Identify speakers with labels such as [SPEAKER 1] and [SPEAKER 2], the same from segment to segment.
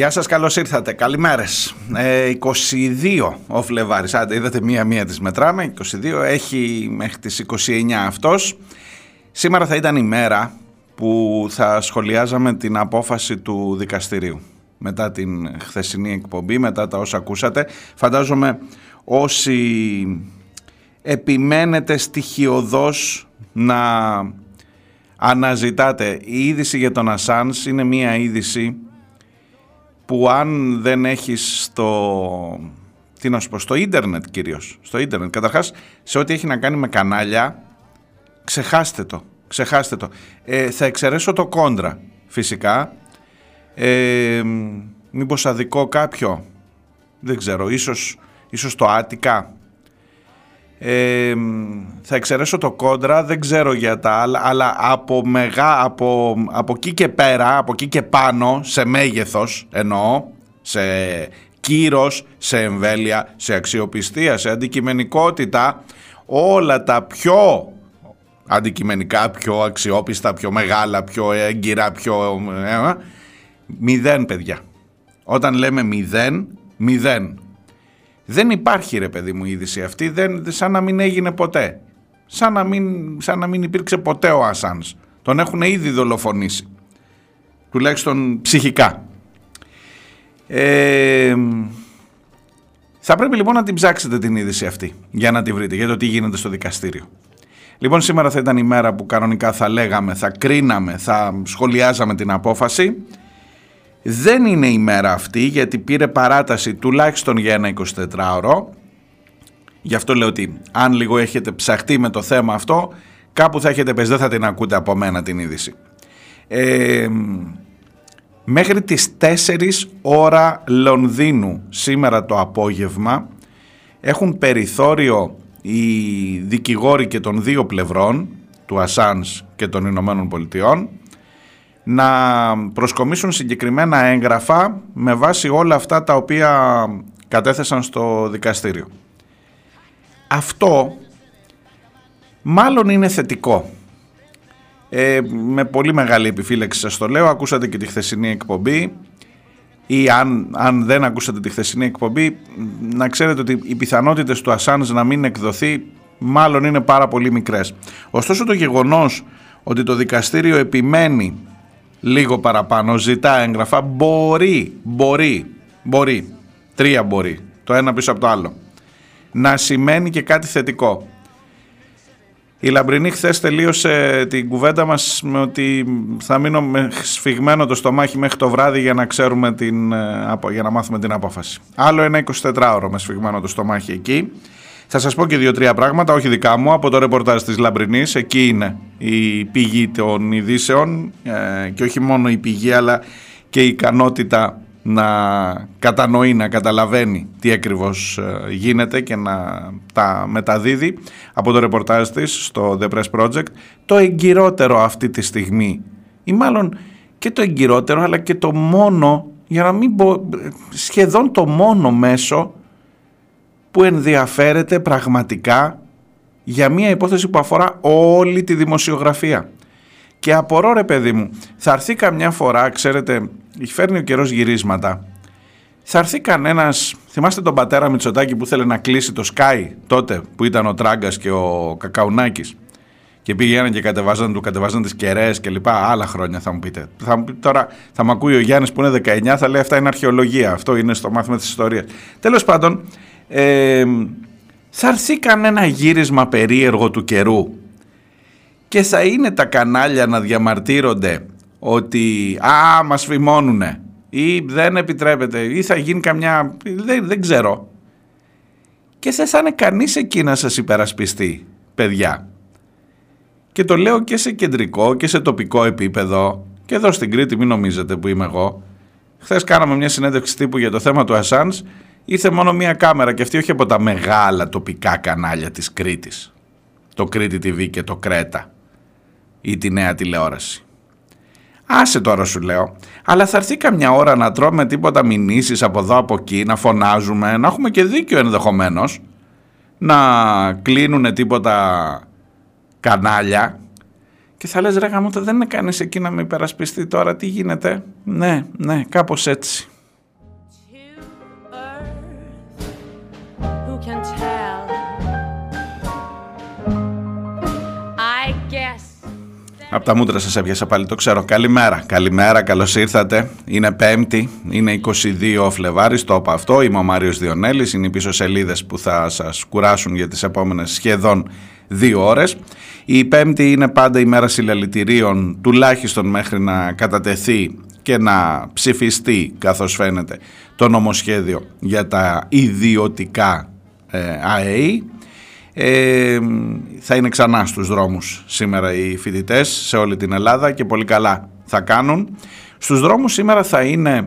[SPEAKER 1] Γεια σας, καλώς ήρθατε. Καλημέρες. Ε, 22 ο Φλεβάρης. Άντε, είδατε μία-μία τις μετράμε. 22 έχει μέχρι τις 29 αυτός. Σήμερα θα ήταν η μέρα που θα σχολιάζαμε την απόφαση του δικαστηρίου. Μετά την χθεσινή εκπομπή, μετά τα όσα ακούσατε. Φαντάζομαι όσοι επιμένετε στοιχειοδός να αναζητάτε. Η είδηση για τον Ασάνς είναι μία είδηση που αν δεν έχεις στο, τι να σου πω, στο ίντερνετ κυρίως, στο ίντερνετ, καταρχάς σε ό,τι έχει να κάνει με κανάλια, ξεχάστε το, ξεχάστε το. Ε, θα εξαιρέσω το κόντρα φυσικά, ε, μήπως αδικό κάποιο, δεν ξέρω, ίσως ίσως το Άτικα. Ε, θα εξαιρέσω το κόντρα, δεν ξέρω για τα άλλα, αλλά από, μεγά, από, από εκεί και πέρα, από εκεί και πάνω, σε μέγεθος εννοώ, σε κύρος, σε εμβέλεια, σε αξιοπιστία, σε αντικειμενικότητα, όλα τα πιο αντικειμενικά, πιο αξιόπιστα, πιο μεγάλα, πιο έγκυρα, πιο... Ε, μηδέν παιδιά. Όταν λέμε μηδέν, μηδέν. Δεν υπάρχει ρε παιδί μου η είδηση αυτή, δεν, σαν να μην έγινε ποτέ. Σαν να μην, σαν να μην υπήρξε ποτέ ο Ασάνς. Τον έχουν ήδη δολοφονήσει. Τουλάχιστον ψυχικά. Ε, θα πρέπει λοιπόν να την ψάξετε την είδηση αυτή για να τη βρείτε, για το τι γίνεται στο δικαστήριο. Λοιπόν σήμερα θα ήταν η μέρα που κανονικά θα λέγαμε, θα κρίναμε, θα σχολιάζαμε την απόφαση. Δεν είναι η μέρα αυτή γιατί πήρε παράταση τουλάχιστον για ένα 24ωρο. Γι' αυτό λέω ότι αν λίγο έχετε ψαχτεί με το θέμα αυτό, κάπου θα έχετε πες, δεν θα την ακούτε από μένα την είδηση. Ε, μέχρι τις 4 ώρα Λονδίνου σήμερα το απόγευμα έχουν περιθώριο οι δικηγόροι και των δύο πλευρών του Ασάνς και των Ηνωμένων Πολιτειών να προσκομίσουν συγκεκριμένα έγγραφα με βάση όλα αυτά τα οποία κατέθεσαν στο δικαστήριο. Αυτό μάλλον είναι θετικό. Ε, με πολύ μεγάλη επιφύλαξη σας το λέω, ακούσατε και τη χθεσινή εκπομπή ή αν, αν δεν ακούσατε τη χθεσινή εκπομπή να ξέρετε ότι οι πιθανότητες του Ασάνς να μην εκδοθεί μάλλον είναι πάρα πολύ μικρές. Ωστόσο το γεγονός ότι το δικαστήριο επιμένει λίγο παραπάνω, ζητά έγγραφα, μπορεί, μπορεί, μπορεί, τρία μπορεί, το ένα πίσω από το άλλο, να σημαίνει και κάτι θετικό. Η Λαμπρινή χθες τελείωσε την κουβέντα μας με ότι θα μείνω με σφιγμένο το στομάχι μέχρι το βράδυ για να ξέρουμε την, ε, για να μάθουμε την απόφαση. Άλλο ένα 24ωρο με σφιγμένο το στομάχι εκεί. Θα σας πω και δύο-τρία πράγματα, όχι δικά μου, από το ρεπορτάζ της Λαμπρινής. Εκεί είναι η πηγή των ειδήσεων ε, και όχι μόνο η πηγή αλλά και η ικανότητα να κατανοεί, να καταλαβαίνει τι ακριβώς ε, γίνεται και να τα μεταδίδει από το ρεπορτάζ της στο The Press Project. Το εγκυρότερο αυτή τη στιγμή ή μάλλον και το εγκυρότερο αλλά και το μόνο για να μην πω σχεδόν το μόνο μέσο που ενδιαφέρεται πραγματικά για μια υπόθεση που αφορά όλη τη δημοσιογραφία. Και απορώ ρε παιδί μου, θα έρθει καμιά φορά, ξέρετε, φέρνει ο καιρός γυρίσματα, θα έρθει κανένας. Θυμάστε τον πατέρα Μητσοτάκη που ήθελε να κλείσει το Sky τότε που ήταν ο Τράγκας και ο Κακαουνάκης. Και πήγαιναν και κατεβάζαν, του κατεβάζαν τις κεραίες και λοιπά. Άλλα χρόνια θα μου πείτε. Θα μου τώρα θα μου ακούει ο Γιάννης που είναι 19, θα λέει αυτά είναι αρχαιολογία. Αυτό είναι στο μάθημα της ιστορίας. Τέλος πάντων, ε, θα έρθει κανένα γύρισμα περίεργο του καιρού; Και θα είναι τα κανάλια να διαμαρτύρονται ότι «Α, μας φημώνουνε» ή «Δεν επιτρέπεται» ή θα γίνει καμιά... δεν, δεν ξέρω. Και δεν θα είναι κανείς εκεί να σας υπερασπιστεί, παιδιά. Και το λέω και σε κεντρικό και σε τοπικό επίπεδο και εδώ στην Κρήτη μην νομίζετε που είμαι εγώ. Χθες κάναμε μια συνέντευξη τύπου για το θέμα του Ασάνς ήρθε μόνο μία κάμερα και αυτή όχι από τα μεγάλα τοπικά κανάλια της Κρήτης. Το Κρήτη TV και το Κρέτα ή τη νέα τηλεόραση. Άσε τώρα σου λέω, αλλά θα έρθει καμιά ώρα να τρώμε τίποτα μηνύσεις από εδώ από εκεί, να φωνάζουμε, να έχουμε και δίκιο ενδεχομένως, να κλείνουν τίποτα κανάλια και θα λες ρε γαμώτα δεν είναι κανείς εκεί να με υπερασπιστεί τώρα, τι γίνεται. Ναι, ναι, κάπως έτσι. Από τα μούτρα σας έπιασα πάλι, το ξέρω. Καλημέρα, καλημέρα, καλώς ήρθατε. Είναι Πέμπτη, είναι 22 Φλεβάρης, το είπα αυτό. Είμαι ο Μάριος Διονέλης, είναι οι πίσω σελίδες που θα σας κουράσουν για τις επόμενες σχεδόν δύο ώρες. Η Πέμπτη είναι πάντα η μέρα συλλαλητηρίων, τουλάχιστον μέχρι να κατατεθεί και να ψηφιστεί, καθώς φαίνεται, το νομοσχέδιο για τα ιδιωτικά ε, ΑΕΗ. Ε, θα είναι ξανά στους δρόμους σήμερα οι φοιτητές σε όλη την Ελλάδα και πολύ καλά θα κάνουν. Στους δρόμους σήμερα θα είναι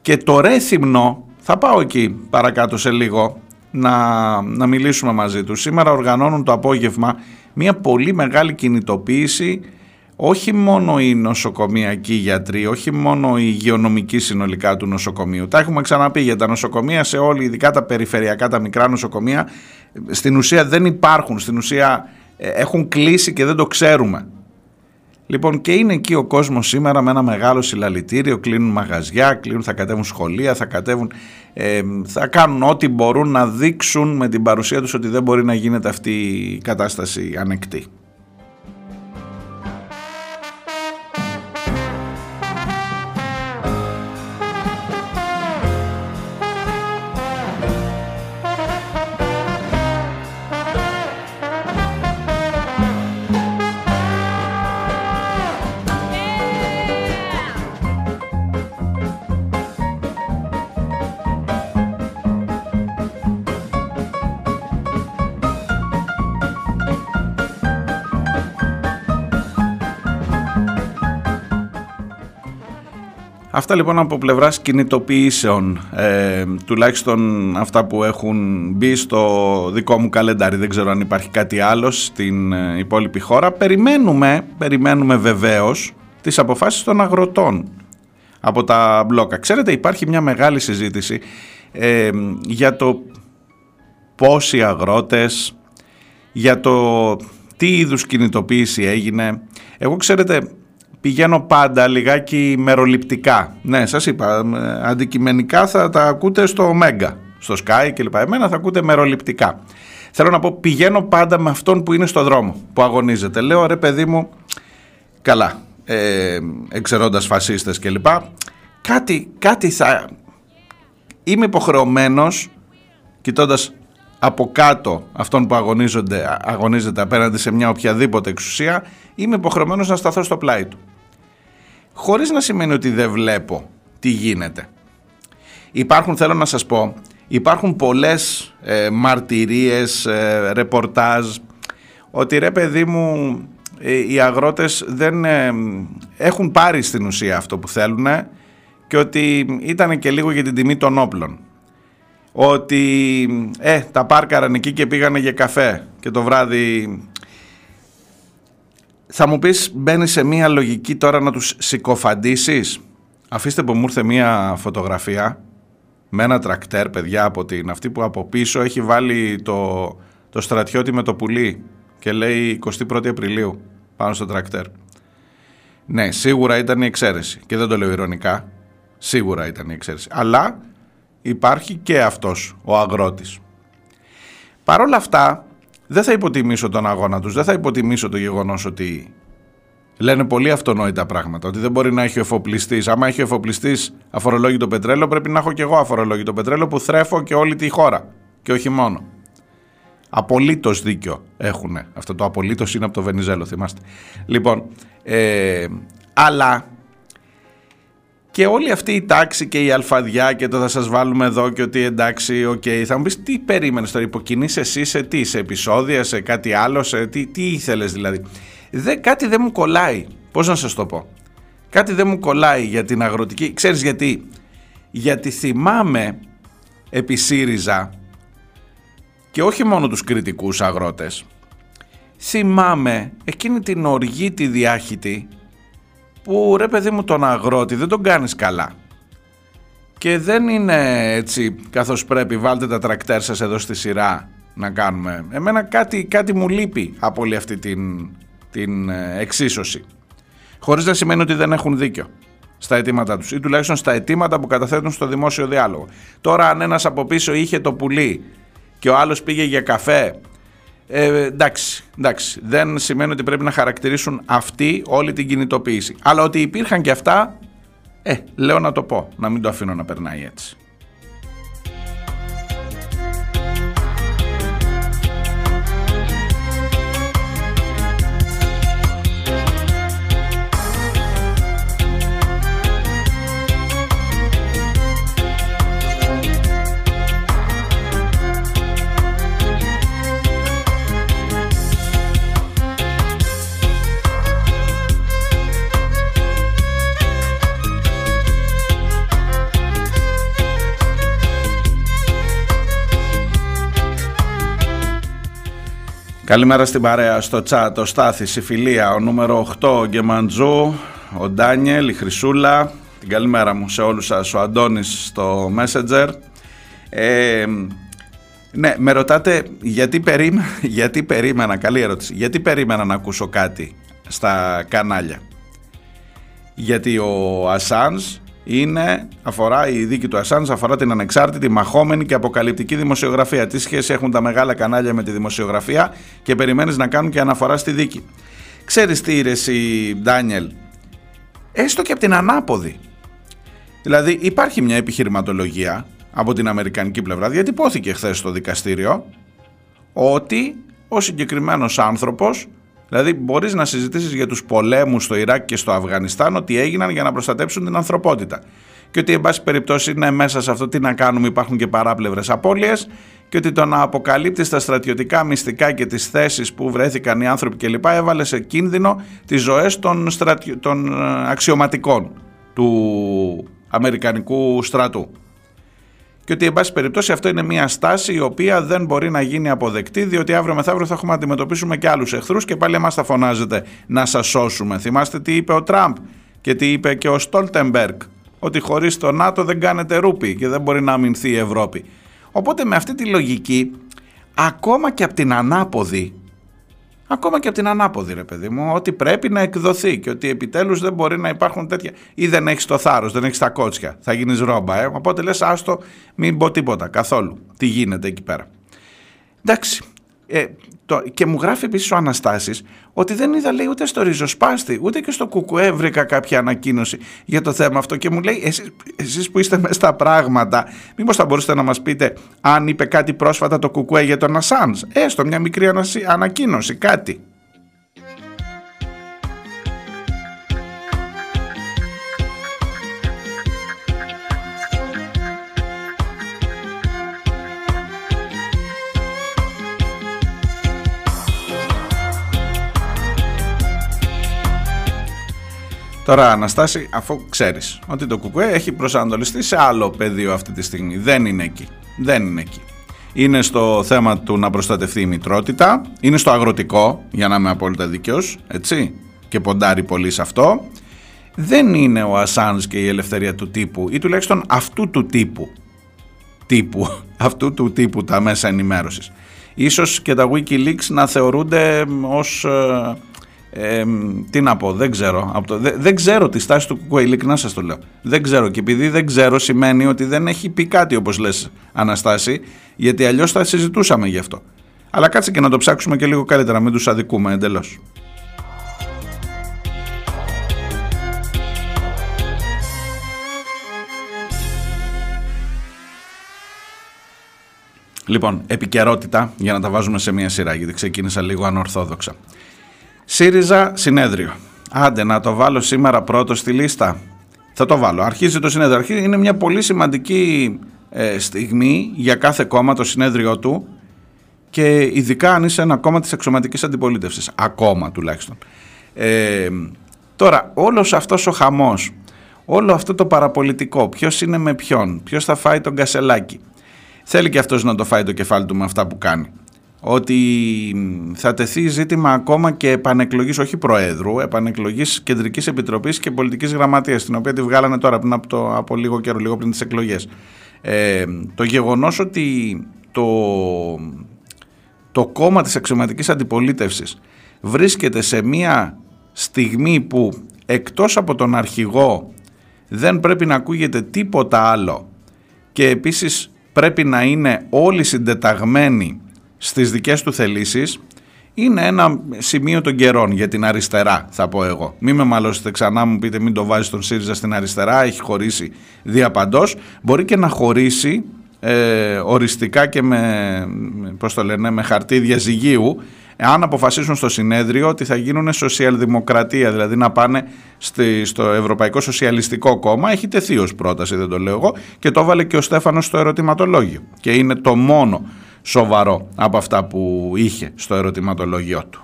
[SPEAKER 1] και το Ρέθυμνο, θα πάω εκεί παρακάτω σε λίγο να, να μιλήσουμε μαζί τους. Σήμερα οργανώνουν το απόγευμα μια πολύ μεγάλη κινητοποίηση όχι μόνο οι νοσοκομιακοί γιατροί, όχι μόνο η υγειονομική συνολικά του νοσοκομείου. Τα έχουμε ξαναπεί για τα νοσοκομεία σε όλη, ειδικά τα περιφερειακά, τα μικρά νοσοκομεία, στην ουσία δεν υπάρχουν, στην ουσία ε, έχουν κλείσει και δεν το ξέρουμε. Λοιπόν και είναι εκεί ο κόσμος σήμερα με ένα μεγάλο συλλαλητήριο, κλείνουν μαγαζιά, κλείνουν, θα κατέβουν σχολεία, θα κατέβουν, ε, θα κάνουν ό,τι μπορούν να δείξουν με την παρουσία τους ότι δεν μπορεί να γίνεται αυτή η κατάσταση ανεκτή. Αυτά λοιπόν από πλευράς κινητοποιήσεων, ε, τουλάχιστον αυτά που έχουν μπει στο δικό μου καλεντάρι, δεν ξέρω αν υπάρχει κάτι άλλο στην ε, υπόλοιπη χώρα. Περιμένουμε, περιμένουμε βεβαίως τις αποφάσεις των αγροτών από τα μπλόκα. Ξέρετε υπάρχει μια μεγάλη συζήτηση ε, για το πόσοι αγρότες, για το τι είδους κινητοποίηση έγινε. Εγώ ξέρετε πηγαίνω πάντα λιγάκι μεροληπτικά. Ναι, σας είπα, αντικειμενικά θα τα ακούτε στο Μέγκα, στο Sky κλπ. Εμένα θα ακούτε μεροληπτικά. Θέλω να πω, πηγαίνω πάντα με αυτόν που είναι στο δρόμο, που αγωνίζεται. Λέω, ρε παιδί μου, καλά, ε, εξαιρώντας φασίστες κλπ. Κάτι, κάτι θα... Είμαι υποχρεωμένος, κοιτώντας από κάτω αυτόν που αγωνίζονται, αγωνίζεται απέναντι σε μια οποιαδήποτε εξουσία, είμαι υποχρεωμένος να σταθώ στο πλάι του χωρίς να σημαίνει ότι δεν βλέπω τι γίνεται. Υπάρχουν, θέλω να σας πω, υπάρχουν πολλές ε, μαρτυρίες, ε, ρεπορτάζ, ότι ρε παιδί μου ε, οι αγρότες δεν ε, έχουν πάρει στην ουσία αυτό που θέλουν και ότι ήταν και λίγο για την τιμή των όπλων. Ότι ε, τα πάρκαραν εκεί και πήγανε για καφέ και το βράδυ θα μου πεις μπαίνει σε μια λογική τώρα να τους συκοφαντήσεις; Αφήστε που μου ήρθε μια φωτογραφία με ένα τρακτέρ παιδιά από την αυτή που από πίσω έχει βάλει το, το στρατιώτη με το πουλί και λέει 21η Απριλίου πάνω στο τρακτέρ. Ναι, σίγουρα ήταν η εξαίρεση και δεν το λέω ηρωνικά. Σίγουρα ήταν η εξαίρεση. Αλλά υπάρχει και αυτός ο αγρότης. Παρ' όλα αυτά δεν θα υποτιμήσω τον αγώνα τους, δεν θα υποτιμήσω το γεγονός ότι λένε πολύ αυτονόητα πράγματα, ότι δεν μπορεί να έχει ο εφοπλιστής. Άμα έχει ο εφοπλιστής αφορολόγητο πετρέλαιο, πρέπει να έχω και εγώ αφορολόγητο πετρέλαιο που θρέφω και όλη τη χώρα και όχι μόνο. Απολύτως δίκιο έχουν. Αυτό το απολύτως είναι από το Βενιζέλο, θυμάστε. Λοιπόν, ε, αλλά και όλη αυτή η τάξη και η αλφαδιά και το θα σας βάλουμε εδώ και ότι εντάξει, ok, okay, θα μου πεις τι περίμενες τώρα, υποκινείς εσύ σε τι, σε επεισόδια, σε κάτι άλλο, σε τι, τι ήθελες δηλαδή. Δε, κάτι δεν μου κολλάει, πώς να σας το πω. Κάτι δεν μου κολλάει για την αγροτική, ξέρεις γιατί, γιατί θυμάμαι επί ΣΥΡΙΖΑ και όχι μόνο τους κριτικούς αγρότες, θυμάμαι εκείνη την οργή τη διάχυτη που ρε παιδί μου τον αγρότη δεν τον κάνεις καλά και δεν είναι έτσι καθώς πρέπει βάλτε τα τρακτέρ σας εδώ στη σειρά να κάνουμε. Εμένα κάτι, κάτι μου λείπει από όλη αυτή την, την ε, εξίσωση. Χωρίς να σημαίνει ότι δεν έχουν δίκιο στα αιτήματά τους ή τουλάχιστον στα αιτήματα που καταθέτουν στο δημόσιο διάλογο. Τώρα αν ένας από πίσω είχε το πουλί και ο άλλος πήγε για καφέ ε, εντάξει, εντάξει, δεν σημαίνει ότι πρέπει να χαρακτηρίσουν αυτοί όλη την κινητοποίηση. Αλλά ότι υπήρχαν και αυτά, ε, λέω να το πω, να μην το αφήνω να περνάει έτσι. Καλημέρα στην παρέα στο chat, ο Στάθης, η Φιλία, ο νούμερο 8, ο Γκεμαντζού, ο Ντάνιελ, η Χρυσούλα. Την καλημέρα μου σε όλους σας, ο Αντώνης στο Messenger. Ε, ναι, με ρωτάτε γιατί, περίμενα, γιατί περίμενα, καλή ερώτηση, γιατί περίμενα να ακούσω κάτι στα κανάλια. Γιατί ο Ασάνς είναι, αφορά η δίκη του Ασάνς, αφορά την ανεξάρτητη, μαχόμενη και αποκαλυπτική δημοσιογραφία. Τι σχέση έχουν τα μεγάλα κανάλια με τη δημοσιογραφία και περιμένεις να κάνουν και αναφορά στη δίκη. Ξέρεις τι είναι η Ντάνιελ, έστω και από την ανάποδη. Δηλαδή υπάρχει μια επιχειρηματολογία από την αμερικανική πλευρά, διατυπώθηκε χθες στο δικαστήριο, ότι ο συγκεκριμένος άνθρωπος Δηλαδή, μπορείς να συζητήσεις για τους πολέμους στο Ιράκ και στο Αφγανιστάν ότι έγιναν για να προστατέψουν την ανθρωπότητα. Και ότι, εν πάση περιπτώσει, είναι μέσα σε αυτό τι να κάνουμε, υπάρχουν και παράπλευρες απώλειες. Και ότι το να αποκαλύπτεις τα στρατιωτικά μυστικά και τις θέσεις που βρέθηκαν οι άνθρωποι κλπ. έβαλες σε κίνδυνο τις ζωές των, των ε, αξιωματικών του Αμερικανικού στρατού και ότι εν πάση περιπτώσει αυτό είναι μια στάση η οποία δεν μπορεί να γίνει αποδεκτή διότι αύριο μεθαύριο θα έχουμε να αντιμετωπίσουμε και άλλους εχθρούς και πάλι εμάς θα φωνάζετε να σας σώσουμε. Θυμάστε τι είπε ο Τραμπ και τι είπε και ο Στόλτεμπεργκ ότι χωρίς το ΝΑΤΟ δεν κάνετε ρούπι και δεν μπορεί να αμυνθεί η Ευρώπη. Οπότε με αυτή τη λογική ακόμα και από την ανάποδη Ακόμα και από την ανάποδη, ρε παιδί μου, ότι πρέπει να εκδοθεί και ότι επιτέλους δεν μπορεί να υπάρχουν τέτοια. ή δεν έχεις το θάρρος, δεν έχεις τα κότσια. Θα γίνεις ρόμπα, ε. Οπότε λες, άστο, μην πω τίποτα καθόλου. Τι γίνεται εκεί πέρα. Εντάξει. Ε, το, και μου γράφει επίσης ο Αναστάσης ότι δεν είδα λέει ούτε στο ριζοσπάστη ούτε και στο κουκουέ βρήκα κάποια ανακοίνωση για το θέμα αυτό και μου λέει εσείς, εσείς που είστε μέσα στα πράγματα μήπως θα μπορούσατε να μας πείτε αν είπε κάτι πρόσφατα το κουκουέ για τον Ασάνς έστω μια μικρή ανακοίνωση κάτι Τώρα, Αναστάση, αφού ξέρεις ότι το ΚΚΕ έχει προσανατολιστεί σε άλλο πεδίο αυτή τη στιγμή. Δεν είναι εκεί. Δεν είναι εκεί. Είναι στο θέμα του να προστατευτεί η μητρότητα. Είναι στο αγροτικό, για να είμαι απόλυτα δίκαιο, έτσι. Και ποντάρει πολύ σε αυτό. Δεν είναι ο Ασάνς και η ελευθερία του τύπου, ή τουλάχιστον αυτού του τύπου. Τύπου. Αυτού του τύπου τα μέσα ενημέρωσης. Ίσως και τα Wikileaks να θεωρούνται ως ε, ε, τι να πω, δεν ξέρω. Από το, δεν, δεν ξέρω τη στάση του Κουκουέ, ειλικρινά σας το λέω. Δεν ξέρω. Και επειδή δεν ξέρω, σημαίνει ότι δεν έχει πει κάτι όπως λες, Αναστάση, γιατί αλλιώς θα συζητούσαμε γι' αυτό. Αλλά κάτσε και να το ψάξουμε και λίγο καλύτερα, μην τους αδικούμε εντελώς. Λοιπόν, επικαιρότητα για να τα βάζουμε σε μια σειρά γιατί ξεκίνησα λίγο ανορθόδοξα. ΣΥΡΙΖΑ συνέδριο. Άντε να το βάλω σήμερα πρώτο στη λίστα. Θα το βάλω. Αρχίζει το συνέδριο. Είναι μια πολύ σημαντική ε, στιγμή για κάθε κόμμα το συνέδριο του και ειδικά αν είσαι ένα κόμμα της εξωματικής αντιπολίτευσης. Ακόμα τουλάχιστον. Ε, τώρα, όλος αυτός ο χαμός, όλο αυτό το παραπολιτικό, ποιος είναι με ποιον, ποιος θα φάει τον κασελάκι, θέλει και αυτός να το φάει το κεφάλι του με αυτά που κάνει. Ότι θα τεθεί ζήτημα ακόμα και επανεκλογής, όχι Προέδρου, επανεκλογής Κεντρικής Επιτροπής και Πολιτικής Γραμματείας, την οποία τη βγάλανε τώρα πριν από, το, από λίγο καιρό, λίγο πριν τις εκλογές. Ε, το γεγονός ότι το, το κόμμα της αξιωματικής αντιπολίτευσης βρίσκεται σε μια στιγμή που εκτός από τον αρχηγό δεν πρέπει να ακούγεται τίποτα άλλο και επίσης πρέπει να είναι όλοι συντεταγμένοι στις δικές του θελήσεις είναι ένα σημείο των καιρών για την αριστερά θα πω εγώ. Μην με μαλώσετε ξανά μου πείτε μην το βάζεις τον ΣΥΡΙΖΑ στην αριστερά, έχει χωρίσει διαπαντός. Μπορεί και να χωρίσει ε, οριστικά και με, πώς το λένε, με χαρτί διαζυγίου αν αποφασίσουν στο συνέδριο ότι θα γίνουν σοσιαλδημοκρατία, δηλαδή να πάνε στη, στο Ευρωπαϊκό Σοσιαλιστικό Κόμμα, έχει τεθεί ως πρόταση, δεν το λέω εγώ, και το έβαλε και ο Στέφανος στο ερωτηματολόγιο. Και είναι το μόνο σοβαρό από αυτά που είχε στο ερωτηματολόγιο του.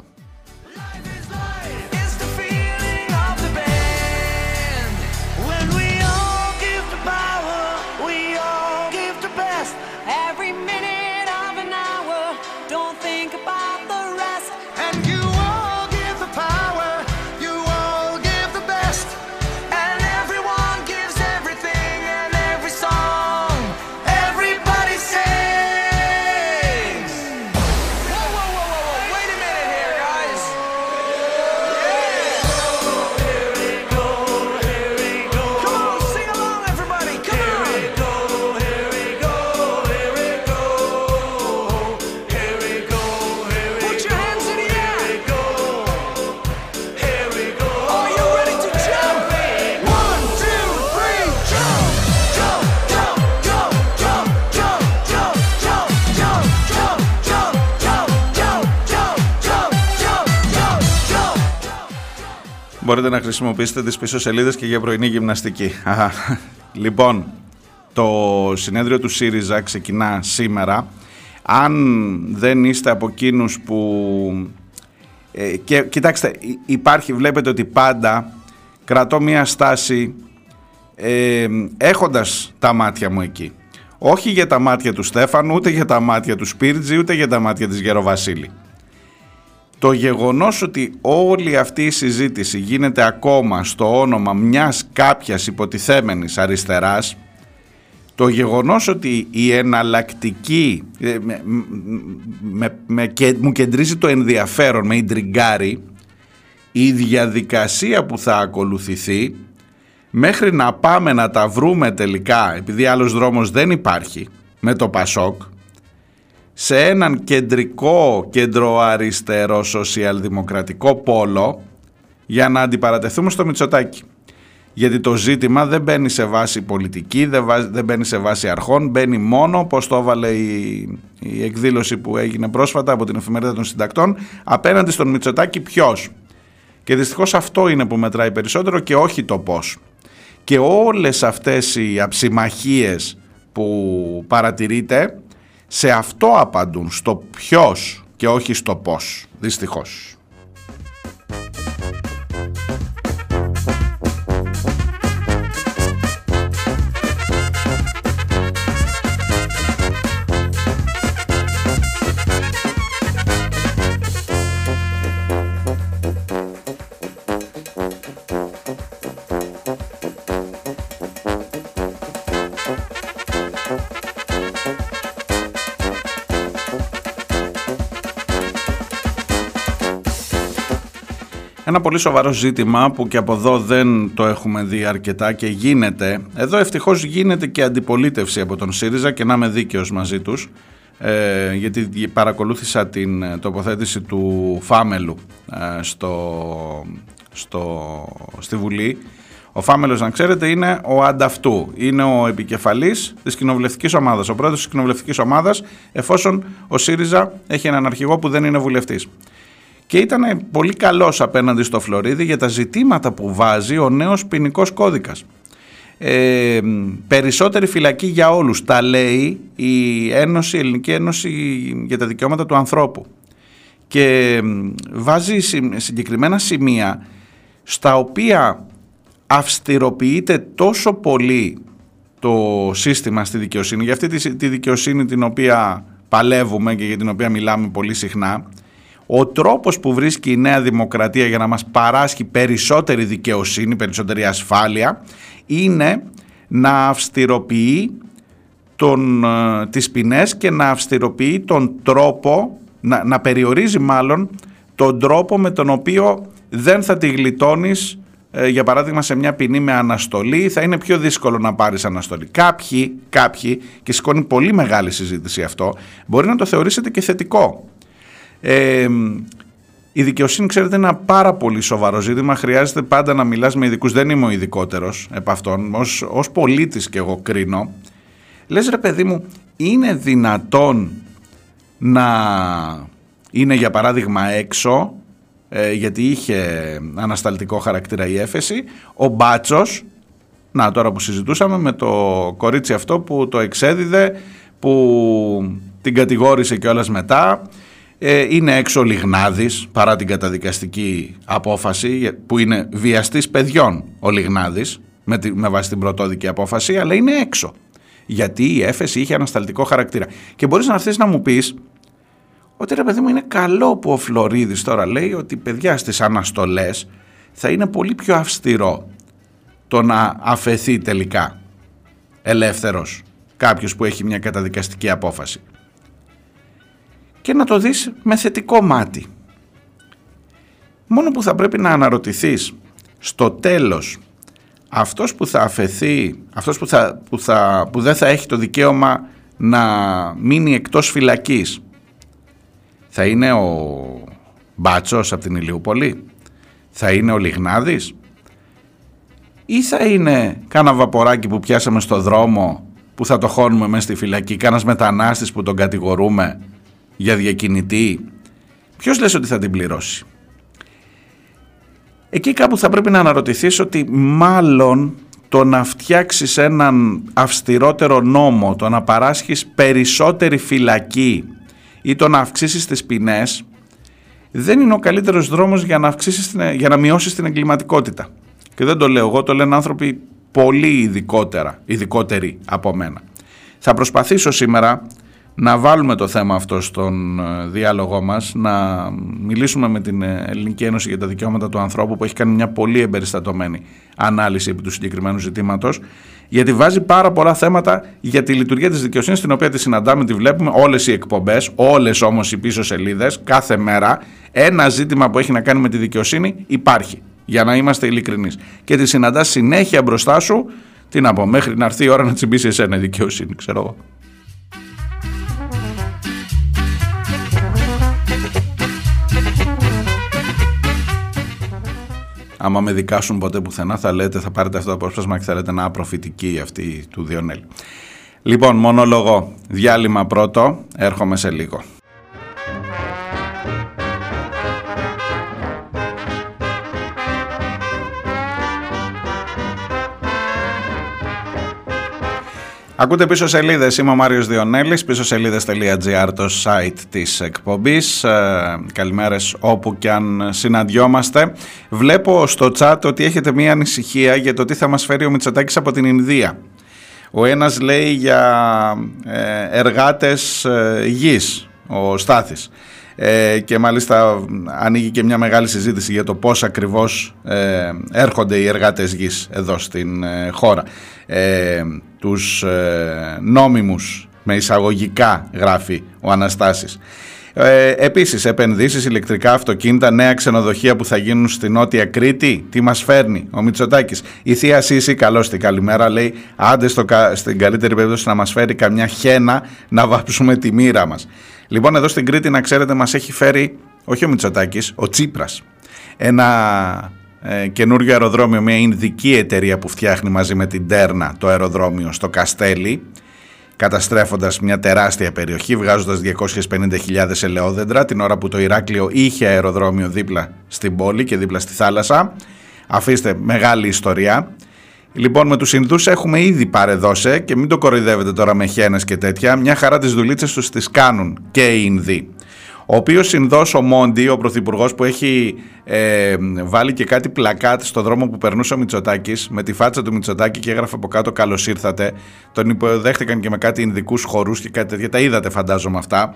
[SPEAKER 1] Μπορείτε να χρησιμοποιήσετε τις πίσω σελίδες και για πρωινή γυμναστική. λοιπόν, το συνέδριο του ΣΥΡΙΖΑ ξεκινά σήμερα. Αν δεν είστε από εκείνους που... Ε, και κοιτάξτε, υπάρχει, βλέπετε ότι πάντα κρατώ μία στάση ε, έχοντας τα μάτια μου εκεί. Όχι για τα μάτια του Στέφανου, ούτε για τα μάτια του Σπίρτζη, ούτε για τα μάτια της Γεροβασίλη το γεγονός ότι όλη αυτή η συζήτηση γίνεται ακόμα στο όνομα μιας κάποιας υποτιθέμενης αριστεράς το γεγονός ότι η εναλλακτική ε, με, μου κεντρίζει το ενδιαφέρον, με ιντριγκάρει η διαδικασία που θα ακολουθηθεί μέχρι να πάμε να τα βρούμε τελικά επειδή άλλος δρόμος δεν υπάρχει με το Πασόκ σε έναν κεντρικό κεντροαριστερό σοσιαλδημοκρατικό πόλο για να αντιπαρατεθούμε στο Μητσοτάκι. Γιατί το ζήτημα δεν μπαίνει σε βάση πολιτική, δεν μπαίνει σε βάση αρχών, μπαίνει μόνο, όπως το έβαλε η, η εκδήλωση που έγινε πρόσφατα από την εφημερίδα των συντακτών, απέναντι στον Μητσοτάκι ποιος. Και δυστυχώς αυτό είναι που μετράει περισσότερο και όχι το πώς. Και όλες αυτές οι αψιμαχίες που παρατηρείτε σε αυτό απαντούν, στο ποιος και όχι στο πώς, δυστυχώς. Ένα πολύ σοβαρό ζήτημα που και από εδώ δεν το έχουμε δει αρκετά και γίνεται. Εδώ ευτυχώς γίνεται και αντιπολίτευση από τον ΣΥΡΙΖΑ και να είμαι δίκαιος μαζί τους. Ε, γιατί παρακολούθησα την τοποθέτηση του Φάμελου ε, στο, στο, στη Βουλή. Ο Φάμελος, να ξέρετε, είναι ο ανταυτού. Είναι ο επικεφαλής της κοινοβουλευτικής ομάδας, ο πρόεδρος της κοινοβουλευτικής ομάδας, εφόσον ο ΣΥΡΙΖΑ έχει έναν αρχηγό που δεν είναι βουλευτής. Και ήταν πολύ καλός απέναντι στο Φλωρίδη για τα ζητήματα που βάζει ο νέος ποινικός κώδικας. Ε, περισσότερη φυλακή για όλους τα λέει η Ένωση, η Ελληνική Ένωση για τα Δικαιώματα του Ανθρώπου και βάζει συγκεκριμένα σημεία στα οποία αυστηροποιείται τόσο πολύ το σύστημα στη δικαιοσύνη, για αυτή τη δικαιοσύνη την οποία παλεύουμε και για την οποία μιλάμε πολύ συχνά, ο τρόπος που βρίσκει η Νέα Δημοκρατία για να μας παράσχει περισσότερη δικαιοσύνη, περισσότερη ασφάλεια, είναι να αυστηροποιεί τον, ε, τις ποινές και να αυστηροποιεί τον τρόπο, να, να περιορίζει μάλλον τον τρόπο με τον οποίο δεν θα τη γλιτώνεις ε, για παράδειγμα σε μια ποινή με αναστολή θα είναι πιο δύσκολο να πάρεις αναστολή. Κάποιοι, κάποιοι και σηκώνει πολύ μεγάλη συζήτηση αυτό, μπορεί να το θεωρήσετε και θετικό. Ε, η δικαιοσύνη, ξέρετε, είναι ένα πάρα πολύ σοβαρό ζήτημα. Χρειάζεται πάντα να μιλάς με ειδικούς. Δεν είμαι ο ειδικότερος επ' αυτών. Ως, ως πολίτης και εγώ κρίνω. Λες ρε παιδί μου, είναι δυνατόν να είναι για παράδειγμα έξω ε, γιατί είχε ανασταλτικό χαρακτήρα η έφεση ο Μπάτσος να τώρα που συζητούσαμε με το κορίτσι αυτό που το εξέδιδε που την κατηγόρησε κιόλας μετά ε, είναι έξω ο Λιγνάδης παρά την καταδικαστική απόφαση που είναι βιαστής παιδιών ο Λιγνάδης με, τη, με βάση την πρωτόδικη απόφαση αλλά είναι έξω. Γιατί η έφεση είχε ανασταλτικό χαρακτήρα. Και μπορείς να έρθεις να μου πεις ότι ρε παιδί μου είναι καλό που ο Φλωρίδης τώρα λέει ότι παιδιά στις αναστολές θα είναι πολύ πιο αυστηρό το να αφαιθεί τελικά ελεύθερος κάποιος που έχει μια καταδικαστική απόφαση και να το δεις με θετικό μάτι. Μόνο που θα πρέπει να αναρωτηθείς στο τέλος αυτός που θα αφαιθεί, αυτός που, θα, που, θα, που δεν θα έχει το δικαίωμα να μείνει εκτός φυλακής θα είναι ο Μπάτσος από την Ηλιούπολη, θα είναι ο Λιγνάδης; Ή θα είναι κάνα βαποράκι που πιάσαμε στο δρόμο που θα το χώνουμε μέσα στη φυλακή, κάνας μετανάστης που τον κατηγορούμε για διακινητή, ποιος λες ότι θα την πληρώσει; Εκεί κάπου θα πρέπει να αναρωτηθείς ότι μάλλον το να φτιάξεις έναν αυστηρότερο νόμο, το να παράσχεις περισσότερη φυλακή ή το να αυξήσεις τις ποινές δεν είναι ο καλύτερος δρόμος για να, αυξήσεις, για να μειώσεις την εγκληματικότητα. Και δεν το λέω εγώ, το λένε άνθρωποι πολύ ειδικότερα, ειδικότεροι από μένα. Θα προσπαθήσω σήμερα να βάλουμε το θέμα αυτό στον ε, διάλογό μας, να μιλήσουμε με την ε, Ελληνική Ένωση για τα Δικαιώματα του Ανθρώπου που έχει κάνει μια πολύ εμπεριστατωμένη ανάλυση επί του συγκεκριμένου ζητήματος γιατί βάζει πάρα πολλά θέματα για τη λειτουργία της δικαιοσύνης την οποία τη συναντάμε, τη βλέπουμε όλες οι εκπομπές, όλες όμως οι πίσω σελίδες, κάθε μέρα ένα ζήτημα που έχει να κάνει με τη δικαιοσύνη υπάρχει για να είμαστε ειλικρινείς. Και τη συναντάς συνέχεια μπροστά σου, τι να πω, μέχρι να έρθει η ώρα να τσιμπήσεις εσένα η δικαιοσύνη, ξέρω εγώ. Άμα με δικάσουν ποτέ πουθενά θα λέτε, θα πάρετε αυτό το απόσπασμα και θα λέτε να προφητική αυτή του Διονέλη. Λοιπόν, μονόλογο, διάλειμμα πρώτο, έρχομαι σε λίγο. Ακούτε πίσω σελίδες, είμαι ο Μάριος Διονέλης, πίσω σελίδες.gr το site της εκπομπής. Ε, καλημέρες όπου και αν συναντιόμαστε. Βλέπω στο chat ότι έχετε μία ανησυχία για το τι θα μας φέρει ο Μητσοτάκης από την Ινδία. Ο ένας λέει για ε, εργάτες ε, γης, ο Στάθης. Ε, και μάλιστα ανοίγει και μια μεγάλη συζήτηση για το πώς ακριβώς ε, έρχονται οι εργάτες γης εδώ στην ε, χώρα. Ε, τους ε, νόμιμους με εισαγωγικά γράφει ο Αναστάσης. Ε, επίσης επενδύσεις, ηλεκτρικά αυτοκίνητα, νέα ξενοδοχεία που θα γίνουν στην Νότια Κρήτη. Τι μας φέρνει ο Μητσοτάκης; Η Θεία Σύση καλώς την καλημέρα λέει άντε στο, στην καλύτερη περίπτωση να μας φέρει καμιά χένα να βάψουμε τη μοίρα μας. Λοιπόν εδώ στην Κρήτη να ξέρετε μας έχει φέρει όχι ο Μητσοτάκης, ο Τσίπρας. Ένα ε, καινούριο αεροδρόμιο, μια Ινδική εταιρεία που φτιάχνει μαζί με την Τέρνα το αεροδρόμιο στο Καστέλι καταστρέφοντας μια τεράστια περιοχή, βγάζοντας 250.000 ελαιόδεντρα την ώρα που το Ηράκλειο είχε αεροδρόμιο δίπλα στην πόλη και δίπλα στη θάλασσα. Αφήστε μεγάλη ιστορία. Λοιπόν, με τους Ινδούς έχουμε ήδη παρεδώσει και μην το κοροϊδεύετε τώρα με χένες και τέτοια. Μια χαρά τις δουλίτσες τους τις κάνουν και οι Ινδοί. Ο οποίος Ινδό ο Μόντι, ο πρωθυπουργός που έχει ε, βάλει και κάτι πλακάτ στο δρόμο που περνούσε ο Μητσοτάκης με τη φάτσα του Μητσοτάκη και έγραφε από κάτω Καλώς ήρθατε. Τον υποδέχτηκαν και με κάτι Ινδικού χορούς και κάτι τέτοια. Τα είδατε, φαντάζομαι αυτά.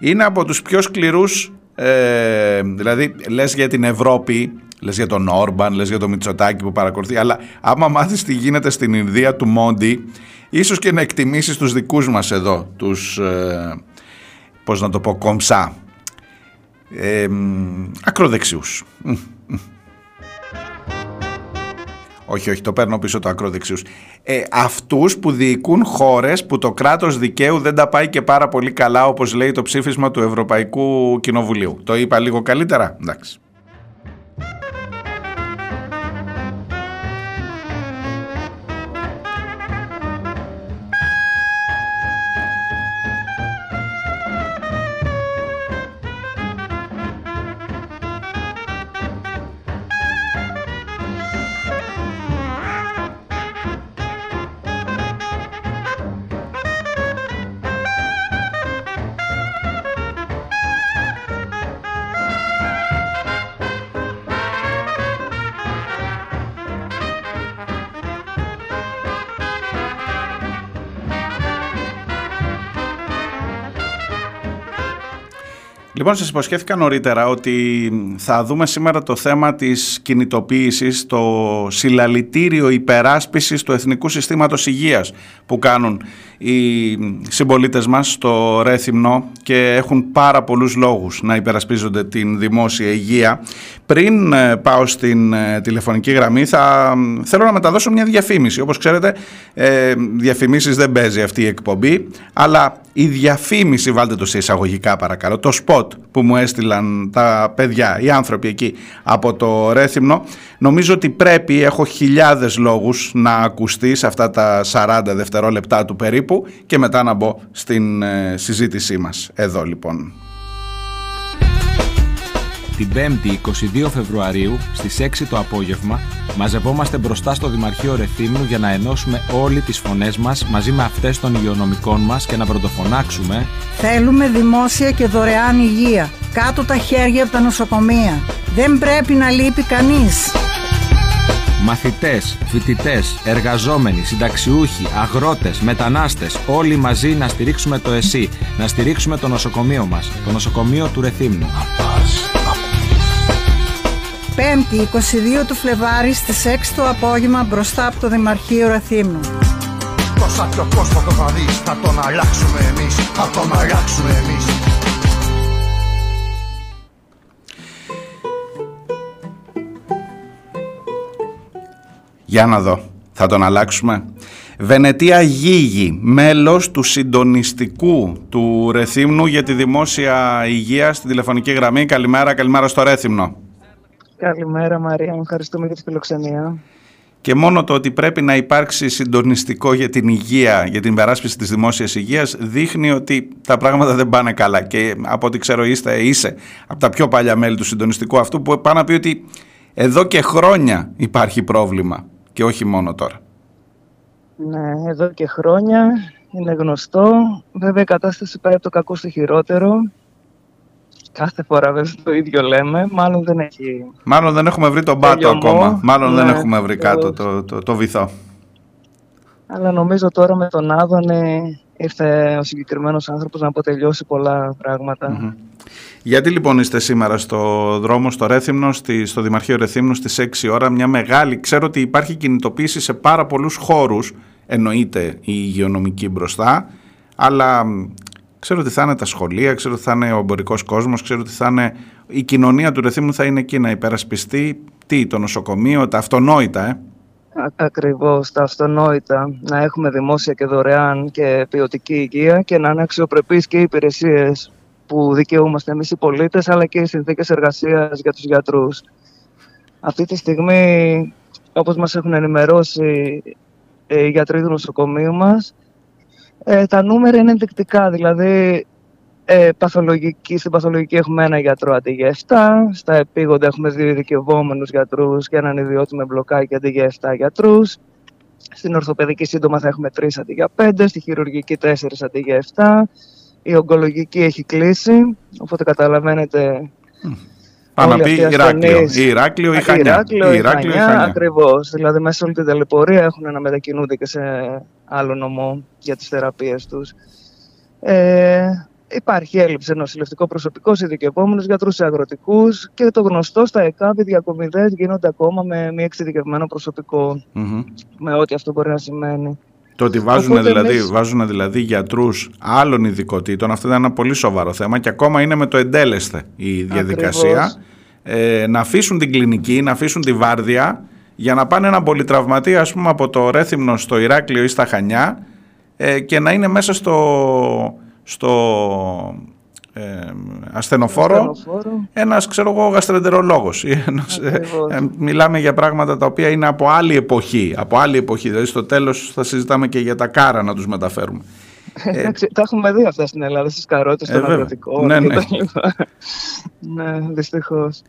[SPEAKER 1] Είναι από τους πιο σκληρούς. Ε, δηλαδή, λες για την Ευρώπη, λες για τον Όρμπαν, λες για τον Μητσοτάκη που παρακολουθεί. Αλλά άμα μάθεις τι γίνεται στην Ινδία του Μόντι, ίσως και να εκτιμήσεις τους δικούς μας εδώ, τους. Ε, πώς να το πω, κομψά ε, ακροδεξιούς. Όχι, όχι, το παίρνω πίσω το ακροδεξιούς. Ε, αυτούς που διοικούν χώρες που το κράτος δικαίου δεν τα πάει και πάρα πολύ καλά όπως λέει το ψήφισμα του Ευρωπαϊκού Κοινοβουλίου. Το είπα λίγο καλύτερα, εντάξει. Λοιπόν, σας υποσχέθηκα νωρίτερα ότι θα δούμε σήμερα το θέμα της κινητοποίησης, το συλλαλητήριο υπεράσπισης του Εθνικού Συστήματος Υγείας που κάνουν οι συμπολίτες μας στο Ρέθυμνο και έχουν πάρα πολλούς λόγους να υπερασπίζονται την δημόσια υγεία. Πριν ε, πάω στην ε, τηλεφωνική γραμμή θα θέλω να μεταδώσω μια διαφήμιση. Όπως ξέρετε, ε, διαφημίσεις δεν παίζει αυτή η εκπομπή, αλλά η διαφήμιση, βάλτε το σε εισαγωγικά παρακαλώ, το σποτ που μου έστειλαν τα παιδιά, οι άνθρωποι εκεί από το Ρέθυμνο, νομίζω ότι πρέπει, έχω χιλιάδες λόγους να ακουστεί σε αυτά τα 40 δευτερόλεπτά του περίπου και μετά να μπω στην ε, συζήτησή μας. Εδώ λοιπόν.
[SPEAKER 2] Την 5η 22 Φεβρουαρίου στις 6 το απόγευμα μαζευόμαστε μπροστά στο Δημαρχείο Ρεθύμνου για να ενώσουμε όλοι τις φωνές μας μαζί με αυτές των υγειονομικών μας και να πρωτοφωνάξουμε
[SPEAKER 3] Θέλουμε δημόσια και δωρεάν υγεία. Κάτω τα χέρια από τα νοσοκομεία. Δεν πρέπει να λείπει κανείς.
[SPEAKER 2] Μαθητές, φοιτητές, εργαζόμενοι, συνταξιούχοι, αγρότες, μετανάστες, όλοι μαζί να στηρίξουμε το ΕΣΥ, να στηρίξουμε το νοσοκομείο μας, το νοσοκομείο του Ρεθύμνου.
[SPEAKER 3] 5η 22 του Φλεβάρι στις 6 το απόγευμα μπροστά από το Δημαρχείο Ραθύμνου.
[SPEAKER 4] Τόσα πιο πρόσφατο θα δεις, θα τον αλλάξουμε εμείς, θα τον αλλάξουμε εμείς.
[SPEAKER 1] Για να δω, θα τον αλλάξουμε. Βενετία Γίγη, μέλος του συντονιστικού του Ρεθύμνου για τη δημόσια υγεία στην τηλεφωνική γραμμή. Καλημέρα, καλημέρα στο Ρέθυμνο.
[SPEAKER 5] Καλημέρα Μαρία, μου ευχαριστούμε για τη φιλοξενία.
[SPEAKER 1] Και μόνο το ότι πρέπει να υπάρξει συντονιστικό για την υγεία, για την περάσπιση της δημόσιας υγείας, δείχνει ότι τα πράγματα δεν πάνε καλά. Και από ό,τι ξέρω είστε, είσαι από τα πιο παλιά μέλη του συντονιστικού αυτού που πάνε να πει ότι εδώ και χρόνια υπάρχει πρόβλημα και όχι μόνο τώρα.
[SPEAKER 5] Ναι, εδώ και χρόνια είναι γνωστό. Βέβαια η κατάσταση πάει από το κακό στο χειρότερο. Κάθε φορά βέβαια το ίδιο λέμε. Μάλλον δεν έχει...
[SPEAKER 1] Μάλλον δεν έχουμε βρει τον πάτο
[SPEAKER 5] Τελειωμό.
[SPEAKER 1] ακόμα. Μάλλον δεν
[SPEAKER 5] Ναι,
[SPEAKER 1] έχουμε βρει κάτω
[SPEAKER 5] ακριβώς.
[SPEAKER 1] το, το, το βυθό.
[SPEAKER 5] Αλλά νομίζω τώρα με τον Άδωνε ήρθε ο συγκεκριμένος άνθρωπος να αποτελειώσει πολλά πράγματα.
[SPEAKER 1] Μμμ. Γιατί λοιπόν είστε σήμερα στο δρόμο, στο Ρέθυμνο, στη, στο Δημαρχείο Ρεθύμνου στις 6 ώρα, μια μεγάλη, ξέρω ότι υπάρχει κινητοποίηση σε πάρα πολλούς χώρους, εννοείται η υγειονομική μπροστά, αλλά μ, ξέρω ότι θα είναι τα σχολεία, ξέρω ότι θα είναι ο εμπορικός κόσμος, ξέρω ότι θα είναι η κοινωνία του Ρεθύμνου θα είναι εκεί να υπερασπιστεί, τι, το νοσοκομείο, τα αυτονόητα, ε.
[SPEAKER 5] Α- Ακριβώς, τα αυτονόητα, να έχουμε δημόσια και δωρεάν και ποιοτική υγεία και να είναι αξιοπρεπείς και οι υπηρεσίες που δικαιούμαστε εμείς οι πολίτες, αλλά και οι συνθήκες εργασίας για τους γιατρούς. Αυτή τη στιγμή, όπως μας έχουν ενημερώσει ε, οι γιατροί του νοσοκομείου μας, ε, τα νούμερα είναι ενδεικτικά. Δηλαδή, ε, παθολογική, στην παθολογική έχουμε ένα γιατρό αντί για 7. Στα επίγοντα έχουμε δύο ειδικευόμενους γιατρούς και έναν ιδιώτη με μπλοκάκι αντί για 7 γιατρούς. Στην ορθοπαιδική σύντομα θα έχουμε 3 αντί για 5. Στη χειρουργική 4 αντί για 7. Η ογκολογική έχει κλείσει. Οπότε καταλαβαίνετε.
[SPEAKER 1] Πάμε να πει Ηράκλειο. Ή Ηράκλειο ή Χανιά.
[SPEAKER 5] Ηράκλειο ή Χανιά. Ακριβώς. Δηλαδή, μέσα σε όλη την ταλαιπωρία έχουν να μετακινούνται και σε άλλο νομό για τις θεραπείες τους. Ε, Υπάρχει έλλειψη νοσηλευτικό προσωπικό σε ειδικευόμενους γιατρούς, σε αγροτικούς και το γνωστό στα ΕΚΑΒ οι διακομιδές γίνονται ακόμα με μη εξειδικευμένο Με ό,τι αυτό μπορεί να σημαίνει.
[SPEAKER 1] Το ότι βάζουν, δηλαδή, εμείς... βάζουν δηλαδή γιατρούς άλλων ειδικοτήτων, αυτό είναι ένα πολύ σοβαρό θέμα και ακόμα είναι με το εντέλεσθε η διαδικασία. Ε, να αφήσουν την κλινική, να αφήσουν τη βάρδια για να πάνε ένα πολυτραυματία ας πούμε από το Ρέθυμνο στο Ηράκλειο ή στα Χανιά ε, και να είναι μέσα στο στο ε, ασθενοφόρο, ένας ξέρω εγώ γαστρεντερολόγος. Ένας, ε, ε, μιλάμε για πράγματα τα οποία είναι από άλλη εποχή. Από άλλη εποχή, δηλαδή στο τέλος θα συζητάμε και για τα κάρα να τους μεταφέρουμε.
[SPEAKER 5] Ε, τα έχουμε δει αυτά στην Ελλάδα στις καρότες, στον αγροτικό
[SPEAKER 1] ναι, ναι.
[SPEAKER 5] ναι, δυστυχώς.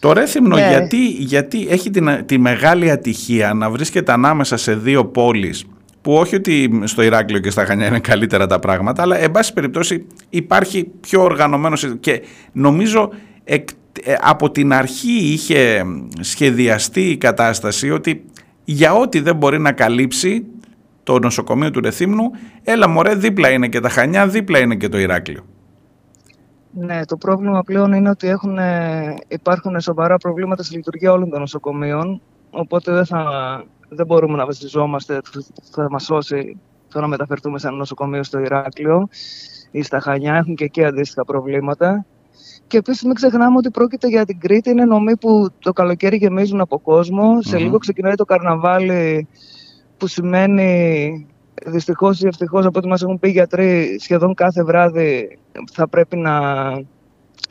[SPEAKER 1] Το Ρέθυμνο ναι. γιατί, γιατί έχει την, τη μεγάλη ατυχία να βρίσκεται ανάμεσα σε δύο πόλεις που όχι ότι στο Ηράκλειο και στα Χανιά είναι καλύτερα τα πράγματα, αλλά εν πάση περιπτώσει υπάρχει πιο οργανωμένος και νομίζω ε, από την αρχή είχε σχεδιαστεί η κατάσταση ότι για ό,τι δεν μπορεί να καλύψει το νοσοκομείο του Ρεθύμνου, έλα μωρέ δίπλα είναι και τα Χανιά, δίπλα είναι και το Ηράκλειο.
[SPEAKER 5] Ναι, το πρόβλημα πλέον είναι ότι έχουν, υπάρχουν σοβαρά προβλήματα στη λειτουργία όλων των νοσοκομείων, οπότε δεν θα δεν μπορούμε να βασιζόμαστε, θα μας σώσει το να μεταφερθούμε σε ένα νοσοκομείο στο Ηράκλειο ή στα Χανιά, έχουν και εκεί αντίστοιχα προβλήματα. Και επίσης μην ξεχνάμε ότι πρόκειται για την Κρήτη, είναι νομοί που το καλοκαίρι γεμίζουν από Σε λίγο ξεκινάει το καρναβάλι, που σημαίνει δυστυχώς ή ευτυχώς από ό,τι μας έχουν πει οι γιατροί, σχεδόν κάθε βράδυ θα πρέπει να,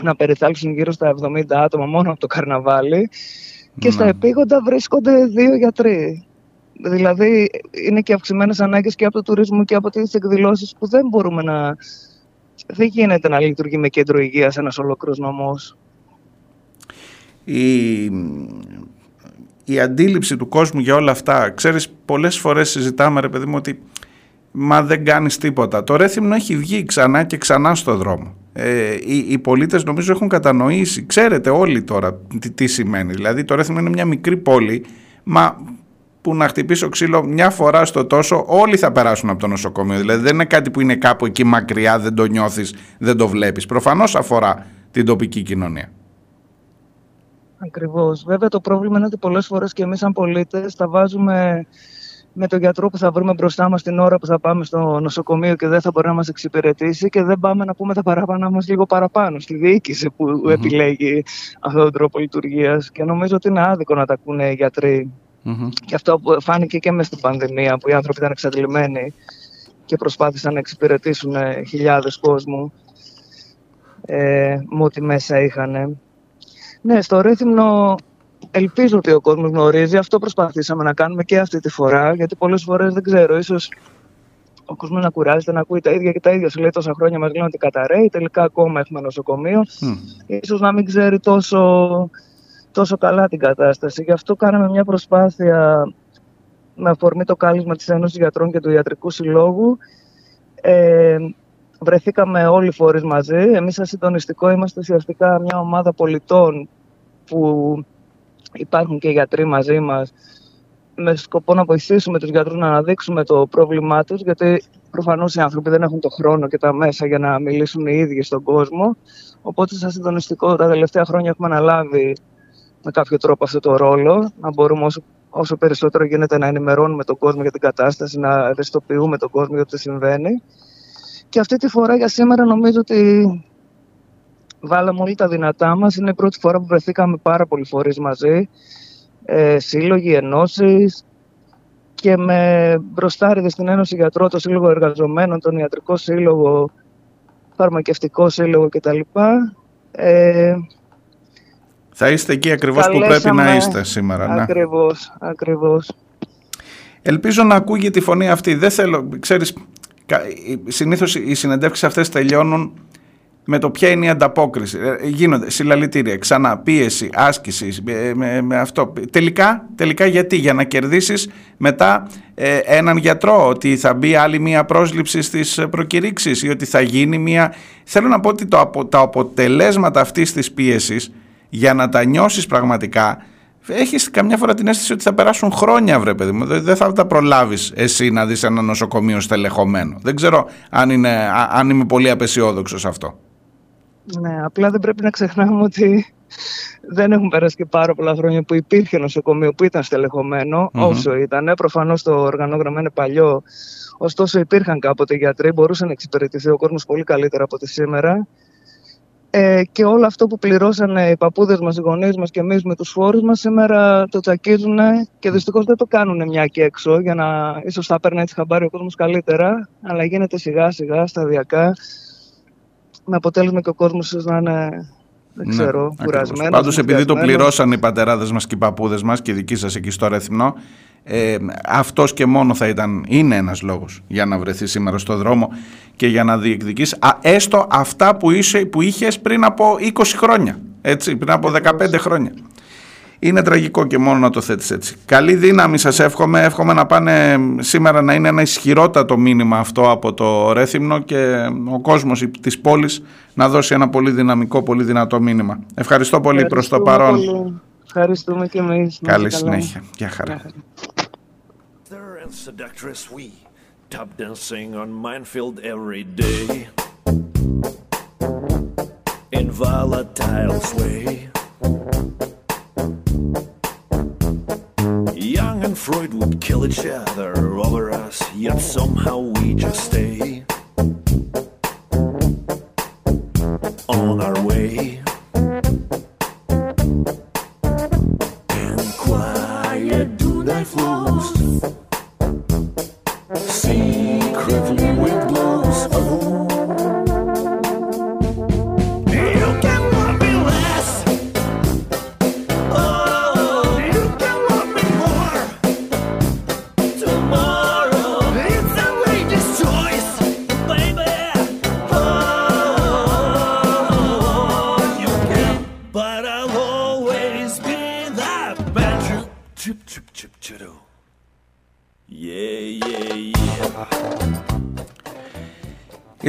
[SPEAKER 5] να περιθάλψουν γύρω στα 70 άτομα μόνο από το καρναβάλι. Και στα επίγοντα βρίσκονται δύο γιατροί. Δηλαδή είναι και αυξημένες ανάγκες και από το τουρισμό και από τις εκδηλώσεις που δεν μπορούμε να. Δεν γίνεται να λειτουργεί με κέντρο υγείας ένας ολόκληρος νομός.
[SPEAKER 1] Η, η αντίληψη του κόσμου για όλα αυτά, ξέρεις πολλές φορές συζητάμε ρε παιδί μου ότι μα δεν κάνεις τίποτα. Το Ρέθυμνο έχει βγει ξανά και ξανά στο δρόμο. Ε, οι, οι πολίτες νομίζω έχουν κατανοήσει, ξέρετε όλοι τώρα τι, τι σημαίνει. Δηλαδή το Ρέθυμνο είναι μια μικρή πόλη, μα που να χτυπήσω ξύλο μια φορά στο τόσο όλοι θα περάσουν από το νοσοκομείο. Δηλαδή δεν είναι κάτι που είναι κάπου εκεί μακριά, δεν το νιώθεις, δεν το βλέπεις. Προφανώς αφορά την τοπική κοινωνία.
[SPEAKER 5] Ακριβώς. Βέβαια το πρόβλημα είναι ότι πολλές φορές και εμείς σαν πολίτες τα βάζουμε με τον γιατρό που θα βρούμε μπροστά μας την ώρα που θα πάμε στο νοσοκομείο και δεν θα μπορεί να μας εξυπηρετήσει και δεν πάμε να πούμε τα παράπονα μας λίγο παραπάνω στη διοίκηση που επιλέγει αυτόν τον τρόπο λειτουργίας και νομίζω ότι είναι άδικο να τα ακούνε οι γιατροί Mm-hmm. Και αυτό που φάνηκε και μέσα στην πανδημία που οι άνθρωποι ήταν εξαντλημένοι και προσπάθησαν να εξυπηρετήσουν ε, χιλιάδες κόσμου ε, με ό,τι μέσα είχαν. Ναι, στο ρύθμο ελπίζω ότι ο κόσμος γνωρίζει. Αυτό προσπαθήσαμε να κάνουμε και αυτή τη φορά, γιατί πολλές φορές δεν ξέρω, ίσως ο κόσμος να κουράζεται να ακούει τα ίδια και τα ίδια. Σου λέει τόσα χρόνια μας λένε ότι καταραίει. Τελικά ακόμα έχουμε νοσοκομείο. Mm. Ίσως να μην ξέρει τόσο τόσο καλά την κατάσταση. Γι' αυτό κάναμε μια προσπάθεια με αφορμή το κάλεσμα της Ένωσης Γιατρών και του Ιατρικού Συλλόγου. Ε, βρεθήκαμε όλοι οι φορείς μαζί. Εμείς σαν συντονιστικό είμαστε ουσιαστικά μια ομάδα πολιτών που υπάρχουν και γιατροί μαζί μας με σκοπό να βοηθήσουμε τους γιατρούς να αναδείξουμε το πρόβλημά τους γιατί προφανώς οι άνθρωποι δεν έχουν το χρόνο και τα μέσα για να μιλήσουν οι ίδιοι στον κόσμο. Οπότε σαν συντονιστικό τα τελευταία χρόνια έχουμε αναλάβει με κάποιο τρόπο αυτό το ρόλο, να μπορούμε όσο, όσο περισσότερο γίνεται να ενημερώνουμε τον κόσμο για την κατάσταση, να ευαισθητοποιούμε τον κόσμο για το τι συμβαίνει. Και αυτή τη φορά για σήμερα νομίζω ότι βάλαμε όλοι τα δυνατά μας. Είναι η πρώτη φορά που βρεθήκαμε πάρα πολλοί φορείς μαζί, ε, σύλλογοι, ενώσεις και με μπροστάριδες στην Ένωση Γιατρό, το Σύλλογο Εργαζομένων, τον Ιατρικό Σύλλογο, Φαρμακευτικό Σύλλογο κτλ. Ε,
[SPEAKER 1] Θα είστε εκεί ακριβώς που πρέπει να είστε σήμερα. Ναι.
[SPEAKER 5] Ακριβώς, ακριβώς.
[SPEAKER 1] Ελπίζω να ακούγει τη φωνή αυτή. Δεν θέλω, ξέρεις, συνήθως οι συνεντεύξεις αυτές τελειώνουν με το ποια είναι η ανταπόκριση. Ε, γίνονται συλλαλητήρια, ξανά πίεση, άσκηση, ε, με, με, αυτό. Τελικά, τελικά γιατί, για να κερδίσεις μετά ε, έναν γιατρό, ότι θα μπει άλλη μία πρόσληψη στις προκηρύξεις ή ότι θα γίνει μία... Θέλω να πω ότι το, τα αποτελέσματα αυτής της πίεσης, για να τα νιώσεις πραγματικά, έχεις καμιά φορά την αίσθηση ότι θα περάσουν χρόνια, βρε παιδί μου. Δεν θα τα προλάβεις εσύ να δεις ένα νοσοκομείο στελεχωμένο. Δεν ξέρω αν, είναι, αν είμαι πολύ απεσιόδοξος αυτό.
[SPEAKER 5] Ναι, απλά δεν πρέπει να ξεχνάμε ότι δεν έχουν περάσει και πάρα πολλά χρόνια που υπήρχε νοσοκομείο που ήταν όσο ήταν. Προφανώς το οργανόγραμμα είναι παλιό. Ωστόσο, υπήρχαν κάποτε γιατροί, μπορούσε να εξυπηρετηθεί ο κόσμος πολύ καλύτερα από τη σήμερα. Ε, και όλο αυτό που πληρώσαν οι παππούδες μας, οι γονείς μας και εμείς με τους φόρους μας, σήμερα το τσακίζουν και δυστυχώς δεν το κάνουν μια και έξω για να ίσως θα παίρνει έτσι χαμπάρι ο κόσμος καλύτερα. Αλλά γίνεται σιγά σιγά, σταδιακά με αποτέλεσμα και ο κόσμος να είναι δεν ναι, ξέρω, ναι, κουρασμένος.
[SPEAKER 1] Πάντως, επειδή το πληρώσαν οι πατεράδες μας και οι παππούδες μας και οι δικοί σας εκεί στο Ρεθυμνό, ε, αυτός και μόνο θα ήταν, είναι ένας λόγος για να βρεθείς σήμερα στο δρόμο και για να διεκδικήσει έστω αυτά που, είσαι, που είχες πριν από 20 χρόνια. Έτσι, πριν από 15 χρόνια. Είναι τραγικό και μόνο να το θέτεις έτσι. Καλή δύναμη σας εύχομαι. Εύχομαι να πάνε σήμερα να είναι ένα ισχυρότατο μήνυμα αυτό από το Ρέθυμνο και ο κόσμος της πόλης να δώσει ένα πολύ δυναμικό, πολύ δυνατό μήνυμα. Ευχαριστώ πολύ προς το παρόν.
[SPEAKER 5] Ευχαριστούμε και εμείς.
[SPEAKER 1] Καλή συνέχεια. Γεια χαρά. Young and Freud would kill each other over us, yet somehow we just stay on our way.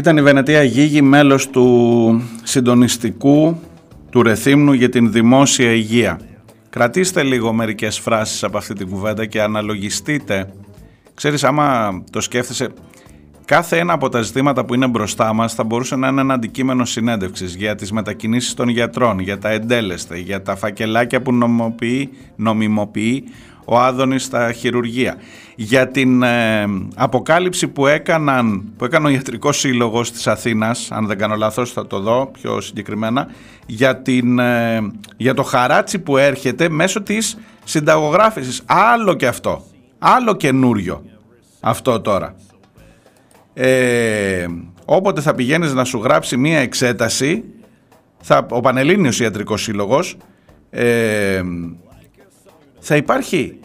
[SPEAKER 1] Ήταν η Βενετία Γίγη μέλος του συντονιστικού του Ρεθύμνου για την δημόσια υγεία. Κρατήστε λίγο μερικές φράσεις από αυτή την κουβέντα και αναλογιστείτε. Ξέρεις, άμα το σκέφτεσαι, κάθε ένα από τα ζητήματα που είναι μπροστά μας θα μπορούσε να είναι ένα αντικείμενο συνέντευξης για τις μετακινήσεις των γιατρών, για τα εντέλεστα, για τα φακελάκια που νομιμοποιεί, νομιμοποιεί ο Άδωνης στα χειρουργεία. Για την ε, αποκάλυψη που, έκαναν, που έκανε ο Ιατρικός Σύλλογος της Αθήνας, αν δεν κάνω λάθος θα το δω πιο συγκεκριμένα, για, την, ε, για το χαράτσι που έρχεται μέσω της συνταγογράφησης. Άλλο και αυτό. Άλλο καινούριο αυτό τώρα. Ε, όποτε θα πηγαίνεις να σου γράψει μία εξέταση, θα, ο Πανελλήνιος Ιατρικός Σύλλογος ε, θα υπάρχει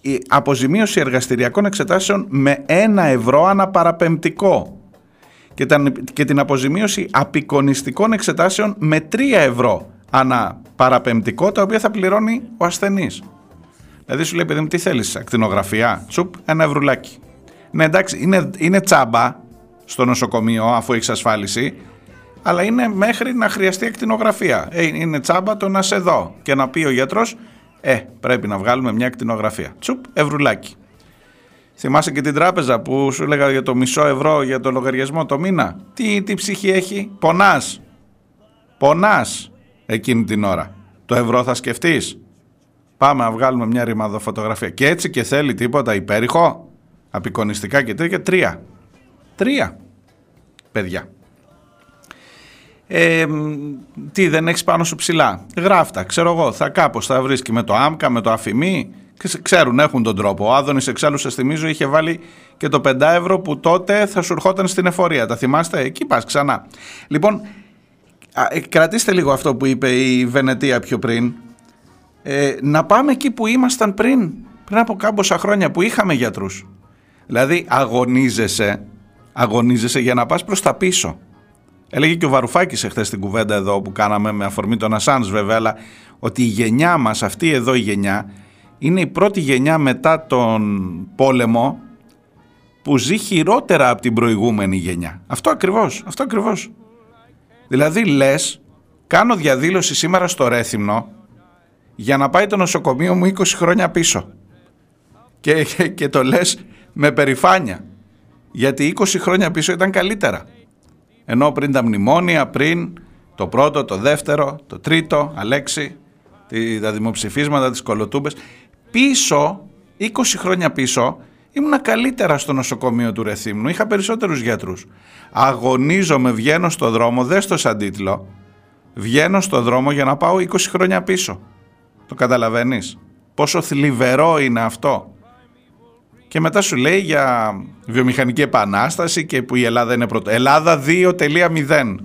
[SPEAKER 1] η αποζημίωση εργαστηριακών εξετάσεων με ένα ευρώ αναπαραπεμπτικό και, και την αποζημίωση απεικονιστικών εξετάσεων με 3 ευρώ αναπαραπεμπτικό τα οποία θα πληρώνει ο ασθενής. Δηλαδή σου λέει παιδί μου τι θέλεις, ακτινογραφία, τσουπ, ένα ευρουλάκι. Ναι εντάξει είναι, είναι τσάμπα στο νοσοκομείο αφού έχεις ασφάλιση αλλά είναι μέχρι να χρειαστεί ακτινογραφία. Ε, είναι τσάμπα το να σε δω και να πει ο γιατρός ε, πρέπει να βγάλουμε μια κτηνογραφία. Τσουπ, ευρουλάκι. Θυμάσαι και την τράπεζα που σου έλεγα για το μισό ευρώ για το λογαριασμό το μήνα; Τι, τι ψυχή έχει, πονάς. Πονάς εκείνη την ώρα. Το ευρώ θα σκεφτείς; Πάμε να βγάλουμε μια ρημαδοφωτογραφία. Και έτσι και θέλει τίποτα υπέρηχο. Απεικονιστικά και τέτοια. Τρία. Τρία. Παιδιά. Ε, τι δεν έχεις πάνω σου ψηλά; Γράφτα, ξέρω εγώ, θα κάπως θα βρίσκει με το άμκα, με το αφημί. Ξέρουν, έχουν τον τρόπο. Ο Άδωνης εξάλλου σας θυμίζω είχε βάλει και το 5 ευρώ που τότε θα σου ερχόταν στην εφορία. Τα θυμάστε, εκεί πας ξανά. Λοιπόν, ε, κρατήστε λίγο αυτό που είπε η Βενετία πιο πριν. ε, να πάμε εκεί που ήμασταν πριν, πριν από κάμποσα χρόνια που είχαμε γιατρούς. Δηλαδή αγωνίζεσαι, αγωνίζεσαι για να πας προς τα πίσω. Έλεγε και ο Βαρουφάκης εχθές στην κουβέντα εδώ που κάναμε με αφορμή τον Ασάνς βέβαια, αλλά ότι η γενιά μας, αυτή εδώ η γενιά, είναι η πρώτη γενιά μετά τον πόλεμο που ζει χειρότερα από την προηγούμενη γενιά. Αυτό ακριβώς, αυτό ακριβώς. Δηλαδή λες, κάνω διαδήλωση σήμερα στο Ρέθυμνο για να πάει το νοσοκομείο μου 20 χρόνια πίσω. Και, και, και το λες με περηφάνεια. Γιατί 20 χρόνια πίσω ήταν καλύτερα. Ενώ πριν τα μνημόνια, πριν το πρώτο, το δεύτερο, το τρίτο, Αλέξη, τα δημοψηφίσματα, τις κολοτούμπες, πίσω, 20 χρόνια πίσω, ήμουνα καλύτερα στο νοσοκομείο του Ρεθύμνου, είχα περισσότερους γιατρούς. Αγωνίζομαι, βγαίνω στο δρόμο, δες το σαν τίτλο, βγαίνω στο δρόμο για να πάω 20 χρόνια πίσω. Το καταλαβαίνεις; Πόσο θλιβερό είναι αυτό. Και μετά σου λέει για βιομηχανική επανάσταση και που η Ελλάδα είναι πρώτο. Ελλάδα 2.0.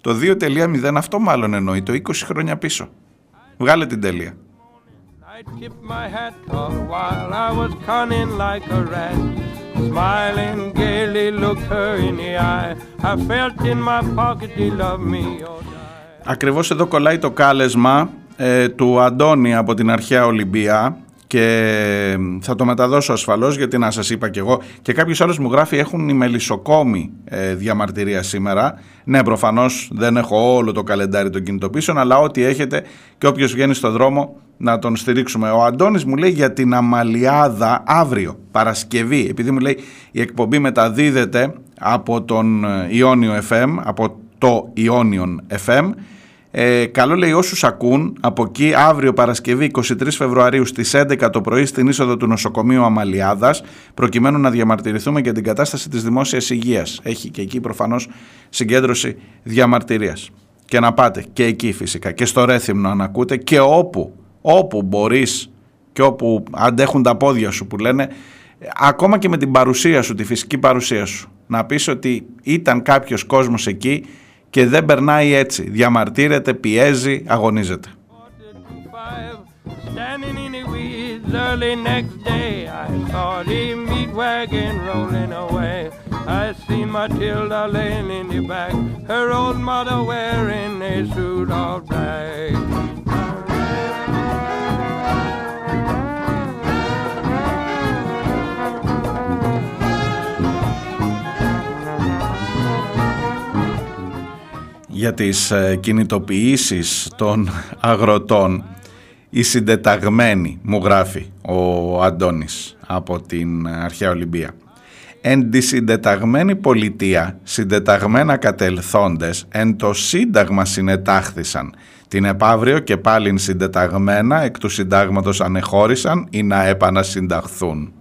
[SPEAKER 1] Το 2.0 αυτό μάλλον εννοεί, το 20 χρόνια πίσω. Βγάλε την τελεία. Ακριβώς εδώ κολλάει το κάλεσμα ε, του Αντώνη από την αρχαία Ολυμπία και θα το μεταδώσω ασφαλώς γιατί να σας είπα και εγώ. Και κάποιος άλλος μου γράφει έχουν οι μελισσοκόμοι ε, διαμαρτυρία σήμερα. Ναι προφανώς δεν έχω όλο το καλεντάρι των κινητοποίησεων αλλά ό,τι έχετε και όποιος βγαίνει στο δρόμο να τον στηρίξουμε ο Αντώνης μου λέει για την Αμαλιάδα αύριο Παρασκευή. Επειδή μου λέει η εκπομπή μεταδίδεται από τον Ιόνιο FM από το Ιόνιον FM ε, καλό λέει όσους ακούν από εκεί αύριο Παρασκευή 23 Φεβρουαρίου στις 11 το πρωί στην είσοδο του νοσοκομείου Αμαλιάδας, προκειμένου να διαμαρτυρηθούμε για την κατάσταση της δημόσιας υγείας. Έχει και εκεί προφανώς συγκέντρωση διαμαρτυρίας. Και να πάτε και εκεί φυσικά και στο Ρέθυμνο αν ακούτε και όπου, όπου μπορείς και όπου αντέχουν τα πόδια σου που λένε ακόμα και με την παρουσία σου, τη φυσική παρουσία σου να πεις ότι ήταν κάποιος κόσμος εκεί και δεν περνάει έτσι. Διαμαρτύρεται, πιέζει, αγωνίζεται. early next day I saw the meat wagon rolling away I see Matilda laying in the back Her old mother wearing a suit of black για τις ε, κινητοποιήσεις των αγροτών. Η συντεταγμένη μου γράφει ο Αντώνης από την αρχαία Ολυμπία. Εν τη συντεταγμένη πολιτεία συντεταγμένα κατελθόντες εν το σύνταγμα συνετάχθησαν. Την επαύριο και πάλιν συντεταγμένα εκ του συντάγματος ανεχώρησαν ή να επανασυνταχθούν.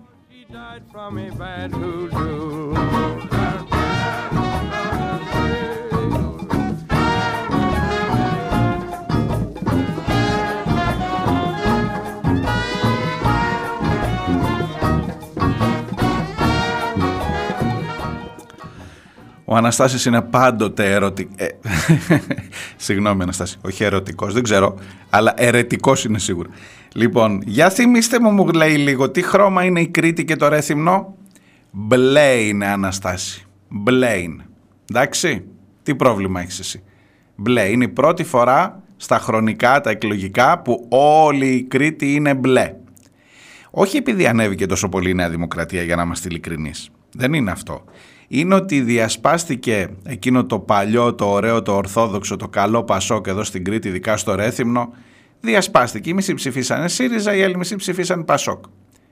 [SPEAKER 1] Ο Αναστάσης είναι πάντοτε ερωτικός. Ε, συγγνώμη Αναστάση, όχι ερωτικός, δεν ξέρω, αλλά ερετικός είναι σίγουρα. Λοιπόν, για θυμίστε μου μου λέει λίγο, τι χρώμα είναι η Κρήτη και το Ρέθυμνο. Μπλε είναι Αναστάση, μπλε είναι. Εντάξει, τι πρόβλημα έχεις εσύ; Μπλε, είναι η πρώτη φορά στα χρονικά, τα εκλογικά που όλη η Κρήτη είναι μπλε. Όχι επειδή ανέβηκε τόσο πολύ η Νέα Δημοκρατία για να είμαστε ειλικρινείς. Δεν είναι αυτό είναι ότι διασπάστηκε εκείνο το παλιό, το ωραίο, το ορθόδοξο, το καλό Πασόκ εδώ στην Κρήτη, ειδικά στο Ρέθυμνο, διασπάστηκε. Οι μισοί ψηφίσανε ΣΥΡΙΖΑ, οι άλλοι μισοί ψηφίσαν Πασόκ.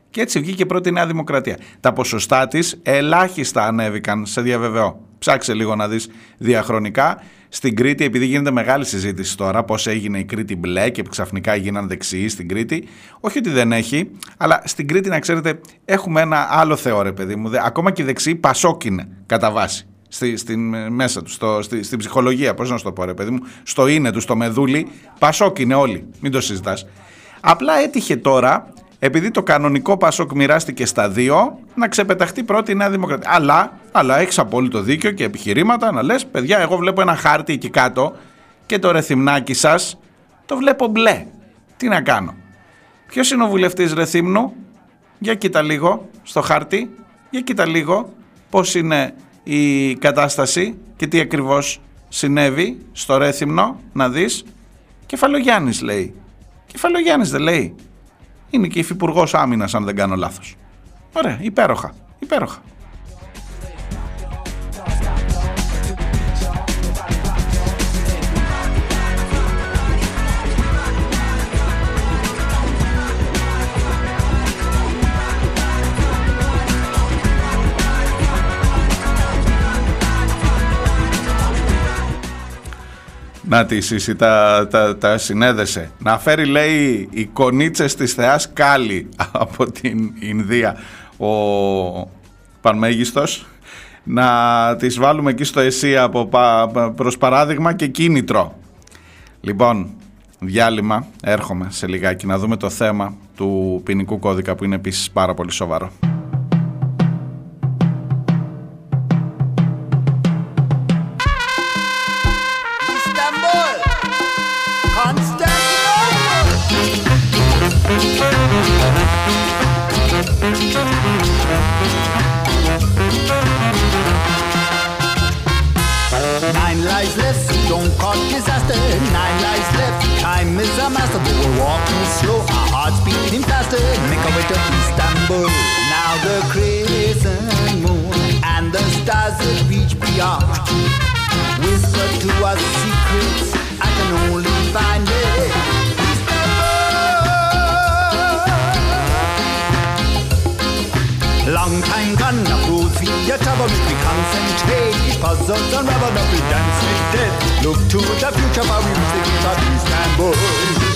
[SPEAKER 1] Και έτσι βγήκε πρώτη Νέα Δημοκρατία. Τα ποσοστά της ελάχιστα ανέβηκαν, σε διαβεβαιώ. Ψάξε λίγο να δεις διαχρονικά. Στην Κρήτη, επειδή γίνεται μεγάλη συζήτηση τώρα, πώς έγινε η Κρήτη μπλε και ξαφνικά γίναν δεξιοί στην Κρήτη. Όχι ότι δεν έχει, αλλά στην Κρήτη, να ξέρετε, έχουμε ένα άλλο θεό, ρε παιδί μου. Ακόμα και οι δεξιοί πασόκινε κατά βάση. Στη, στην, μέσα τους, στο, στη, στην ψυχολογία, πώς να σου το πω, ρε παιδί μου, στο είναι τους, στο μεδούλι, πασόκινε όλοι. Μην το συζητάς. Απλά έτυχε τώρα επειδή το κανονικό Πασόκ μοιράστηκε στα δύο, να ξεπεταχτεί πρώτη η Νέα Δημοκρατία. Αλλά, αλλά έχεις απόλυτο δίκιο και επιχειρήματα να λες: Παιδιά, εγώ βλέπω ένα χάρτη εκεί κάτω και το ρεθυμνάκι σας το βλέπω μπλε. Τι να κάνω. Ποιος είναι ο βουλευτής Ρεθύμνου, για κοίτα λίγο στο χάρτη, για κοίτα λίγο πώς είναι η κατάσταση και τι ακριβώς συνέβη στο Ρέθυμνο, να δεις. Κεφαλογιάννης λέει. Κεφαλογιάννης δεν λέει. Είναι και υφυπουργός άμυνας, αν δεν κάνω λάθος. Ωραία, υπέροχα, υπέροχα. Να τη Σύση, τα, τα, τα συνέδεσε. Να φέρει λέει οι κονίτσες της θεάς Κάλι από την Ινδία ο Πανμέγιστος να τις βάλουμε εκεί στο ΕΣΥ από, προς παράδειγμα και κίνητρο. Λοιπόν, διάλειμμα, έρχομαι σε λιγάκι να δούμε το θέμα του ποινικού κώδικα που είναι επίσης πάρα πολύ σοβαρό.
[SPEAKER 6] I'm masterful. We're walking slow, our hearts beating faster. Make our way to Istanbul. Now the crescent moon and the stars that reach beyond whisper to us secrets I can only find it. Long time gone, now fools we a tavern. We concentrate, each
[SPEAKER 7] puzzles and rubber, now we dance with death. Look to the future, for we music is our beast and boys.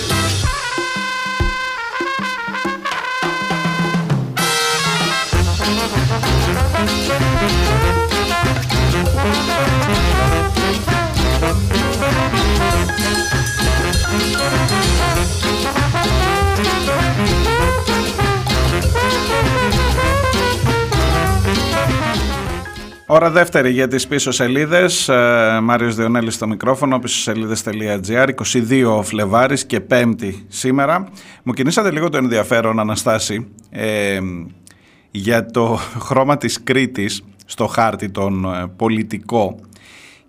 [SPEAKER 1] Ώρα δεύτερη για τις πίσω σελίδες, ε, Μάριος Διονέλης στο μικρόφωνο, πίσω σελίδες.gr, 22 Φλεβάρης και 5η σήμερα. Μου κινήσατε λίγο το ενδιαφέρον, Αναστάση, ε, για το χρώμα της Κρήτης στο χάρτη τον ε, πολιτικό.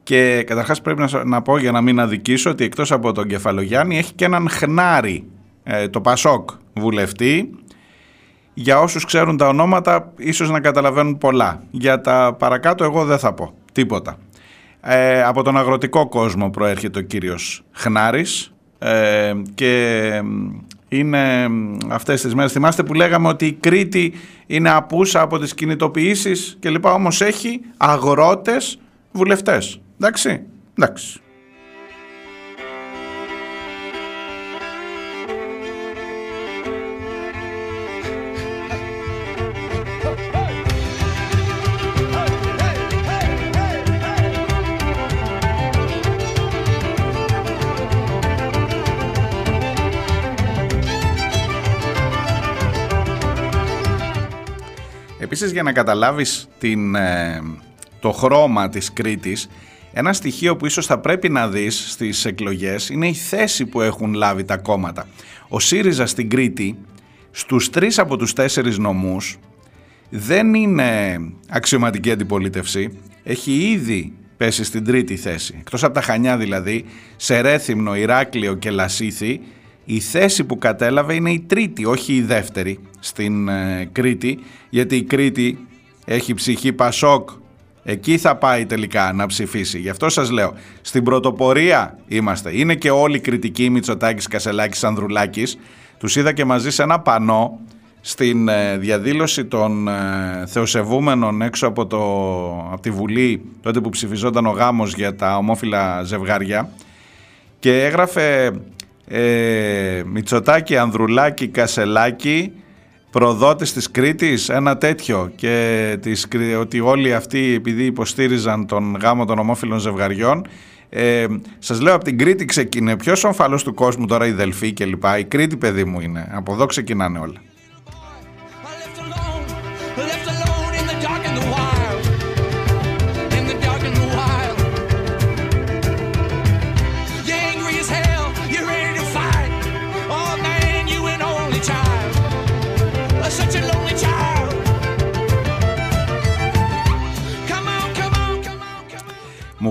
[SPEAKER 1] Και καταρχάς πρέπει να, να πω για να μην αδικήσω ότι εκτός από τον Κεφαλογιάννη έχει και έναν χνάρι, ε, το Πασόκ βουλευτή, για όσους ξέρουν τα ονόματα ίσως να καταλαβαίνουν πολλά. Για τα παρακάτω εγώ δεν θα πω τίποτα. Ε, από τον αγροτικό κόσμο προέρχεται ο κύριος Χνάρης ε, και είναι αυτές τις μέρες. Θυμάστε που λέγαμε ότι η Κρήτη είναι απούσα από τις κινητοποιήσεις και λοιπά όμως έχει αγρότες βουλευτές. Εντάξει, εντάξει. Επίσης για να καταλάβεις την, ε, το χρώμα της Κρήτης, ένα στοιχείο που ίσως θα πρέπει να δεις στις εκλογές είναι η θέση που έχουν λάβει τα κόμματα. Ο ΣΥΡΙΖΑ στην Κρήτη, στους τρεις από τους τέσσερις νομούς, δεν είναι αξιωματική αντιπολίτευση, έχει ήδη πέσει στην τρίτη θέση. Εκτός από τα Χανιά δηλαδή, σε Ρέθυμνο, Ηράκλειο και Λασίθι, η θέση που κατέλαβε είναι η τρίτη, όχι η δεύτερη στην ε, Κρήτη, γιατί η Κρήτη έχει ψυχή Πασόκ. Εκεί θα πάει τελικά να ψηφίσει. Γι' αυτό σας λέω, στην πρωτοπορία είμαστε. Είναι και όλοι κριτικοί Μητσοτάκης, Κασελάκης, Ανδρουλάκης. Τους είδα και μαζί σε ένα πανό στην ε, διαδήλωση των ε, θεοσεβούμενων έξω από, το, από τη Βουλή τότε που ψηφιζόταν ο γάμος για τα ομόφυλα ζευγάρια και έγραφε ε, Μητσοτάκη, Ανδρουλάκη, Κασελάκη προδότης της Κρήτης, ένα τέτοιο. Και της, ότι όλοι αυτοί επειδή υποστήριζαν τον γάμο των ομόφυλων ζευγαριών ε, σας λέω από την Κρήτη ξεκινάει. Ποιος ομφαλός του κόσμου τώρα η Δελφή και λοιπά η Κρήτη παιδί μου είναι. Από εδώ ξεκινάνε όλα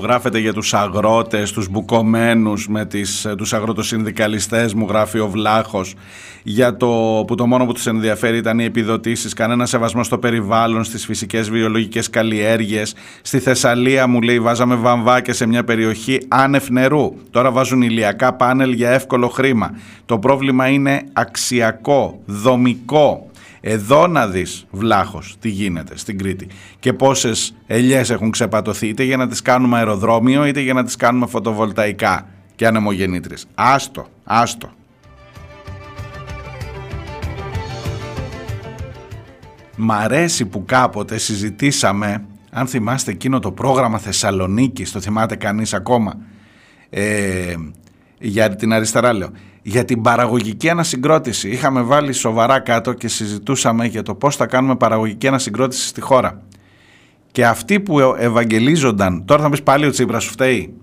[SPEAKER 1] γράφετε για τους αγρότες, τους μπουκωμένους με τις, ε, τους αγροτοσυνδικαλιστές, μου γράφει ο Βλάχος, για το που το μόνο που τους ενδιαφέρει ήταν οι επιδοτήσεις, κανένα σεβασμό στο περιβάλλον, στις φυσικές βιολογικές καλλιέργειες. Στη Θεσσαλία μου λέει βάζαμε βαμβάκια σε μια περιοχή άνευ νερού. Τώρα βάζουν ηλιακά πάνελ για εύκολο χρήμα. Το πρόβλημα είναι αξιακό, δομικό. Εδώ να δεις βλάχος τι γίνεται στην Κρήτη και πόσες ελιές έχουν ξεπατωθεί είτε για να τις κάνουμε αεροδρόμιο είτε για να τις κάνουμε φωτοβολταϊκά και ανεμογεννήτρες. Άστο, άστο. Μ' αρέσει που κάποτε συζητήσαμε, αν θυμάστε εκείνο το πρόγραμμα Θεσσαλονίκης, το θυμάται κανείς ακόμα, ε, για την αριστερά λέω, για την παραγωγική ανασυγκρότηση. Είχαμε βάλει σοβαρά κάτω και συζητούσαμε για το πώς θα κάνουμε παραγωγική ανασυγκρότηση στη χώρα. Και αυτοί που ευαγγελίζονταν, τώρα θα πεις πάλι ο Τσίπρας σου φταίει.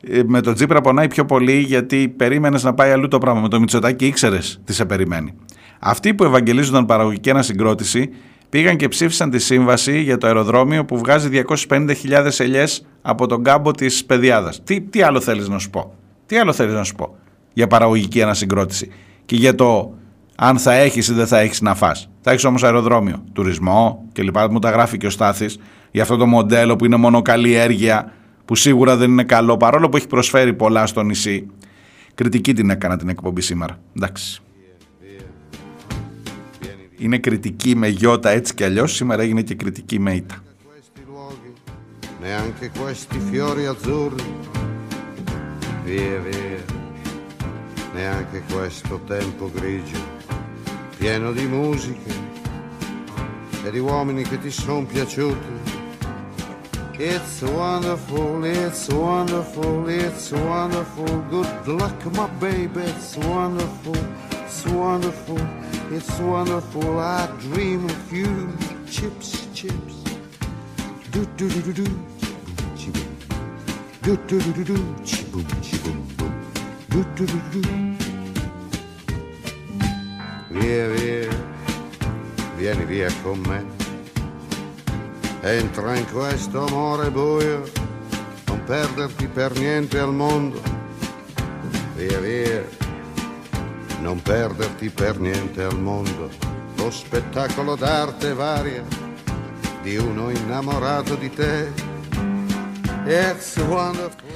[SPEAKER 1] Ε, με τον Τσίπρα πονάει πιο πολύ γιατί περίμενες να πάει αλλού το πράγμα. Με το Μητσοτάκι ήξερες τι σε περιμένει. Αυτοί που ευαγγελίζονταν παραγωγική ανασυγκρότηση πήγαν και ψήφισαν τη σύμβαση για το αεροδρόμιο που βγάζει 250.000 ελιές από τον κάμπο της Παιδιάδας. Τι, τι άλλο θέλεις να σου πω; Τι άλλο θέλεις να σου πω; Για παραγωγική ανασυγκρότηση και για το αν θα έχεις ή δεν θα έχεις να φας. Θα έχεις όμως αεροδρόμιο, τουρισμό κλπ. Μου τα γράφει και ο Στάθης για αυτό το μοντέλο που είναι μόνο καλλιέργεια που σίγουρα δεν είναι καλό παρόλο που έχει προσφέρει πολλά στο νησί. Κριτική την έκανα την εκπομπή σήμερα. Εντάξει. Είναι κριτική με γιώτα έτσι κι αλλιώς, σήμερα έγινε και κριτική με ήττα. Neanche questi fiori azzurri, via via, neanche questo tempo grigio, pieno di musiche e di uomini che ti sono piaciuti. It's wonderful, it's wonderful, it's wonderful. Good luck, my baby, it's wonderful, it's wonderful. It's wonderful, I dream of you. Chips, chips. Do do do do do. Do do do do do. Chiboom, chiboom, boom. Do do do. Via, via. Vieni via con me. Entra in questo amore buio. Non perderti per niente al mondo. Via, via non perderti per niente al mondo lo spettacolo d'arte varia di uno innamorato di te. It's wonderful.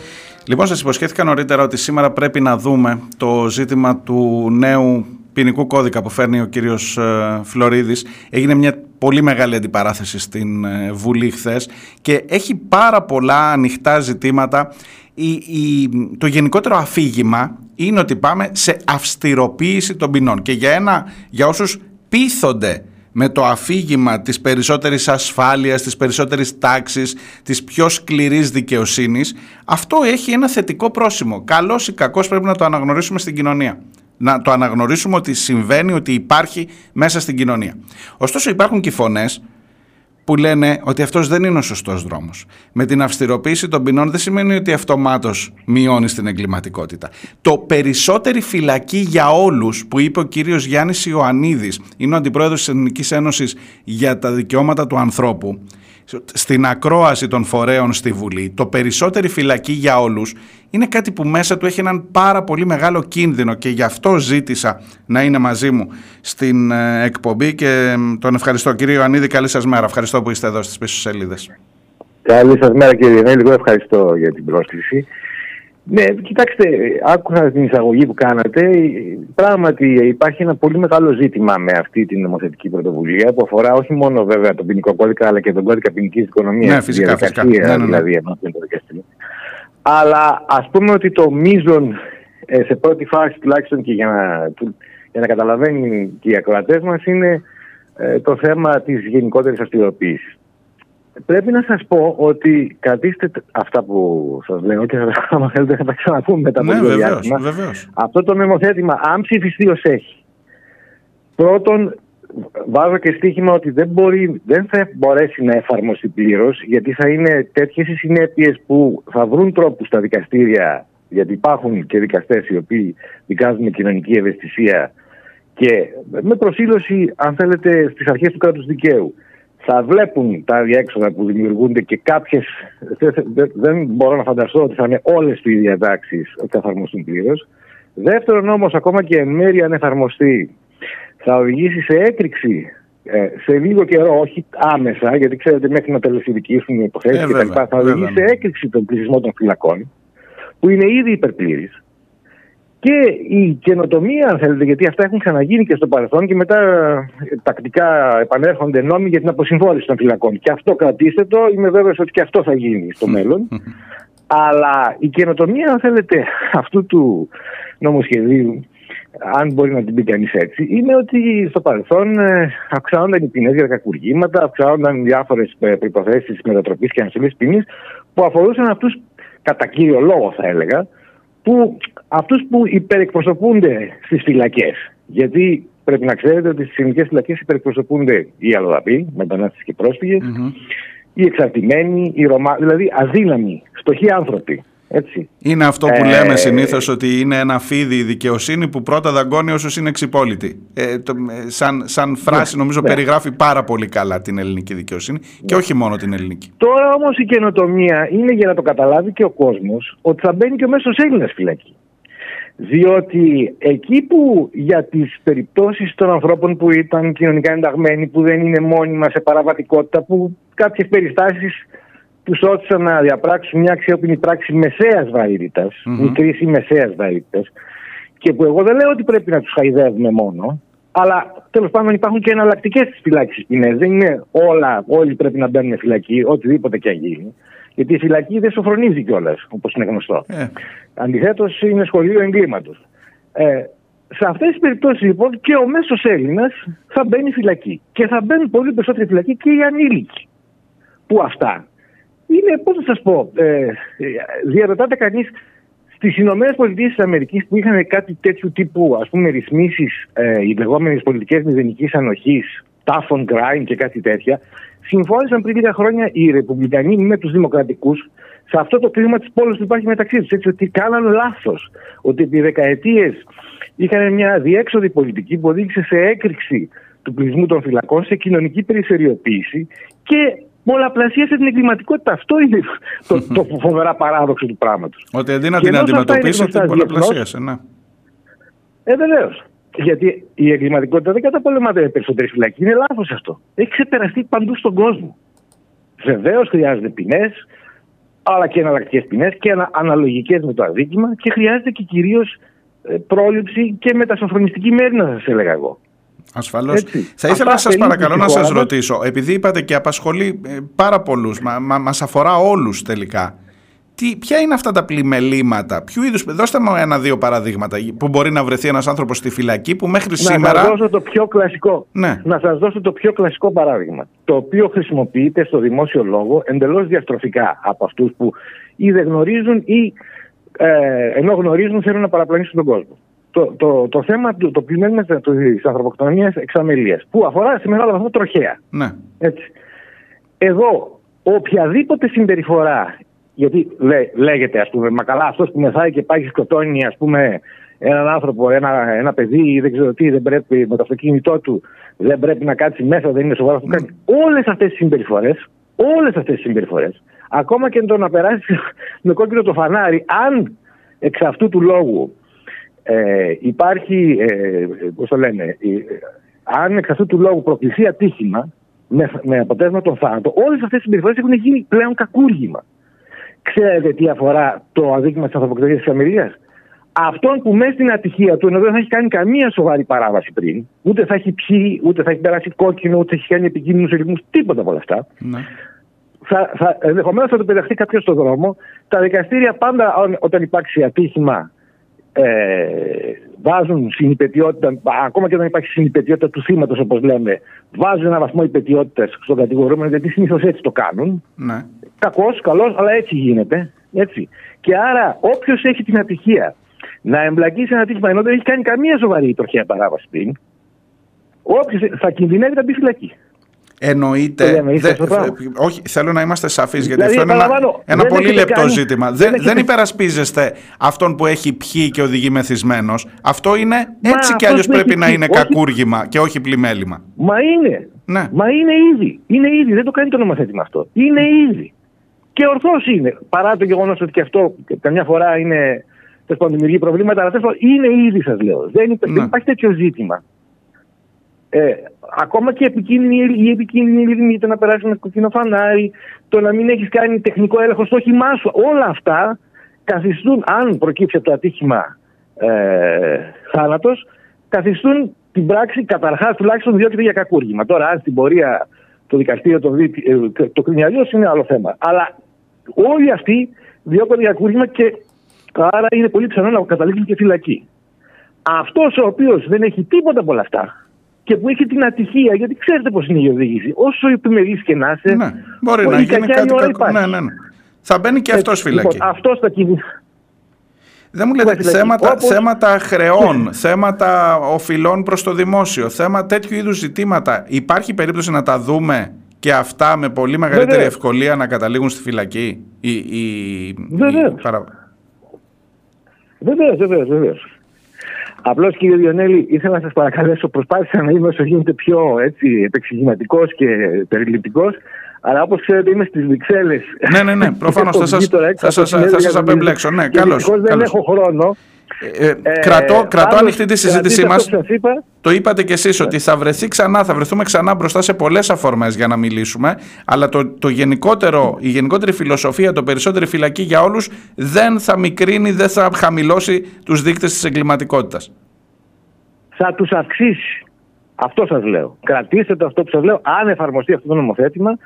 [SPEAKER 1] Λοιπόν, σας υποσχέθηκα νωρίτερα ότι σήμερα πρέπει να δούμε το ζήτημα του νέου ποινικού κώδικα που φέρνει ο κύριος ε, Φλωρίδης. Έγινε μια πολύ μεγάλη αντιπαράθεση στην ε, Βουλή χθες και έχει πάρα πολλά ανοιχτά ζητήματα. Η, η, το γενικότερο αφήγημα είναι ότι πάμε σε αυστηροποίηση των ποινών και για, ένα, για όσους πείθονται με το αφήγημα της περισσότερης ασφάλειας, της περισσότερης τάξης, της πιο σκληρής δικαιοσύνης, αυτό έχει ένα θετικό πρόσημο. Καλός ή κακός πρέπει να το αναγνωρίσουμε στην κοινωνία. Να το αναγνωρίσουμε ότι συμβαίνει, ότι υπάρχει μέσα στην κοινωνία. Ωστόσο υπάρχουν και φωνές που λένε ότι αυτός δεν είναι ο σωστός δρόμος. Με την αυστηροποίηση των ποινών δεν σημαίνει ότι αυτομάτως μειώνει την εγκληματικότητα. Το περισσότερη φυλακή για όλους που είπε ο κύριος Γιάννης Ιωαννίδης, είναι ο αντιπρόεδρος της Εθνικής Ένωσης για τα δικαιώματα του ανθρώπου, στην ακρόαση των φορέων στη Βουλή, το περισσότερη φυλακή για όλους είναι κάτι που μέσα του έχει έναν πάρα πολύ μεγάλο κίνδυνο και γι' αυτό ζήτησα να είναι μαζί μου στην ε, εκπομπή και τον ευχαριστώ. Κύριε Ιωαννίδη, καλή σας μέρα. Ευχαριστώ που είστε εδώ στις πίσω σελίδες.
[SPEAKER 8] Καλή σας μέρα κύριε Νέλη, ευχαριστώ για την πρόσκληση. Ναι, κοιτάξτε, άκουσα την εισαγωγή που κάνατε. Πράγματι υπάρχει ένα πολύ μεγάλο ζήτημα με αυτή την νομοθετική πρωτοβουλία που αφορά όχι μόνο βέβαια τον ποινικό κώδικα αλλά και τον κώδικα ποινικής οικονομίας.
[SPEAKER 1] Ναι, φυσικά. φυσικά. Ναι, ναι, ναι.
[SPEAKER 8] Δηλαδή, το δικαστήριο. Αλλά ας πούμε ότι το μείζον ε, σε πρώτη φάση τουλάχιστον και για να, για να καταλαβαίνει και οι ακροατές μας είναι ε, το θέμα της γενικότερης αυστηροποίησης. Πρέπει να σας πω ότι κρατήστε αυτά που σας λέω και άμα θέλετε θα τα ξαναπούμε μετά από
[SPEAKER 1] ναι,
[SPEAKER 8] το
[SPEAKER 1] διάστημα.
[SPEAKER 8] Αυτό το νομοθέτημα, αν ψηφιστεί ως έχει, πρώτον βάζω και στοίχημα ότι δεν, μπορεί, δεν θα μπορέσει να εφαρμοστεί πλήρως, γιατί θα είναι τέτοιες οι συνέπειες που θα βρουν τρόπους στα δικαστήρια, γιατί υπάρχουν και δικαστές οι οποίοι δικάζουν με κοινωνική ευαισθησία και με προσήλωση, αν θέλετε, στις αρχές του κράτους δικαίου θα βλέπουν τα διέξοδα που δημιουργούνται και κάποιες, δεν μπορώ να φανταστώ ότι θα είναι όλες οι διατάξεις ότι θα εφαρμοστούν πλήρως. Δεύτερον όμως ακόμα και εν μέρει αν εφαρμοστεί θα οδηγήσει σε έκρηξη ε, σε λίγο καιρό, όχι άμεσα, γιατί ξέρετε μέχρι να τελεσυδικήσουν οι υποθέσεις
[SPEAKER 1] Ε,
[SPEAKER 8] κτλ.
[SPEAKER 1] βέβαια,
[SPEAKER 8] Θα οδηγήσει
[SPEAKER 1] βέβαια.
[SPEAKER 8] σε έκρηξη των πληθυσμών των φυλακών, που είναι ήδη υπερπλήρης. Και η καινοτομία, αν θέλετε, γιατί αυτά έχουν ξαναγίνει και στο παρελθόν και μετά ε, τακτικά επανέρχονται νόμοι για την αποσυμφόρηση των φυλακών. Και αυτό κρατήστε το, είμαι βέβαιος ότι και αυτό θα γίνει στο μέλλον. Αλλά η καινοτομία, αν θέλετε, αυτού του νομοσχεδίου, αν μπορεί να την πει κανείς έτσι, είναι ότι στο παρελθόν ε, αυξάνονταν οι ποινές για τα κακουργήματα, αυξάνονταν διάφορες προποθέσει μετατροπής και αναστολής ποινής που αφορούσαν αυτούς, κατά κύριο λόγο θα έλεγα, που, αυτούς που υπερεκπροσωπούνται στις φυλακές. Γιατί πρέπει να ξέρετε ότι στις ελληνικές φυλακές υπερεκπροσωπούνται οι αλλοδαποί, μετανάστες και προσφυγες οι εξαρτημένοι, οι Ρωμά, δηλαδή αδύναμοι, φτωχοί άνθρωποι. Έτσι.
[SPEAKER 1] Είναι αυτό που
[SPEAKER 8] Ε,
[SPEAKER 1] λέμε συνήθως ότι είναι ένα φίδι η δικαιοσύνη που πρώτα δαγκώνει όσους είναι εξυπόλυτοι. Ε, το, ε, σαν, σαν φράση νομίζω
[SPEAKER 8] ναι.
[SPEAKER 1] περιγράφει πάρα πολύ καλά την ελληνική δικαιοσύνη και όχι μόνο την ελληνική.
[SPEAKER 8] Τώρα όμως η καινοτομία είναι για να το καταλάβει και ο κόσμος ότι θα μπαίνει και ο μέσος Έλληνας φυλακή. Διότι εκεί που για τις περιπτώσεις των ανθρώπων που ήταν κοινωνικά ενταγμένοι, που δεν είναι μόνιμα σε παραβατικότητα, που κάποιες περιστάσεις τους όθησαν να διαπράξουν μια αξιόπινη πράξη μεσαίας βαρύτητας, μικρής ή μεσαίας βαρύτητας, και που εγώ δεν λέω ότι πρέπει να τους χαϊδεύουμε μόνο, αλλά τέλος πάντων υπάρχουν και εναλλακτικές στι φυλάξεις ποινές. Δεν είναι όλα, όλοι πρέπει να μπαίνουν φυλακή, οτιδήποτε και αν γίνει. Γιατί η φυλακή δεν σοφρονίζει κιόλας, όπως είναι γνωστό.
[SPEAKER 1] Ε,
[SPEAKER 8] Αντιθέτως, είναι σχολείο εγκλήματος. Ε, σε αυτές τις περιπτώσεις, λοιπόν, και ο μέσος Έλληνας θα μπαίνει φυλακή. Και θα μπαίνουν πολύ περισσότεροι φυλακή και οι ανήλικοι. Που αυτά είναι, πώς θα σας πω, ε, διαρωτάται κανείς στις Ηνωμένες Πολιτείες της Αμερικής που είχαν κάτι τέτοιου τύπου ας πούμε ρυθμίσεις, ε, οι λεγόμενες πολιτικές μηδενικής ανοχής, tough on crime και κάτι τέτοια, συμφώνησαν πριν λίγα χρόνια οι Ρεπουμπλικανοί με τους Δημοκρατικούς σε αυτό το κλίμα της πόλης που υπάρχει μεταξύ τους. Έτσι, ότι κάναν λάθος. Ότι επί δεκαετίες είχαν μια διέξοδη πολιτική που οδήγησε σε έκρηξη του πληθυσμού των φυλακών, σε κοινωνική περιφερειοποίηση και πολλαπλασίασε την εγκληματικότητα. Αυτό είναι το, το φοβερά παράδοξο του πράγματος.
[SPEAKER 1] ότι αντί να
[SPEAKER 8] Και
[SPEAKER 1] την
[SPEAKER 8] ενώ αυτά είναι
[SPEAKER 1] αντιμετωπίσει
[SPEAKER 8] γνωστά
[SPEAKER 1] την
[SPEAKER 8] διεθνώς,
[SPEAKER 1] πολλαπλασίασε. Ναι.
[SPEAKER 8] Ε, βεβαίως. Γιατί η εγκληματικότητα δεν καταπολεμάται με περισσότερη φυλακή. Είναι λάθος αυτό. Έχει ξεπεραστεί παντού στον κόσμο. Βεβαίως χρειάζονται ποινές, αλλά και εναλλακτικές ποινές και ανα, αναλογικές με το αδίκημα και χρειάζεται και κυρίως πρόληψη και μετασοφρονιστική μέρη, να σας έλεγα εγώ.
[SPEAKER 1] Ασφαλώς.
[SPEAKER 8] Έτσι.
[SPEAKER 1] Θα ήθελα
[SPEAKER 8] Αυτά
[SPEAKER 1] να σας
[SPEAKER 8] περίπου
[SPEAKER 1] παρακαλώ
[SPEAKER 8] στη
[SPEAKER 1] να σας
[SPEAKER 8] χώρα μας.
[SPEAKER 1] ρωτήσω, επειδή είπατε και απασχολεί ε, πάρα πολλούς, μα, μα, μας αφορά όλους τελικά, τι, ποια είναι αυτά τα πλημελήματα, ποιου είδους, δώστε μου ένα-δύο παραδείγματα που μπορεί να βρεθεί ένας άνθρωπος στη φυλακή που μέχρι
[SPEAKER 8] Να
[SPEAKER 1] σήμερα...
[SPEAKER 8] σας δώσω το πιο κλασικό.
[SPEAKER 1] Ναι.
[SPEAKER 8] Να σας δώσω το πιο κλασικό παράδειγμα. Το οποίο χρησιμοποιείται στο δημόσιο λόγο εντελώς διαστροφικά από αυτούς που ή δεν γνωρίζουν ή ε, ενώ γνωρίζουν θέλουν να παραπλανήσουν τον κόσμο. Το, το, το θέμα του το πλημέλημα της ανθρωποκτονίας εξαμελίας που αφορά σε μεγάλο βαθμό τροχέα.
[SPEAKER 1] Ναι.
[SPEAKER 8] Έτσι. Εδώ οποιαδήποτε συμπεριφορά, γιατί λέ, λέγεται ας πούμε, μα καλά αυτός που μεθάει και πάει και σκοτώνει ας πούμε έναν άνθρωπο, ένα, ένα παιδί ή δεν ξέρω τι, δεν πρέπει με το αυτοκίνητό του, δεν πρέπει να κάτσει μέσα, δεν είναι σοβαρός αυτό που κάνει. Όλες αυτές τις συμπεριφορές, όλες αυτές τις συμπεριφορές, ακόμα και το να περάσει με κόκκινο το φανάρι, αν εξ αυτού του λόγου ε, υπάρχει, ε, πώς το λένε, ε, αν εξ αυτού του λόγου προκληθεί ατύχημα με, με αποτέλεσμα τον θάνατο, όλες αυτές οι συμπεριφορές έχουν γίνει πλέον κακούργημα. Ξέρετε τι αφορά το αδίκημα της ανθρωποκτονίας της Αμερία. Αυτόν που μέσα στην ατυχία του, ενώ δεν θα έχει κάνει καμία σοβαρή παράβαση πριν, ούτε θα έχει πιει, ούτε θα έχει περάσει κόκκινο, ούτε θα έχει κάνει επικίνδυνους ελιγμούς, τίποτα από όλα αυτά,
[SPEAKER 1] ναι.
[SPEAKER 8] θα, θα, ενδεχομένως θα του πεταχτεί κάποιος στον δρόμο. Τα δικαστήρια πάντα ό- όταν υπάρξει ατύχημα ε, βάζουν συνυπετιότητα, ακόμα και όταν υπάρχει συνυπετιότητα του θύματος, όπως λέμε, βάζουν ένα βαθμό υπετιότητας στον κατηγορούμενο, γιατί συνήθως έτσι το κάνουν.
[SPEAKER 1] ναι.
[SPEAKER 8] Κακός, καλός, αλλά έτσι γίνεται. Έτσι. Και άρα, όποιος έχει την ατυχία να εμπλακεί σε ένα ατύχημα ενώ δεν έχει κάνει καμία σοβαρή τροχαία παράβαση πριν, όποιος θα κινδυνεύει να μπει φυλακή.
[SPEAKER 1] Εννοείται.
[SPEAKER 8] Το λέμε, είστε
[SPEAKER 1] δε-
[SPEAKER 8] στο πράγμα.
[SPEAKER 1] όχι, θέλω να είμαστε σαφείς, γιατί
[SPEAKER 8] Δηλαδή,
[SPEAKER 1] αυτό είναι ένα,
[SPEAKER 8] επαναλαμβάνω,
[SPEAKER 1] ένα
[SPEAKER 8] δεν
[SPEAKER 1] πολύ
[SPEAKER 8] έχετε
[SPEAKER 1] λεπτό
[SPEAKER 8] κάνει-
[SPEAKER 1] ζήτημα.
[SPEAKER 8] δεν
[SPEAKER 1] Δεν, δεν
[SPEAKER 8] έχετε-
[SPEAKER 1] υπερασπίζεστε αυτόν που έχει πιει και οδηγεί μεθυσμένος. Αυτό είναι
[SPEAKER 8] Μα
[SPEAKER 1] έτσι κι
[SPEAKER 8] αυτός
[SPEAKER 1] αλλιώς
[SPEAKER 8] που
[SPEAKER 1] πρέπει
[SPEAKER 8] έχει
[SPEAKER 1] να
[SPEAKER 8] πιει,
[SPEAKER 1] είναι
[SPEAKER 8] όχι-
[SPEAKER 1] κακούργημα και όχι πλημέλημα.
[SPEAKER 8] Μα είναι.
[SPEAKER 1] Ναι.
[SPEAKER 8] Μα είναι ήδη. Είναι ήδη. Δεν το κάνει το νομοθέτημα αυτό. Είναι ήδη. Και ορθώς είναι. Παρά το γεγονός ότι και αυτό καμιά φορά είναι. Τέλος πάντων, δημιουργεί προβλήματα, αλλά τέλος πάντων είναι ήδη, σας λέω. Δεν, υπά-
[SPEAKER 1] Ναι.
[SPEAKER 8] δεν υπάρχει τέτοιο ζήτημα. Ε, ακόμα και επικίνδυνη, η επικίνδυνη ρύθμη, το να περάσει με κοκκινό φανάρι, το να μην έχεις κάνει τεχνικό έλεγχο στο όχημά σου, όλα αυτά καθιστούν, αν προκύψει από το ατύχημα ε, θάνατος, καθιστούν την πράξη καταρχάς τουλάχιστον διώκεται για κακούργημα. Τώρα, αν στην πορεία το δικαστήριο το, δει, ε, το κρίνει αλλιώς, είναι άλλο θέμα. Αλλά όλοι αυτοί διώκονται για κακούργημα και άρα είναι πολύ πιθανό να καταλήξουν και φυλακή. Αυτός ο οποίος δεν έχει τίποτα από όλα αυτά και που έχει την ατυχία, γιατί ξέρετε πώς είναι η οδήγηση, όσο επιμελή και να είσαι,
[SPEAKER 1] Ναι, μπορεί
[SPEAKER 8] όλη
[SPEAKER 1] να
[SPEAKER 8] η
[SPEAKER 1] γίνει
[SPEAKER 8] κακιά
[SPEAKER 1] κάτι
[SPEAKER 8] η ώρα
[SPEAKER 1] κακό.
[SPEAKER 8] υπάρχει.
[SPEAKER 1] Ναι, ναι, ναι. Θα μπαίνει και αυτός φυλακή.
[SPEAKER 8] Λοιπόν, αυτός θα κινηθεί.
[SPEAKER 1] Δεν μου λέτε
[SPEAKER 8] φυλακή.
[SPEAKER 1] θέματα,
[SPEAKER 8] Όπως-
[SPEAKER 1] θέματα χρεών, θέματα οφειλών προς το δημόσιο, θέμα τέτοιου είδους ζητήματα. Υπάρχει περίπτωση να τα δούμε; Και αυτά με πολύ μεγαλύτερη
[SPEAKER 8] Βεβαίως.
[SPEAKER 1] ευκολία να καταλήγουν στη φυλακή. Η, η,
[SPEAKER 8] Βεβαίως.
[SPEAKER 1] η παρα-
[SPEAKER 8] Βεβαίω, βεβαίω, βεβαίω. Απλώς κύριε Διονέλη, ήθελα να σας παρακαλέσω, προσπάθησα να είμαι όσο γίνεται πιο έτσι, επεξηγηματικός και περιληπτικός. Αλλά όπως ξέρετε, είμαι στις Βρυξέλλες.
[SPEAKER 1] Ναι, ναι, ναι, προφανώς, θα σας- θα σας- θα σας απεμπλέξω. Ναι, καλώς,
[SPEAKER 8] Δεν
[SPEAKER 1] καλώς.
[SPEAKER 8] έχω χρόνο.
[SPEAKER 1] Ε, ε,
[SPEAKER 8] Ε,
[SPEAKER 1] κρατώ, κρατώ
[SPEAKER 8] πάντως,
[SPEAKER 1] ανοιχτή τη συζήτησή
[SPEAKER 8] κρατήστε
[SPEAKER 1] μας.
[SPEAKER 8] αυτό που σας είπα.
[SPEAKER 1] Το είπατε κι εσείς ότι θα βρεθεί ξανά, θα βρεθούμε ξανά μπροστά σε πολλές αφορμές για να μιλήσουμε, αλλά το, το γενικότερο, η γενικότερη φιλοσοφία, το περισσότερη φυλακή για όλους δεν θα μικρύνει, δεν θα χαμηλώσει τους δείκτες της εγκληματικότητας.
[SPEAKER 8] θα τους αυξήσει. Αυτό σας λέω. Κρατήστε το αυτό που σας λέω. Αν εφαρμοστεί αυτό το νομοθέτημα,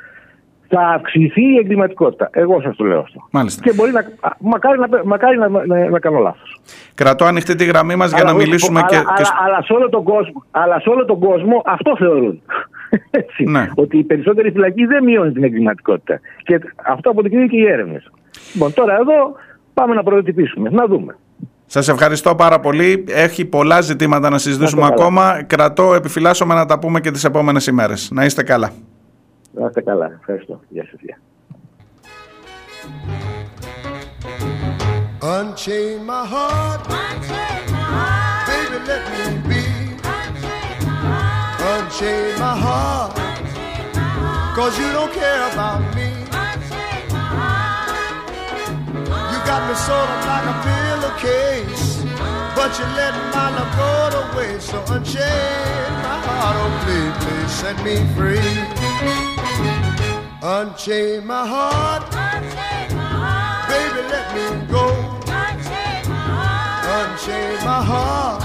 [SPEAKER 8] θα αυξηθεί η εγκληματικότητα. Εγώ σας το λέω αυτό.
[SPEAKER 1] Μάλιστα.
[SPEAKER 8] Και μπορεί να. α, Μακάρι να, μακάρι να, να, να κάνω λάθος.
[SPEAKER 1] Κρατώ ανοιχτή τη γραμμή μας για να μιλήσουμε
[SPEAKER 8] αλλά,
[SPEAKER 1] και...
[SPEAKER 8] αλλά,
[SPEAKER 1] και... σ-
[SPEAKER 8] αλλά, σε όλο τον κόσμο, αλλά σε όλο τον κόσμο αυτό θεωρούν. Έτσι,
[SPEAKER 1] Ναι.
[SPEAKER 8] Ότι η περισσότερη φυλακή δεν μειώνει την εγκληματικότητα. Και αυτό αποδεικνύουν και οι έρευνες. Λοιπόν, τώρα εδώ πάμε να πρωτοτυπήσουμε. Να δούμε.
[SPEAKER 1] Σας ευχαριστώ πάρα πολύ. Έχει πολλά ζητήματα να συζητήσουμε
[SPEAKER 8] Να είστε καλά.
[SPEAKER 1] ακόμα. Κρατώ, επιφυλάσσομαι να τα πούμε και τις επόμενες ημέρες. Να είστε καλά.
[SPEAKER 8] Να είστε καλά. Ευχαριστώ. Γεια σας. Γεια.
[SPEAKER 7] Unchain my heart, baby, let me be. Unchain my heart, cause you don't care about me. You got me sort of like a pillowcase, but you let my love go to waste. So unchain my heart, oh please, please set me free. Unchain my heart, baby, let me go. Unchain my heart,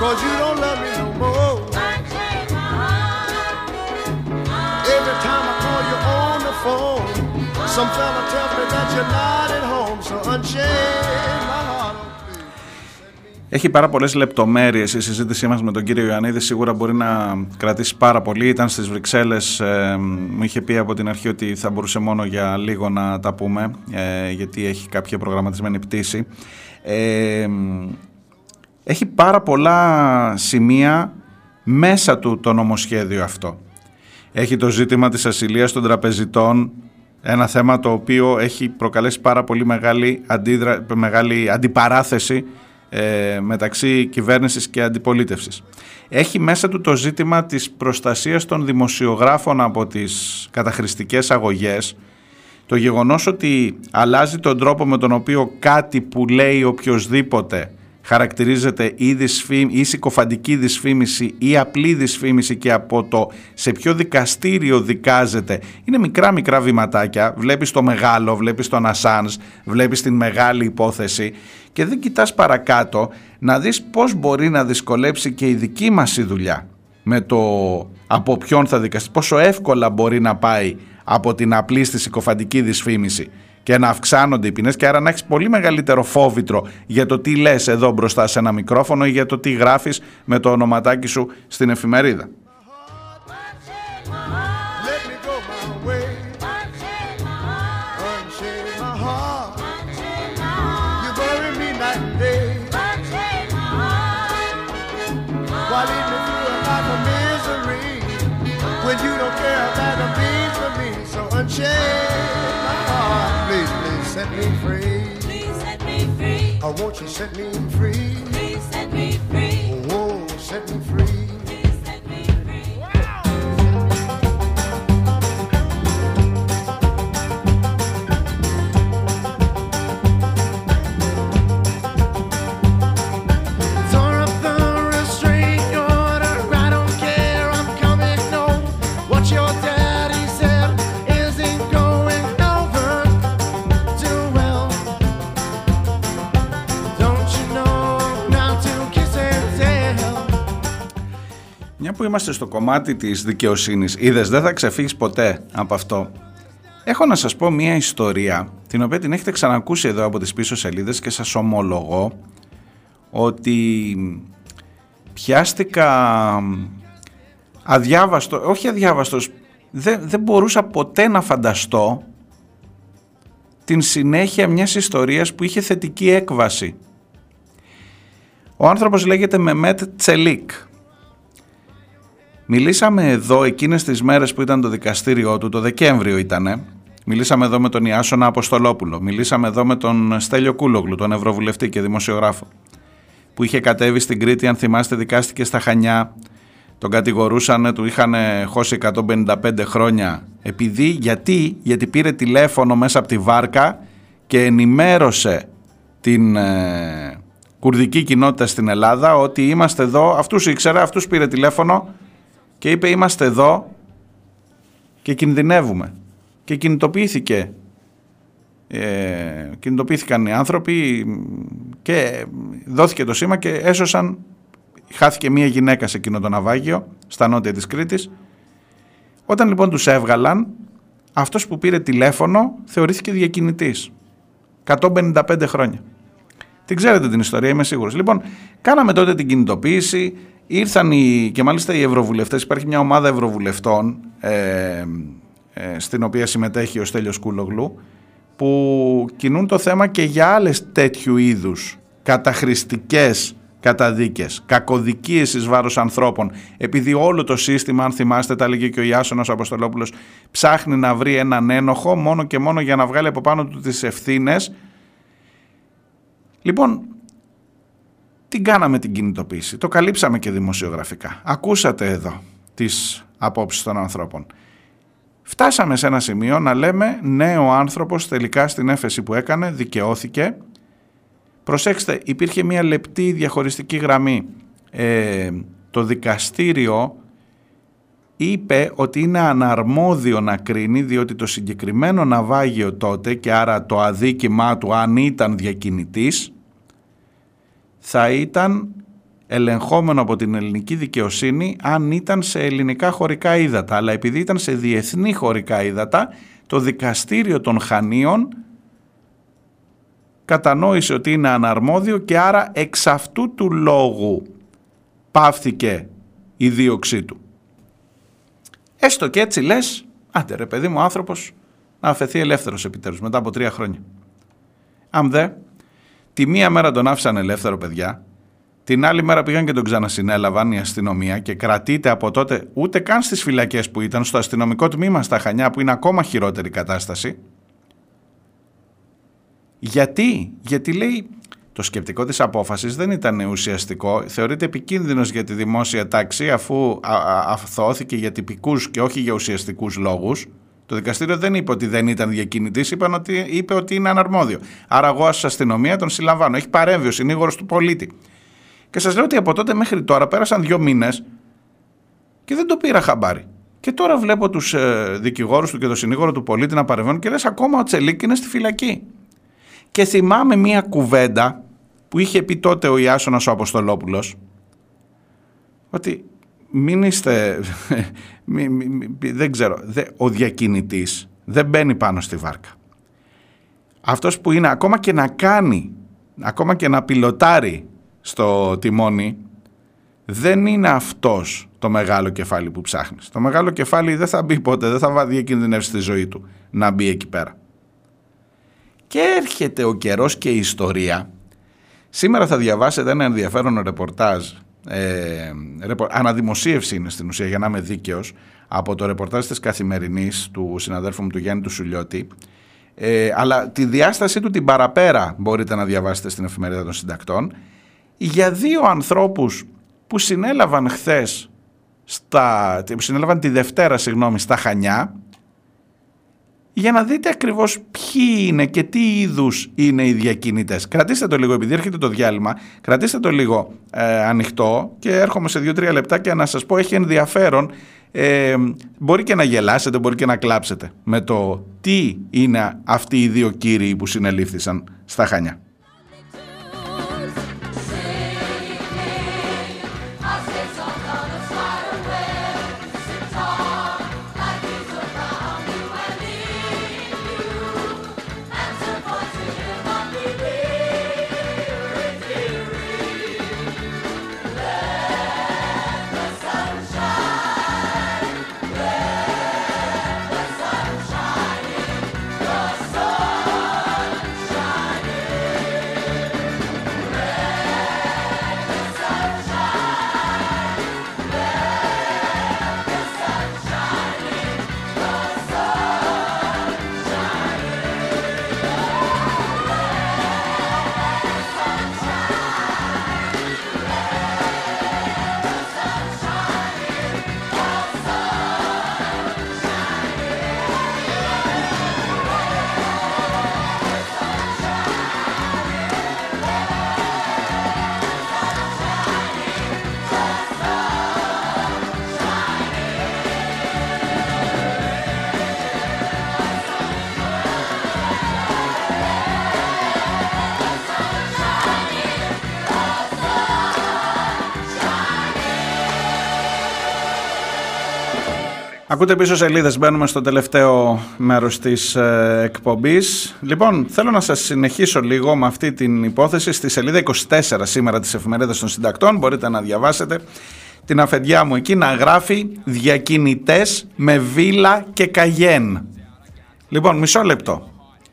[SPEAKER 7] cause you don't love me no more. Every time I call you on the phone, some fella tells me that you're not at home. So unchain my heart.
[SPEAKER 1] Έχει πάρα πολλές λεπτομέρειες η συζήτησή μας με τον κύριο Ιωαννίδη. Σίγουρα μπορεί να κρατήσει πάρα πολύ. Ήταν στις Βρυξέλλες, ε, μου είχε πει από την αρχή ότι θα μπορούσε μόνο για λίγο να τα πούμε, ε, γιατί έχει κάποια προγραμματισμένη πτήση. Ε, έχει πάρα πολλά σημεία μέσα του το νομοσχέδιο αυτό. Έχει το ζήτημα της ασυλίας των τραπεζιτών, ένα θέμα το οποίο έχει προκαλέσει πάρα πολύ μεγάλη, αντίδρα, μεγάλη αντιπαράθεση ε, μεταξύ κυβέρνησης και αντιπολίτευσης. Έχει μέσα του το ζήτημα της προστασίας των δημοσιογράφων από τις καταχρηστικές αγωγές, το γεγονός ότι αλλάζει τον τρόπο με τον οποίο κάτι που λέει οποιοδήποτε χαρακτηρίζεται ή, δυσφήμ, ή συκοφαντική δυσφήμιση ή απλή δυσφήμιση και από το σε ποιο δικαστήριο δικάζεται είναι μικρά μικρά βηματάκια. Βλέπεις το μεγάλο, βλέπεις τον Ασάνς βλέπεις την μεγάλη υπόθεση και δεν κοιτάς παρακάτω να δεις πώς μπορεί να δυσκολέψει και η δική μας η δουλειά με το από ποιον θα δικαστεί, πόσο εύκολα μπορεί να πάει από την απλή στη συκοφαντική δυσφήμιση και να αυξάνονται οι ποινές και άρα να έχεις πολύ μεγαλύτερο φόβητρο για το τι λες εδώ μπροστά σε ένα μικρόφωνο ή για το τι γράφεις με το ονοματάκι σου στην εφημερίδα.
[SPEAKER 7] I want you
[SPEAKER 9] to set me free.
[SPEAKER 1] Είμαστε στο κομμάτι της δικαιοσύνης, είδες δεν θα ξεφύγεις ποτέ από αυτό. Έχω να σας πω μια ιστορία, την οποία την έχετε ξανακούσει εδώ από τις πίσω σελίδες και σας ομολογώ ότι πιάστηκα αδιάβαστο, όχι αδιάβαστος, δεν, δεν μπορούσα ποτέ να φανταστώ την συνέχεια μιας ιστορίας που είχε θετική έκβαση. Ο άνθρωπος λέγεται Μεμέτ Τσελίκ. Μιλήσαμε εδώ εκείνες τις μέρες που ήταν το δικαστήριό του, το Δεκέμβριο ήτανε. Μιλήσαμε εδώ με τον Ιάσονα Αποστολόπουλο. Μιλήσαμε εδώ με τον Στέλιο Κούλογλου, τον Ευρωβουλευτή και δημοσιογράφο. Που είχε κατέβει στην Κρήτη, αν θυμάστε, δικάστηκε στα Χανιά. Τον κατηγορούσαν, του είχαν χώσει 155 χρόνια. Επειδή, γιατί, γιατί πήρε τηλέφωνο μέσα από τη βάρκα και ενημέρωσε την ε, κουρδική κοινότητα στην Ελλάδα ότι είμαστε εδώ, αυτούς ήξερα, αυτούς πήρε τηλέφωνο και είπε είμαστε εδώ και κινδυνεύουμε. Και κινητοποιήθηκε, ε, κινητοποιήθηκαν οι άνθρωποι και δόθηκε το σήμα και έσωσαν, χάθηκε μία γυναίκα σε εκείνο το ναυάγιο, στα νότια της Κρήτης. Όταν λοιπόν τους έβγαλαν, αυτός που πήρε τηλέφωνο θεωρήθηκε διακινητής. 155 χρόνια. Την ξέρετε την ιστορία, είμαι σίγουρος. Λοιπόν, κάναμε τότε την κινητοποίηση, ήρθαν οι, και μάλιστα οι ευρωβουλευτές, υπάρχει μια ομάδα ευρωβουλευτών ε, ε, στην οποία συμμετέχει ο Στέλιος Κούλογλου που κινούν το θέμα και για άλλες τέτοιου είδους καταχρηστικές καταδίκες, κακοδικίες εις βάρος ανθρώπων. Επειδή όλο το σύστημα αν θυμάστε τα έλεγε και ο Ιάσονας Αποστολόπουλος ψάχνει να βρει έναν ένοχο μόνο και μόνο για να βγάλει από πάνω του τις ευθύνες. Λοιπόν, την κάναμε την κινητοποίηση, το καλύψαμε και δημοσιογραφικά. Ακούσατε εδώ τις απόψεις των ανθρώπων. Φτάσαμε σε ένα σημείο να λέμε ναι ο άνθρωπος τελικά στην έφεση που έκανε δικαιώθηκε. Προσέξτε υπήρχε μια λεπτή διαχωριστική γραμμή. Ε, το δικαστήριο είπε ότι είναι αναρμόδιο να κρίνει διότι το συγκεκριμένο ναυάγιο τότε και άρα το αδίκημά του αν ήταν διακινητής θα ήταν ελεγχόμενο από την ελληνική δικαιοσύνη αν ήταν σε ελληνικά χωρικά ύδατα. Αλλά επειδή ήταν σε διεθνή χωρικά ύδατα, το δικαστήριο των Χανίων κατανόησε ότι είναι αναρμόδιο και άρα εξ αυτού του λόγου πάυθηκε η δίωξή του. Έστω και έτσι λες, άντε ρε παιδί μου άνθρωπος να αφαιθεί ελεύθερος επιτέλους μετά από τρία χρόνια. Αν δε, Τη μία μέρα τον άφησαν ελεύθερο παιδιά, την άλλη μέρα πήγαν και τον ξανασυνέλαβαν η αστυνομία και κρατείται από τότε ούτε καν στις φυλακές που ήταν στο αστυνομικό τμήμα στα Χανιά που είναι ακόμα χειρότερη κατάσταση. Γιατί, γιατί λέει το σκεπτικό της απόφασης δεν ήταν ουσιαστικό, θεωρείται επικίνδυνος για τη δημόσια τάξη αφού αθώθηκε για τυπικούς και όχι για ουσιαστικούς λόγους το δικαστήριο δεν είπε ότι δεν ήταν διακινητής, ότι, είπε ότι είναι αναρμόδιο. Άρα, εγώ ως αστυνομία τον συλλαμβάνω. Έχει παρέμβει ο συνήγορος του πολίτη. Και σας λέω ότι από τότε μέχρι τώρα πέρασαν δύο μήνες και δεν το πήρα χαμπάρι. Και τώρα βλέπω τους ε, δικηγόρους του και τον συνήγορο του πολίτη να παρεμβαίνουν και λες ακόμα ο Τσελίκ είναι στη φυλακή. Και θυμάμαι μία κουβέντα που είχε πει τότε ο Ιάσονας ο Αποστολόπουλος ότι μην είστε, δεν ξέρω, ο διακινητής δεν μπαίνει πάνω στη βάρκα. Αυτός που είναι ακόμα και να κάνει, ακόμα και να πιλωτάρει στο τιμόνι, δεν είναι αυτός το μεγάλο κεφάλι που ψάχνεις. Το μεγάλο κεφάλι δεν θα μπει ποτέ, δεν θα διακινδυνεύσει τη ζωή του να μπει εκεί πέρα. Και έρχεται ο καιρός και η ιστορία. Σήμερα θα διαβάσετε ένα ενδιαφέρον ρεπορτάζ ε, αναδημοσίευση είναι στην ουσία για να είμαι δίκαιος από το ρεπορτάζ της Καθημερινής του συναδέλφου μου του Γιάννη του Σουλιώτη. Ε, αλλά τη διάστασή του την παραπέρα μπορείτε να διαβάσετε στην εφημερίδα των συντακτών. Για δύο ανθρώπους που συνέλαβαν χθες στα, συνέλαβαν τη Δευτέρα συγγνώμη, στα Χανιά για να δείτε ακριβώς ποιοι είναι και τι είδους είναι οι διακινητές. Κρατήστε το λίγο, επειδή έρχεται το διάλειμμα, κρατήστε το λίγο ε, ανοιχτό και έρχομαι σε δύο-τρία λεπτάκια να σας πω έχει ενδιαφέρον. Ε, μπορεί και να γελάσετε, μπορεί και να κλάψετε με το τι είναι αυτοί οι δύο κύριοι που συνελήφθησαν στα Χανιά. Ακούτε πίσω σελίδες, μπαίνουμε στο τελευταίο μέρος της ε, εκπομπής. Λοιπόν, θέλω να σας συνεχίσω λίγο με αυτή την υπόθεση στη σελίδα 24 σήμερα της εφημερίδας των συντακτών. Μπορείτε να διαβάσετε την αφεντιά μου εκεί να γράφει διακινητές με βίλα και καγέν. Λοιπόν, μισό λεπτό.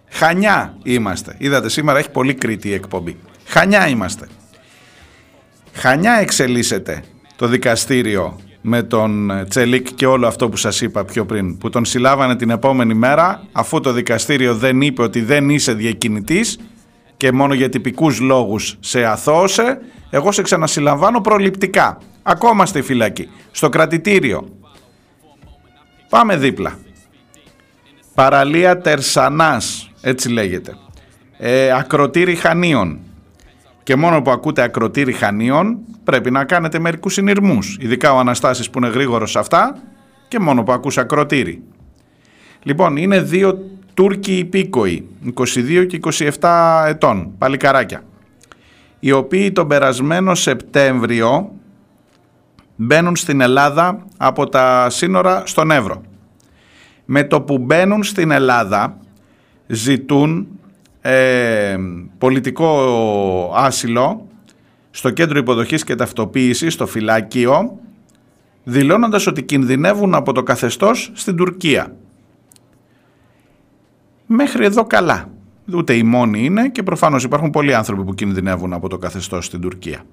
[SPEAKER 1] Χανιά είμαστε. Είδατε σήμερα έχει πολύ κρίτη η εκπομπή. Χανιά είμαστε. Χανιά εξελίσσεται το δικαστήριο με τον Τσελίκ και όλο αυτό που σας είπα πιο πριν που τον συλλάβανε την επόμενη μέρα αφού το δικαστήριο δεν είπε ότι δεν είσαι διακινητής και μόνο για τυπικούς λόγους σε αθώωσε εγώ σε ξανασυλλαμβάνω προληπτικά. Ακόμα στη φυλακή στο κρατητήριο. Πάμε δίπλα. Παραλία Τερσανάς έτσι λέγεται. Ε, ακροτήρι Χανίων και μόνο που ακούτε ακροτήρι Χανίων πρέπει να κάνετε μερικούς συνειρμούς. Ειδικά ο Αναστάσης που είναι γρήγορος σε αυτά και μόνο που ακούς ακροτήρι. Λοιπόν, είναι δύο Τούρκοι υπήκοοι, 22 και 27 ετών, παλικαράκια, οι οποίοι τον περασμένο Σεπτέμβριο μπαίνουν στην Ελλάδα από τα σύνορα στον Εύρο. Με το που μπαίνουν στην Ελλάδα ζητούν ε, πολιτικό άσυλο στο κέντρο υποδοχής και ταυτοποίησης, στο φυλάκιο, δηλώνοντας ότι κινδυνεύουν από το καθεστώς στην Τουρκία. Μέχρι εδώ καλά. Ούτε οι μόνοι είναι και προφανώς υπάρχουν πολλοί άνθρωποι που κινδυνεύουν από το καθεστώς στην Τουρκία.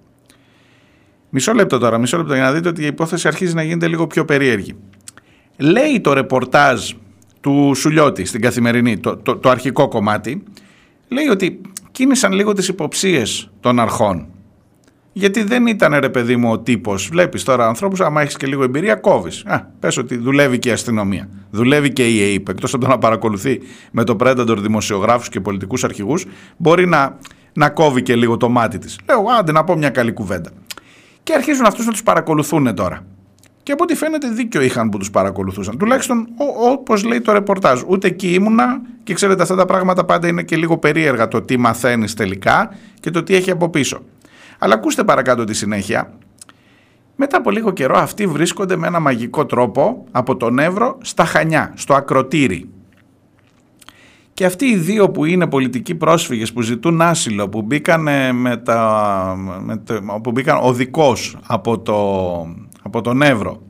[SPEAKER 1] Μισό λεπτό τώρα, μισό λεπτό για να δείτε ότι η υπόθεση αρχίζει να γίνεται λίγο πιο περίεργη. Λέει το ρεπορτάζ του Σουλιώτη στην καθημερινή, το, το, το αρχικό κομμάτι, λέει ότι κίνησαν λίγο τις υποψίες των αρχών. Γιατί δεν ήταν ρε παιδί μου ο τύπος. Βλέπεις τώρα ανθρώπους, άμα έχεις και λίγο εμπειρία, κόβεις. Πες ότι δουλεύει και η αστυνομία. Δουλεύει και η ΑΕΠ. Εκτός από το να παρακολουθεί με το Predator δημοσιογράφους και πολιτικούς αρχηγούς, μπορεί να, να κόβει και λίγο το μάτι της. Λέω, άντε να πω μια καλή κουβέντα. Και αρχίζουν αυτούς να τους παρακολουθούν τώρα. Και από ό,τι φαίνεται δίκιο είχαν που τους παρακολουθούσαν. Τουλάχιστον όπως λέει το ρεπορτάζ. Ούτε εκεί ήμουνα και ξέρετε αυτά τα πράγματα πάντα είναι και λίγο περίεργα το τι μαθαίνεις τελικά και το τι έχει από πίσω. Αλλά ακούστε παρακάτω τη συνέχεια. Μετά από λίγο καιρό αυτοί βρίσκονται με ένα μαγικό τρόπο από τον Εύρο στα Χανιά, στο Ακροτήρι. Και αυτοί οι δύο που είναι πολιτικοί πρόσφυγες που ζητούν άσυλο, που μπήκαν, με τα, με το, που μπήκαν οδικός από, το, από τον Εύρο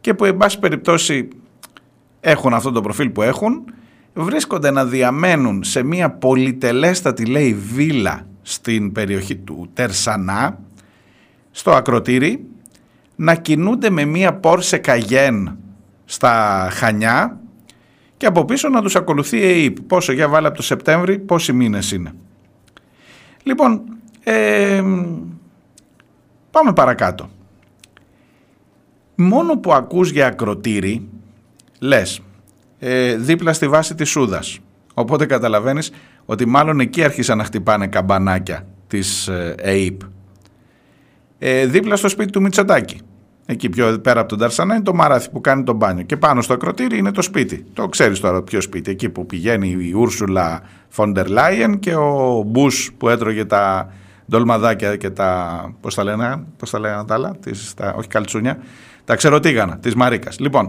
[SPEAKER 1] και που εν πάση περιπτώσει έχουν αυτό το προφίλ που έχουν, βρίσκονται να διαμένουν σε μια πολυτελέστατη λέει βίλα στην περιοχή του Τερσανά, στο ακροτήρι, να κινούνται με μία Porsche Cayenne στα Χανιά και από πίσω να τους ακολουθεί η ΕΕΠ. Πόσο για βάλε από το Σεπτέμβρη, πόσοι μήνες είναι. Λοιπόν, ε, πάμε παρακάτω. Μόνο που ακούς για ακροτήρι, λες, ε, δίπλα στη βάση της Σούδας. Οπότε καταλαβαίνεις ότι μάλλον εκεί άρχισαν να χτυπάνε καμπανάκια της ΑΕΠ. Ε, δίπλα στο σπίτι του Μητσοτάκη. Εκεί πιο πέρα από τον Ταρσανά είναι το μαράθι που κάνει το μπάνιο. Και πάνω στο ακροτήρι είναι το σπίτι. Το ξέρεις τώρα ποιο σπίτι. Εκεί που πηγαίνει η Ούρσουλα Φόντερ Λάιεν και ο Μπούς που έτρωγε τα ντολμαδάκια και τα. Πώς τα λένε, πώς τα λένε τα άλλα, τις, τα, όχι καλτσούνια, τα ξεροτήγανα της Μαρίκας. Λοιπόν,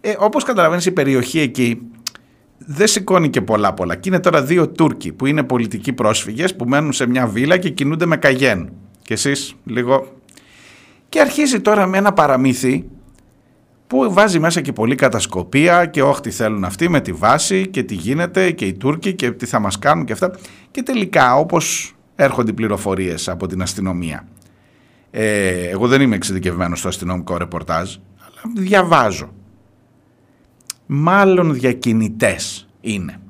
[SPEAKER 1] ε, όπως καταλαβαίνεις, η περιοχή εκεί δεν σηκώνει και πολλά πολλά. Και είναι τώρα δύο Τούρκοι που είναι πολιτικοί πρόσφυγες που μένουν σε μια βίλα και κινούνται με καγέν. Και εσείς λίγο... Και αρχίζει τώρα με ένα παραμύθι που βάζει μέσα και πολλή κατασκοπία και όχι τι θέλουν αυτοί με τη βάση και τι γίνεται και οι Τούρκοι και τι θα μας κάνουν και αυτά. Και τελικά όπως έρχονται οι πληροφορίες από την αστυνομία. Ε, εγώ δεν είμαι εξειδικευμένος στο αστυνομικό ρεπορτάζ, αλλά διαβάζω μάλλον διακινητές είναι.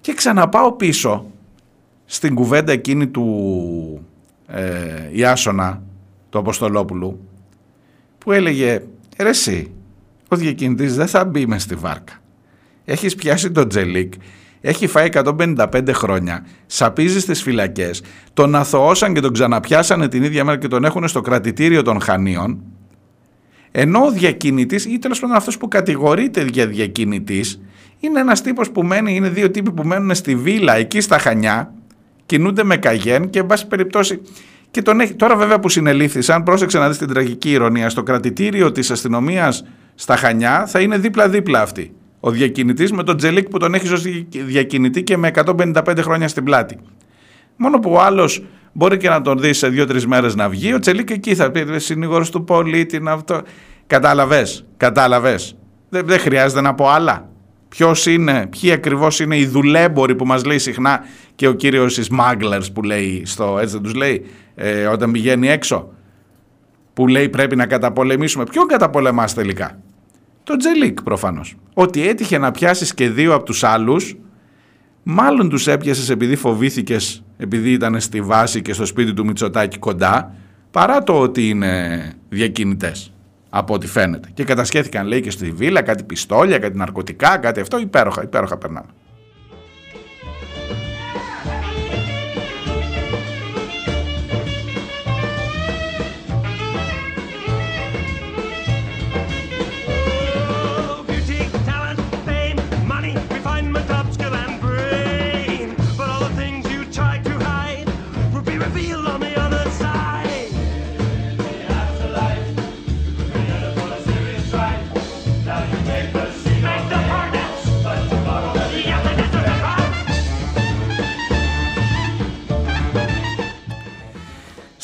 [SPEAKER 1] Και ξαναπάω πίσω στην κουβέντα εκείνη του ε, Ιάσονα, του Αποστολόπουλου, που έλεγε «Ρε εσύ, ο διακινητής δεν θα μπει μες στη βάρκα. Έχεις πιάσει τον Τζελίκ, έχει φάει 155 χρόνια, σαπίζει στις φυλακές, τον αθωώσαν και τον ξαναπιάσανε την ίδια μέρα και τον έχουν στο κρατητήριο των Χανίων ενώ ο διακινητής ή τέλος πάντων αυτός που κατηγορείται για διακινητής είναι ένας τύπος που μένει, είναι δύο τύποι που μένουν στη βίλα εκεί στα Χανιά, κινούνται με καγέν και εν πάση περιπτώσει. Και τον έχει, τώρα βέβαια που συνελήφθησαν, πρόσεξε να δεις την τραγική ηρωνία, στο κρατητήριο της αστυνομίας στα Χανιά θα είναι δίπλα-δίπλα αυτή. Ο διακινητής με τον Τζελίκ που τον έχεις ως διακινητή και με 155 χρόνια στην πλάτη. Μόνο που ο άλλος μπορεί και να τον δεις σε δύο-τρεις μέρες να βγει, ο Τζελίκ εκεί θα πει συνήγορος του πολίτη, να αυτό. Κατάλαβες, κατάλαβες. Δεν, δεν χρειάζεται να πω άλλα. Ποιος είναι, ποιοι ακριβώς είναι οι δουλέμποροι που μας λέει συχνά και ο κύριος Smugglers που λέει στο, έτσι δεν τους λέει, ε, όταν πηγαίνει έξω. Που λέει πρέπει να καταπολεμήσουμε. Ποιον καταπολεμάς τελικά; Το Τζελίκ προφανώς. Ότι έτυχε να πιάσεις και δύο από τους άλλους, μάλλον τους έπιασες επειδή φοβήθηκες, επειδή ήταν στη βάση και στο σπίτι του Μητσοτάκη κοντά, παρά το ότι είναι διακινητές από ό,τι φαίνεται. Και κατασχέθηκαν λέει και στη βίλα κάτι πιστόλια, κάτι ναρκωτικά, κάτι αυτό. Υπέροχα, υπέροχα περνάμε.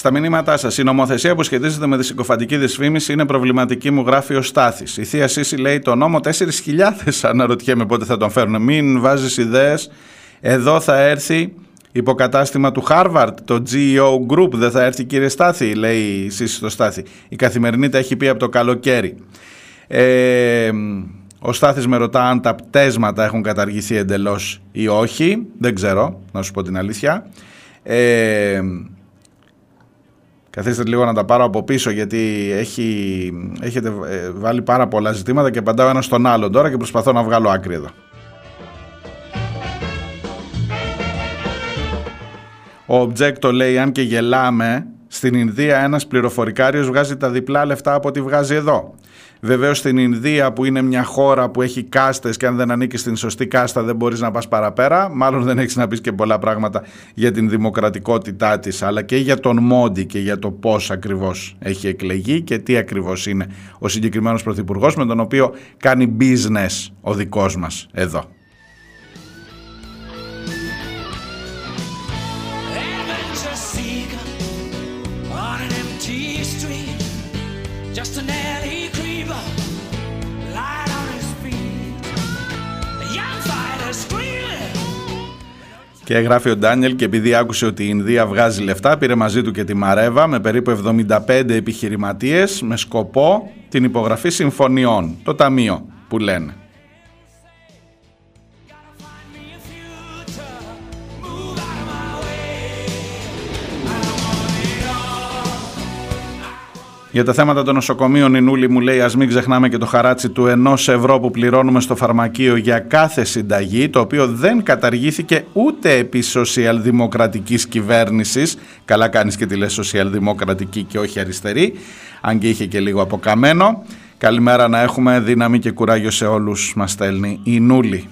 [SPEAKER 1] Στα μηνύματά σας, η νομοθεσία που σχετίζεται με τη συκοφαντική δυσφήμιση είναι προβληματική, μου γράφει ο Στάθης. Η Θεία Σύση λέει το νόμο 4.000. Αναρωτιέμαι πότε θα τον φέρουν. Μην βάζεις ιδέες. Εδώ θα έρθει υποκατάστημα του Harvard, το GEO Group. Δεν θα έρθει, κύριε Στάθη, λέει η Σύση στο Στάθη. Η καθημερινή τα έχει πει από το καλοκαίρι. Ε, ο Στάθης με ρωτά αν τα πτέσματα έχουν καταργηθεί εντελώς ή όχι. Δεν ξέρω, να σου πω την αλήθεια. Ε, Καθίστε λίγο να τα πάρω από πίσω γιατί έχει, έχετε ε, βάλει πάρα πολλά ζητήματα και απαντάω ένα στον άλλον τώρα και προσπαθώ να βγάλω άκρη εδώ. Ο Objecto λέει αν και γελάμε, στην Ινδία ένας πληροφορικάριος βγάζει τα διπλά λεφτά από ό,τι βγάζει εδώ. Βεβαίως στην Ινδία που είναι μια χώρα που έχει κάστες και αν δεν ανήκει στην σωστή κάστα δεν μπορείς να πας παραπέρα. Μάλλον δεν έχεις να πεις και πολλά πράγματα για την δημοκρατικότητά της, αλλά και για τον Μόντι και για το πώς ακριβώς έχει εκλεγεί και τι ακριβώς είναι ο συγκεκριμένος πρωθυπουργός με τον οποίο κάνει business ο δικός μας εδώ. Και γράφει ο Ντάνιελ και επειδή άκουσε ότι η Ινδία βγάζει λεφτά, πήρε μαζί του και τη Μαρέβα με περίπου 75 επιχειρηματίες με σκοπό την υπογραφή συμφωνιών, το ταμείο που λένε. Για τα θέματα των νοσοκομείων η Νούλη μου λέει ας μην ξεχνάμε και το χαράτσι του ενός ευρώ που πληρώνουμε στο φαρμακείο για κάθε συνταγή το οποίο δεν καταργήθηκε ούτε επί σοσιαλδημοκρατικής κυβέρνησης. Καλά κάνεις και τη λες σοσιαλδημοκρατική και όχι αριστερή αν και είχε και λίγο αποκαμένο καλημέρα να έχουμε δύναμη και κουράγιο σε όλους μας στέλνει η Νούλη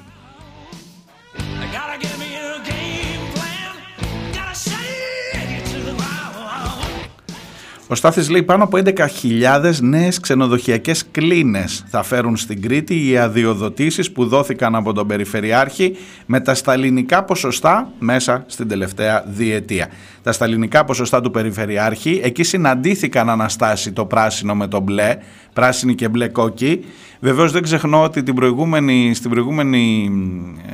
[SPEAKER 1] Ο Στάθης λέει πάνω από 11.000 νέες ξενοδοχειακές κλίνες θα φέρουν στην Κρήτη οι αδειοδοτήσεις που δόθηκαν από τον Περιφερειάρχη με τα σταλινικά ποσοστά μέσα στην τελευταία διετία. Τα σταλινικά ποσοστά του Περιφερειάρχη, εκεί συναντήθηκαν αναστάσει το πράσινο με το μπλε, πράσινη και μπλε κόκκι. Βεβαίως δεν ξεχνώ ότι την προηγούμενη, στην προηγούμενη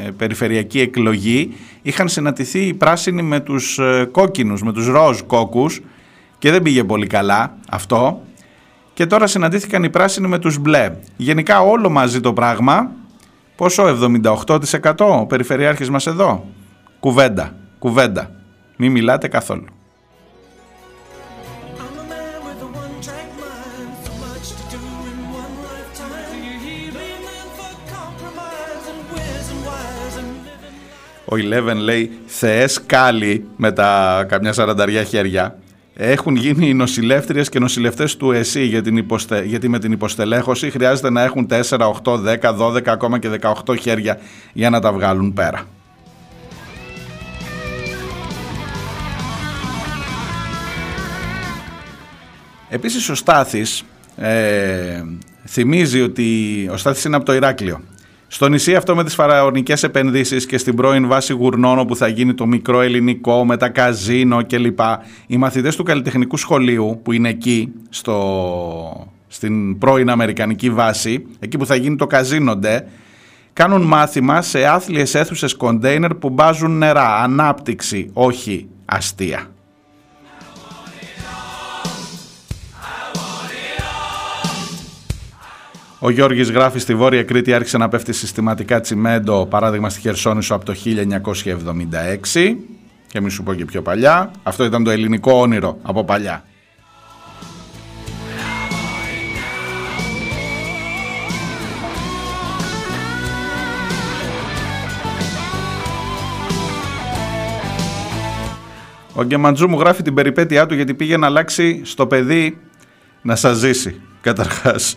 [SPEAKER 1] ε, περιφερειακή εκλογή είχαν συναντηθεί οι πράσινοι με τους ε, κόκκινους, με τους ροζ κόκκους και δεν πήγε πολύ καλά αυτό. Και τώρα συναντήθηκαν οι πράσινοι με τους μπλε. Γενικά όλο μαζί το πράγμα, πόσο 78% ο περιφερειάρχης μας εδώ. Κουβέντα, κουβέντα. Μην μιλάτε καθόλου. Ο Eleven λέει «Θεές κάλλη» με τα καμιά σαρανταριά χέρια έχουν γίνει οι νοσηλεύτριες και νοσηλευτές του ΕΣΥ για την υποστε... γιατί με την υποστελέχωση χρειάζεται να έχουν 4, 8, 10, 12, ακόμα και 18 χέρια για να τα βγάλουν πέρα. Επίσης ο Στάθης ε, θυμίζει ότι ο Στάθης είναι από το Ηράκλειο. Στο νησί αυτό με τις φαραωνικές επενδύσεις και στην πρώην βάση Γουρνόνο που θα γίνει το μικρό ελληνικό με τα καζίνο κλπ. Οι μαθητές του καλλιτεχνικού σχολείου που είναι εκεί στο, στην πρώην Αμερικανική βάση, εκεί που θα γίνει το καζίνοντε, κάνουν μάθημα σε άθλιες αίθουσες κοντέινερ που μπάζουν νερά. Ανάπτυξη, όχι αστεία. Ο Γιώργης γράφει στη Βόρεια Κρήτη άρχισε να πέφτει συστηματικά τσιμέντο παράδειγμα στη Χερσόνησο από το 1976 και μη σου πω και πιο παλιά. Αυτό ήταν το ελληνικό όνειρο από παλιά. Ο Γκεμαντζού μου γράφει την περιπέτειά του γιατί πήγε να αλλάξει στο παιδί να σας ζήσει καταρχάς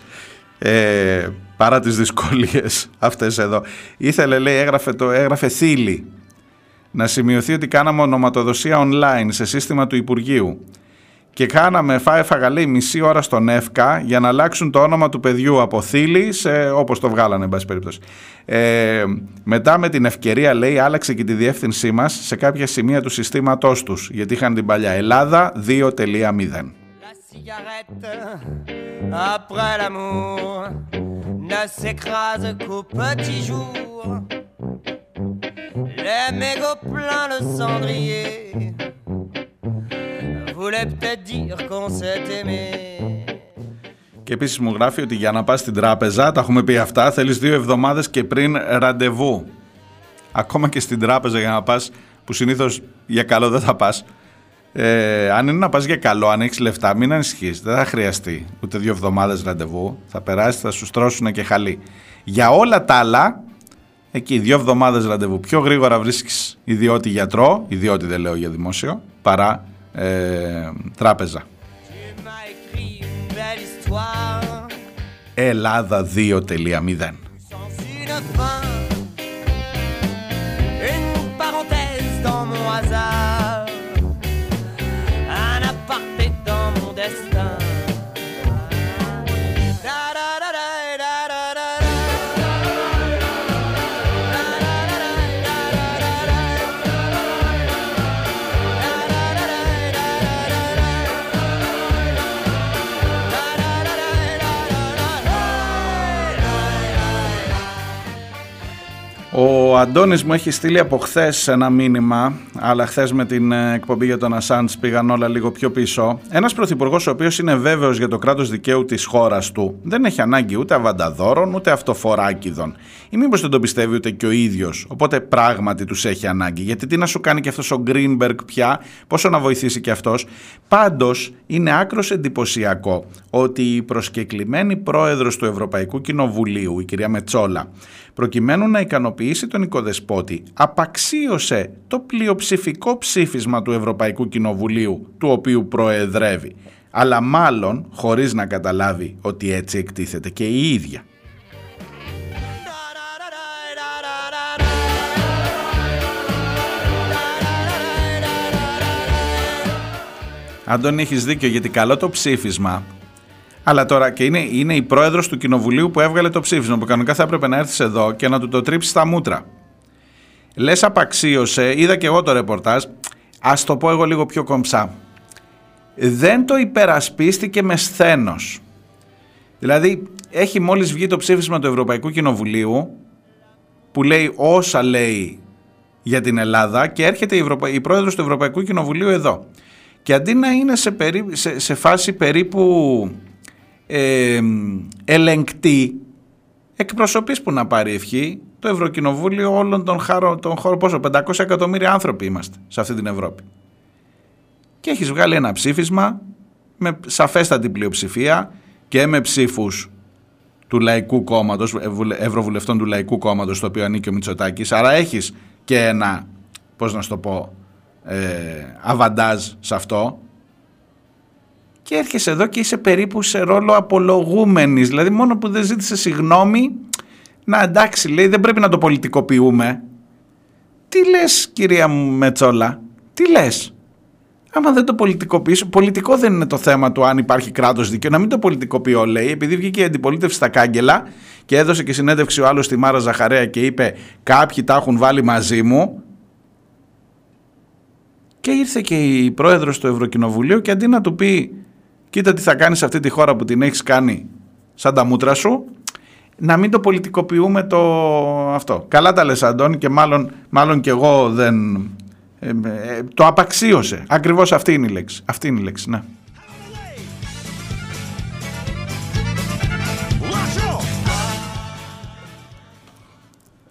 [SPEAKER 1] ε, παρά τις δυσκολίες αυτές εδώ. Ήθελε, λέει, έγραφε, το, έγραφε θήλη να σημειωθεί ότι κάναμε ονοματοδοσία online σε σύστημα του Υπουργείου και κάναμε, έφαγα λέει μισή ώρα στον ΕΦΚΑ για να αλλάξουν το όνομα του παιδιού από Θήλη σε όπως το βγάλανε εν πάση περίπτωση. Ε, μετά με την ευκαιρία λέει άλλαξε και τη διεύθυνσή μας σε κάποια σημεία του συστήματός τους γιατί είχαν την παλιά Ελλάδα 2.0 cigarette après l'amour ne s'écrase qu'au petit jour. Les mégots pleins de cendrier voulaient peut-être dire qu'on s'est aimé. Και επίσης μου γράφει ότι για να πας στην τράπεζα, τα έχουμε πει αυτά, θέλεις δύο εβδομάδες και πριν ραντεβού. Ακόμα και στην τράπεζα για να πας, που συνήθως για καλό δεν θα πας, ε, αν είναι να πας για καλό, αν έχεις λεφτά, μην ανησυχείς. Δεν θα χρειαστεί ούτε δύο εβδομάδες ραντεβού. Θα περάσει, θα σου στρώσουν και χαλί. Για όλα τα άλλα, εκεί δύο εβδομάδες ραντεβού. Πιο γρήγορα βρίσκεις ιδιώτη γιατρό, ιδιώτη δεν λέω για δημόσιο, παρά ε, τράπεζα. Ελλάδα 2.0 Ο Αντώνης μου έχει στείλει από χθες ένα μήνυμα, αλλά χθες με την ε, εκπομπή για τον Ασάντ πήγαν όλα λίγο πιο πίσω. Ένας πρωθυπουργός, ο οποίος είναι βέβαιος για το κράτος δικαίου της χώρας του, δεν έχει ανάγκη ούτε αβανταδόρων ούτε αυτοφοράκιδων. Ή μήπως δεν τον πιστεύει ούτε και ο ίδιος. Οπότε πράγματι τους έχει ανάγκη. Γιατί τι να σου κάνει και αυτός ο Γκρίνμπεργκ πια, πόσο να βοηθήσει και αυτός. Πάντως είναι άκρος εντυπωσιακό ότι η προσκεκλημένη πρόεδρος του Ευρωπαϊκού Κοινοβουλίου, η κυρία Μετσόλα, προκειμένου να ικανοποιήσει τον οικοδεσπότη, απαξίωσε το πλειοψηφικό ψήφισμα του Ευρωπαϊκού Κοινοβουλίου, του οποίου προεδρεύει, αλλά μάλλον χωρίς να καταλάβει ότι έτσι εκτίθεται και η ίδια. Αντώνη, έχεις δίκιο γιατί καλό το ψήφισμα αλλά τώρα και είναι, είναι η πρόεδρος του κοινοβουλίου που έβγαλε το ψήφισμα που κανονικά θα έπρεπε να έρθεις εδώ και να του το τρίψεις στα μούτρα. Λες απαξίωσε, είδα και εγώ το ρεπορτάζ, ας το πω εγώ λίγο πιο κομψά. Δεν το υπερασπίστηκε με σθένος. Δηλαδή, έχει μόλις βγει το ψήφισμα του Ευρωπαϊκού Κοινοβουλίου που λέει όσα λέει για την Ελλάδα και έρχεται η, Ευρωπα... η πρόεδρος του Ευρωπαϊκού Κοινοβουλίου εδώ. Και αντί να είναι σε, σε, σε φάση περίπου ε, ελεγκτή εκπροσωπής που να πάρει ευχή το Ευρωκοινοβούλιο όλων των, χάρο, των χώρων, πόσο, 500 εκατομμύρια άνθρωποι είμαστε σε αυτή την Ευρώπη. Και έχεις βγάλει ένα ψήφισμα με σαφέστατη πλειοψηφία και με ψήφους του Λαϊκού Κόμματος, Ευρωβουλευτών του Λαϊκού Κόμματος, στο οποίο ανήκει ο Μητσοτάκης, άρα έχεις και ένα, πώς να σου το πω, ε, αβαντάζ σε αυτό, και έρχεσαι εδώ και είσαι περίπου σε ρόλο απολογούμενης. Δηλαδή μόνο που δεν ζήτησε συγγνώμη, να εντάξει λέει δεν πρέπει να το πολιτικοποιούμε. Τι λες κυρία μου Μετσόλα, τι λες; άμα δεν το πολιτικοποιήσω, πολιτικό δεν είναι το θέμα του αν υπάρχει κράτος δίκαιο, να μην το πολιτικοποιώ, λέει, επειδή βγήκε η αντιπολίτευση στα κάγκελα και έδωσε και συνέντευξη ο άλλος στη Μάρα Ζαχαρέα και είπε: Κάποιοι τα έχουν βάλει μαζί μου. Και ήρθε και η πρόεδρος του Ευρωκοινοβουλίου και αντί να του πει: Κοίτα τι θα κάνεις σε αυτή τη χώρα που την έχεις κάνει σαν τα μούτρα σου, να μην το πολιτικοποιούμε το αυτό. Καλά τα λες Αντώνη και μάλλον, μάλλον και εγώ δεν... Ε, ε, το απαξίωσε. Ακριβώς αυτή είναι η λέξη. Αυτή είναι η λέξη, ναι.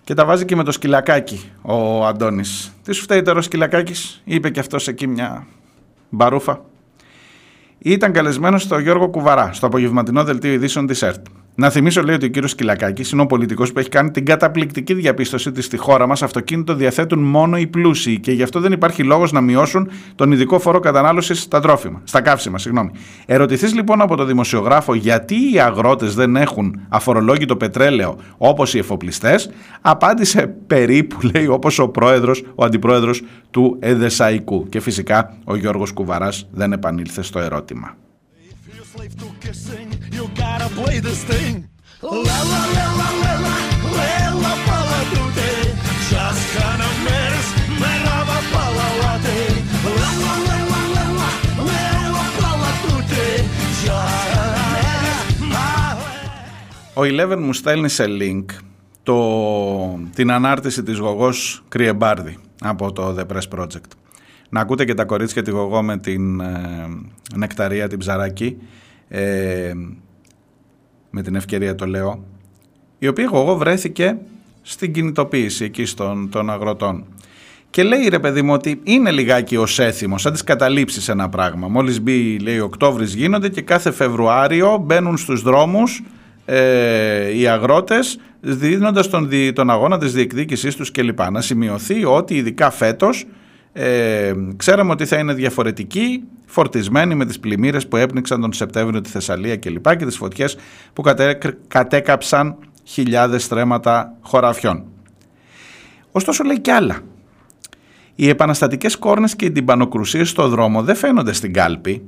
[SPEAKER 1] Και τα βάζει και με το σκυλακάκι ο Αντώνης. Τι σου φταίει τώρα ο σκυλακάκης, είπε και αυτός εκεί μια μπαρούφα. Ήταν καλεσμένος στο Γιώργο Κουβαρά, στο απογευματινό δελτίο ειδήσεων της ΕΡΤ. Να θυμίσω, λέει, ότι ο κύριος Κυλακάκης είναι ο πολιτικός που έχει κάνει την καταπληκτική διαπίστωση ότι στη χώρα μας αυτοκίνητο διαθέτουν μόνο οι πλούσιοι και γι' αυτό δεν υπάρχει λόγος να μειώσουν τον ειδικό φόρο κατανάλωσης στα τρόφιμα, στα καύσιμα. Συγγνώμη. Ερωτηθείς λοιπόν από τον δημοσιογράφο γιατί οι αγρότες δεν έχουν αφορολόγητο πετρέλαιο όπως οι εφοπλιστές, απάντησε περίπου, λέει, όπως ο πρόεδρος, ο αντιπρόεδρος του Εδεσαϊκού. Και φυσικά ο Γιώργος Κουβαράς δεν επανήλθε στο ερώτημα. Ο Eleven μου στέλνει σε link το, την ανάρτηση της γογός Κριεμπάρδη από το The Press Project. Να ακούτε και τα κορίτσια τη γογό με την ε, νεκταρία την ψαράκι ε, με την ευκαιρία το λέω, η οποία εγώ βρέθηκε στην κινητοποίηση εκεί στον, των αγροτών. Και λέει ρε παιδί μου ότι είναι λιγάκι ω έθιμο, σαν τις καταλήψεις ένα πράγμα. Μόλις μπει, λέει, Οκτώβρης γίνονται και κάθε Φεβρουάριο μπαίνουν στους δρόμους ε, οι αγρότες δίνοντας τον, τον αγώνα της διεκδίκησής τους κλπ. Να σημειωθεί ότι ειδικά φέτος ε, ξέραμε ότι θα είναι διαφορετική, φορτισμένη με τις πλημμύρες που έπνιξαν τον Σεπτέμβριο τη Θεσσαλία και λοιπά και τις φωτιές που κατέκαψαν χιλιάδες στρέμματα χωραφιών. Ωστόσο λέει κι άλλα. Οι επαναστατικές κόρνες και οι τυμπανοκρουσίες στο δρόμο δεν φαίνονται στην κάλπη,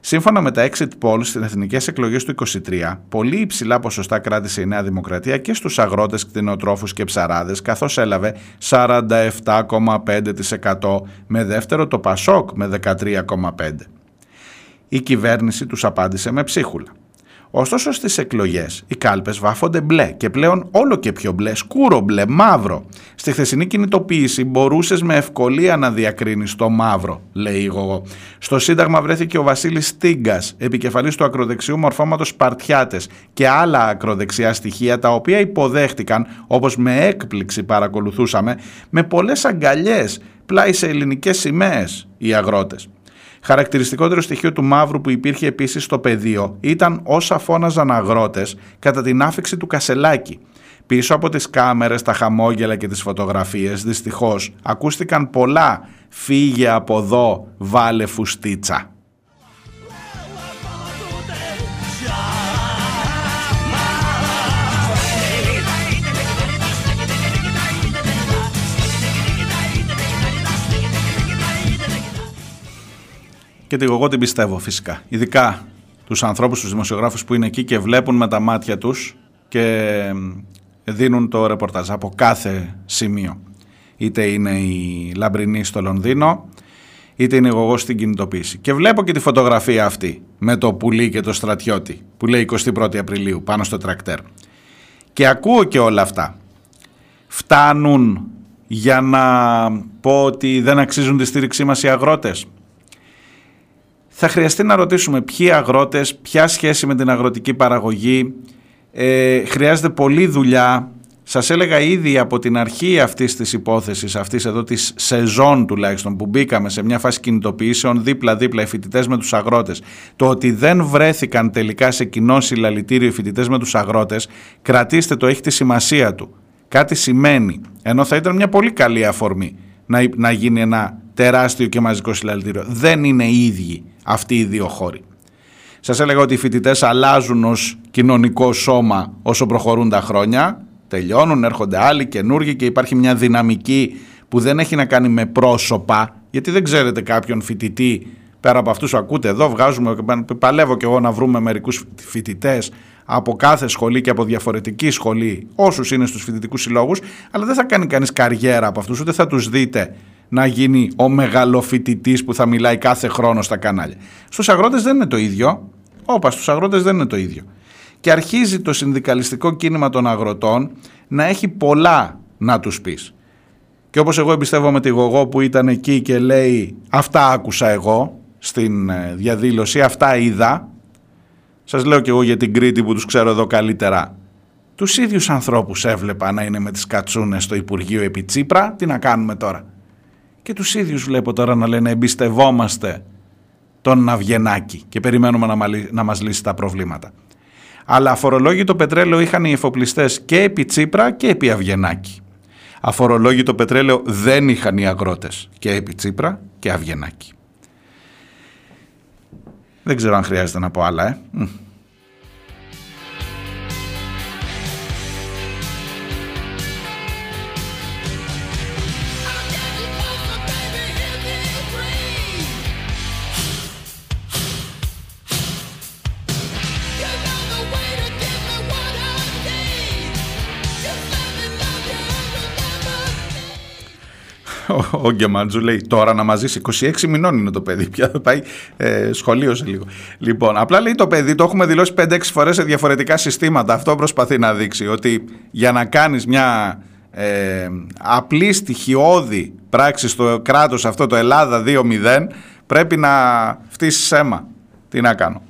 [SPEAKER 1] Σύμφωνα με τα exit polls στις εθνικές εκλογές του 2023, πολύ υψηλά ποσοστά κράτησε η Νέα Δημοκρατία και στους αγρότες, κτηνοτρόφους και ψαράδες, καθώς έλαβε 47,5% με δεύτερο το Πασόκ με 13,5%. Η κυβέρνηση τους απάντησε με ψίχουλα. Ωστόσο στις εκλογές οι κάλπες βάφονται μπλε και πλέον όλο και πιο μπλε, σκούρο μπλε, μαύρο. Στη χθεσινή κινητοποίηση μπορούσες με ευκολία να διακρίνεις το μαύρο, λέει εγώ. Στο Σύνταγμα βρέθηκε ο Βασίλης Στίγκας, επικεφαλής του ακροδεξιού μορφώματος Σπαρτιάτες και άλλα ακροδεξιά στοιχεία τα οποία υποδέχτηκαν, όπως με έκπληξη παρακολουθούσαμε, με πολλές αγκαλιές πλάι σε ελληνικές σημαίες οι αγρότες. Χαρακτηριστικότερο στοιχείο του μαύρου που υπήρχε επίσης στο πεδίο ήταν όσα φώναζαν αγρότες κατά την άφηξη του Κασελάκη. Πίσω από τις κάμερες, τα χαμόγελα και τις φωτογραφίες δυστυχώς ακούστηκαν πολλά «φύγε από εδώ, βάλε φουστίτσα». Και εγώ την πιστεύω φυσικά. Ειδικά τους ανθρώπους, τους δημοσιογράφους που είναι εκεί και βλέπουν με τα μάτια τους και δίνουν το ρεπορτάζ από κάθε σημείο. Είτε είναι η Λαμπρινή στο Λονδίνο, είτε είναι εγώ στην κινητοποίηση. Και βλέπω και τη φωτογραφία αυτή με το πουλί και το στρατιώτη που λέει 21η Απριλίου πάνω στο τρακτέρ. Και ακούω και όλα αυτά. Φτάνουν για να πω ότι δεν αξίζουν τη στήριξή μας οι αγρότες; Θα χρειαστεί να ρωτήσουμε ποιοι αγρότες, ποια σχέση με την αγροτική παραγωγή, ε, χρειάζεται πολλή δουλειά. Σας έλεγα ήδη από την αρχή αυτής της υπόθεσης, αυτής εδώ της σεζόν τουλάχιστον που μπήκαμε σε μια φάση κινητοποιήσεων δίπλα-δίπλα οι φοιτητές με τους αγρότες, το ότι δεν βρέθηκαν τελικά σε κοινό συλλαλητήριο οι φοιτητές με τους αγρότες, κρατήστε το, έχει τη σημασία του. Κάτι σημαίνει, ενώ θα ήταν μια πολύ καλή αφορμή να, να γίνει ένα τεράστιο και μαζικό συλλαλητήριο. Δεν είναι οι ίδιοι αυτοί οι δύο χώροι. Σας έλεγα ότι οι φοιτητές αλλάζουν ως κοινωνικό σώμα όσο προχωρούν τα χρόνια, τελειώνουν, έρχονται άλλοι καινούργοι και υπάρχει μια δυναμική που δεν έχει να κάνει με πρόσωπα, Γιατί δεν ξέρετε κάποιον φοιτητή πέρα από αυτούς που ακούτε εδώ, βγάζουμε, παλεύω και εγώ να βρούμε μερικούς φοιτητές από κάθε σχολή και από διαφορετική σχολή, όσους είναι στους φοιτητικούς συλλόγους, αλλά δεν θα κάνει κανείς καριέρα από αυτούς, ούτε θα τους δείτε να γίνει ο μεγαλοφοιτητής που θα μιλάει κάθε χρόνο στα κανάλια. Στους αγρότες δεν είναι το ίδιο. Όπα, στους αγρότες δεν είναι το ίδιο. Και αρχίζει το συνδικαλιστικό κίνημα των αγροτών να έχει πολλά να τους πεις. Και όπως εγώ εμπιστεύομαι τη Γογό που ήταν εκεί και λέει αυτά άκουσα εγώ στην ε, διαδήλωση, αυτά είδα. Σας λέω και εγώ για την Κρήτη που τους ξέρω εδώ καλύτερα. Τους ίδιους ανθρώπους έβλεπα να είναι με τις κατσούνες στο Υπουργείο επί Τσίπρα. Τι να κάνουμε τώρα. Και τους ίδιους βλέπω τώρα να λένε εμπιστευόμαστε τον Ναυγενάκη και περιμένουμε να, να μας λύσει τα προβλήματα. Αλλά αφορολόγητο πετρέλαιο είχαν οι εφοπλιστές και επί Τσίπρα και επί Αυγενάκη. Αφορολόγητο πετρέλαιο δεν είχαν οι αγρότες και επί Τσίπρα και Αυγενάκη. Δεν ξέρω αν χρειάζεται να πω άλλα, ε. Ο Γκεμάντζου λέει τώρα να μαζί 26 μηνών είναι το παιδί. Πια πάει ε, σχολείο σε λίγο. Λοιπόν, απλά λέει το παιδί, το έχουμε δηλώσει 5-6 φορές σε διαφορετικά συστήματα. Αυτό προσπαθεί να δείξει ότι για να κάνεις μια ε, απλή στοιχειώδη πράξη στο κράτος αυτό το Ελλάδα 2-0 πρέπει να φτύσεις αίμα. Τι να κάνω.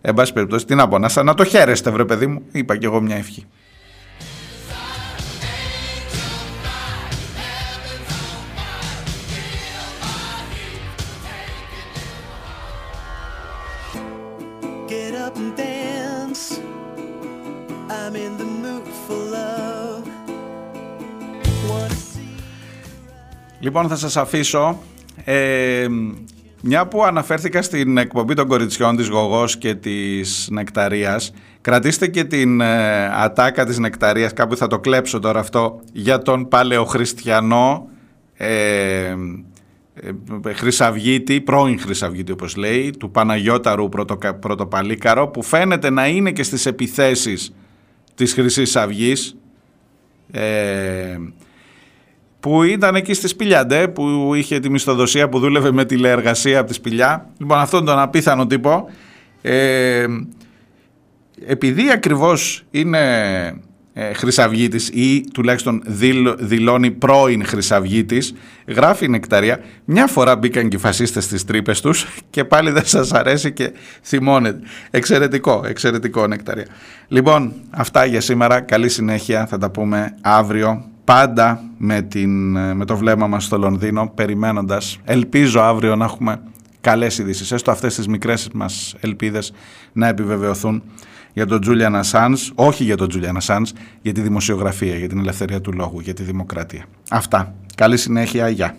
[SPEAKER 1] Εν πάση περιπτώσει, τι να πω, να, να το χαίρεστε, βρε παιδί μου. Είπα κι εγώ μια ευχή. Λοιπόν, θα σας αφήσω. Ε, μια που αναφέρθηκα στην εκπομπή των κοριτσιών της Γογός και της Νεκταρίας, κρατήστε και την ε, ατάκα της Νεκταρίας, κάπου θα το κλέψω τώρα αυτό, για τον παλαιοχριστιανό ε, ε, Χρυσαυγίτη, πρώην Χρυσαυγίτη όπως λέει, του Παναγιώταρου Πρωτοπαλίκαρο, που φαίνεται να είναι και στις επιθέσεις της χρυσής Αυγής, ε, που ήταν εκεί στη Σπηλιαντέ, που είχε τη μισθοδοσία που δούλευε με τηλεεργασία από τη Σπηλιά. Λοιπόν, αυτόν τον απίθανο τύπο, ε, επειδή ακριβώς είναι ε, χρυσαυγίτης ή τουλάχιστον δηλώνει πρώην χρυσαυγίτης, γράφει η νεκταρία, μια φορά μπήκαν και οι φασίστες στις τρύπες τους και πάλι δεν σας αρέσει και θυμώνεται. Εξαιρετικό, εξαιρετικό νεκταρία. Λοιπόν, αυτά για σήμερα. Καλή συνέχεια, θα τα πούμε αύριο πάντα με, την, με το βλέμμα μας στο Λονδίνο, περιμένοντας, ελπίζω αύριο να έχουμε καλές ειδήσεις, έστω αυτές τις μικρές μας ελπίδες να επιβεβαιωθούν για τον Τζούλιαν Ασάνς, όχι για τον Τζούλιαν Ασάνς, για τη δημοσιογραφία, για την ελευθερία του λόγου, για τη δημοκρατία. Αυτά. Καλή συνέχεια. Γεια.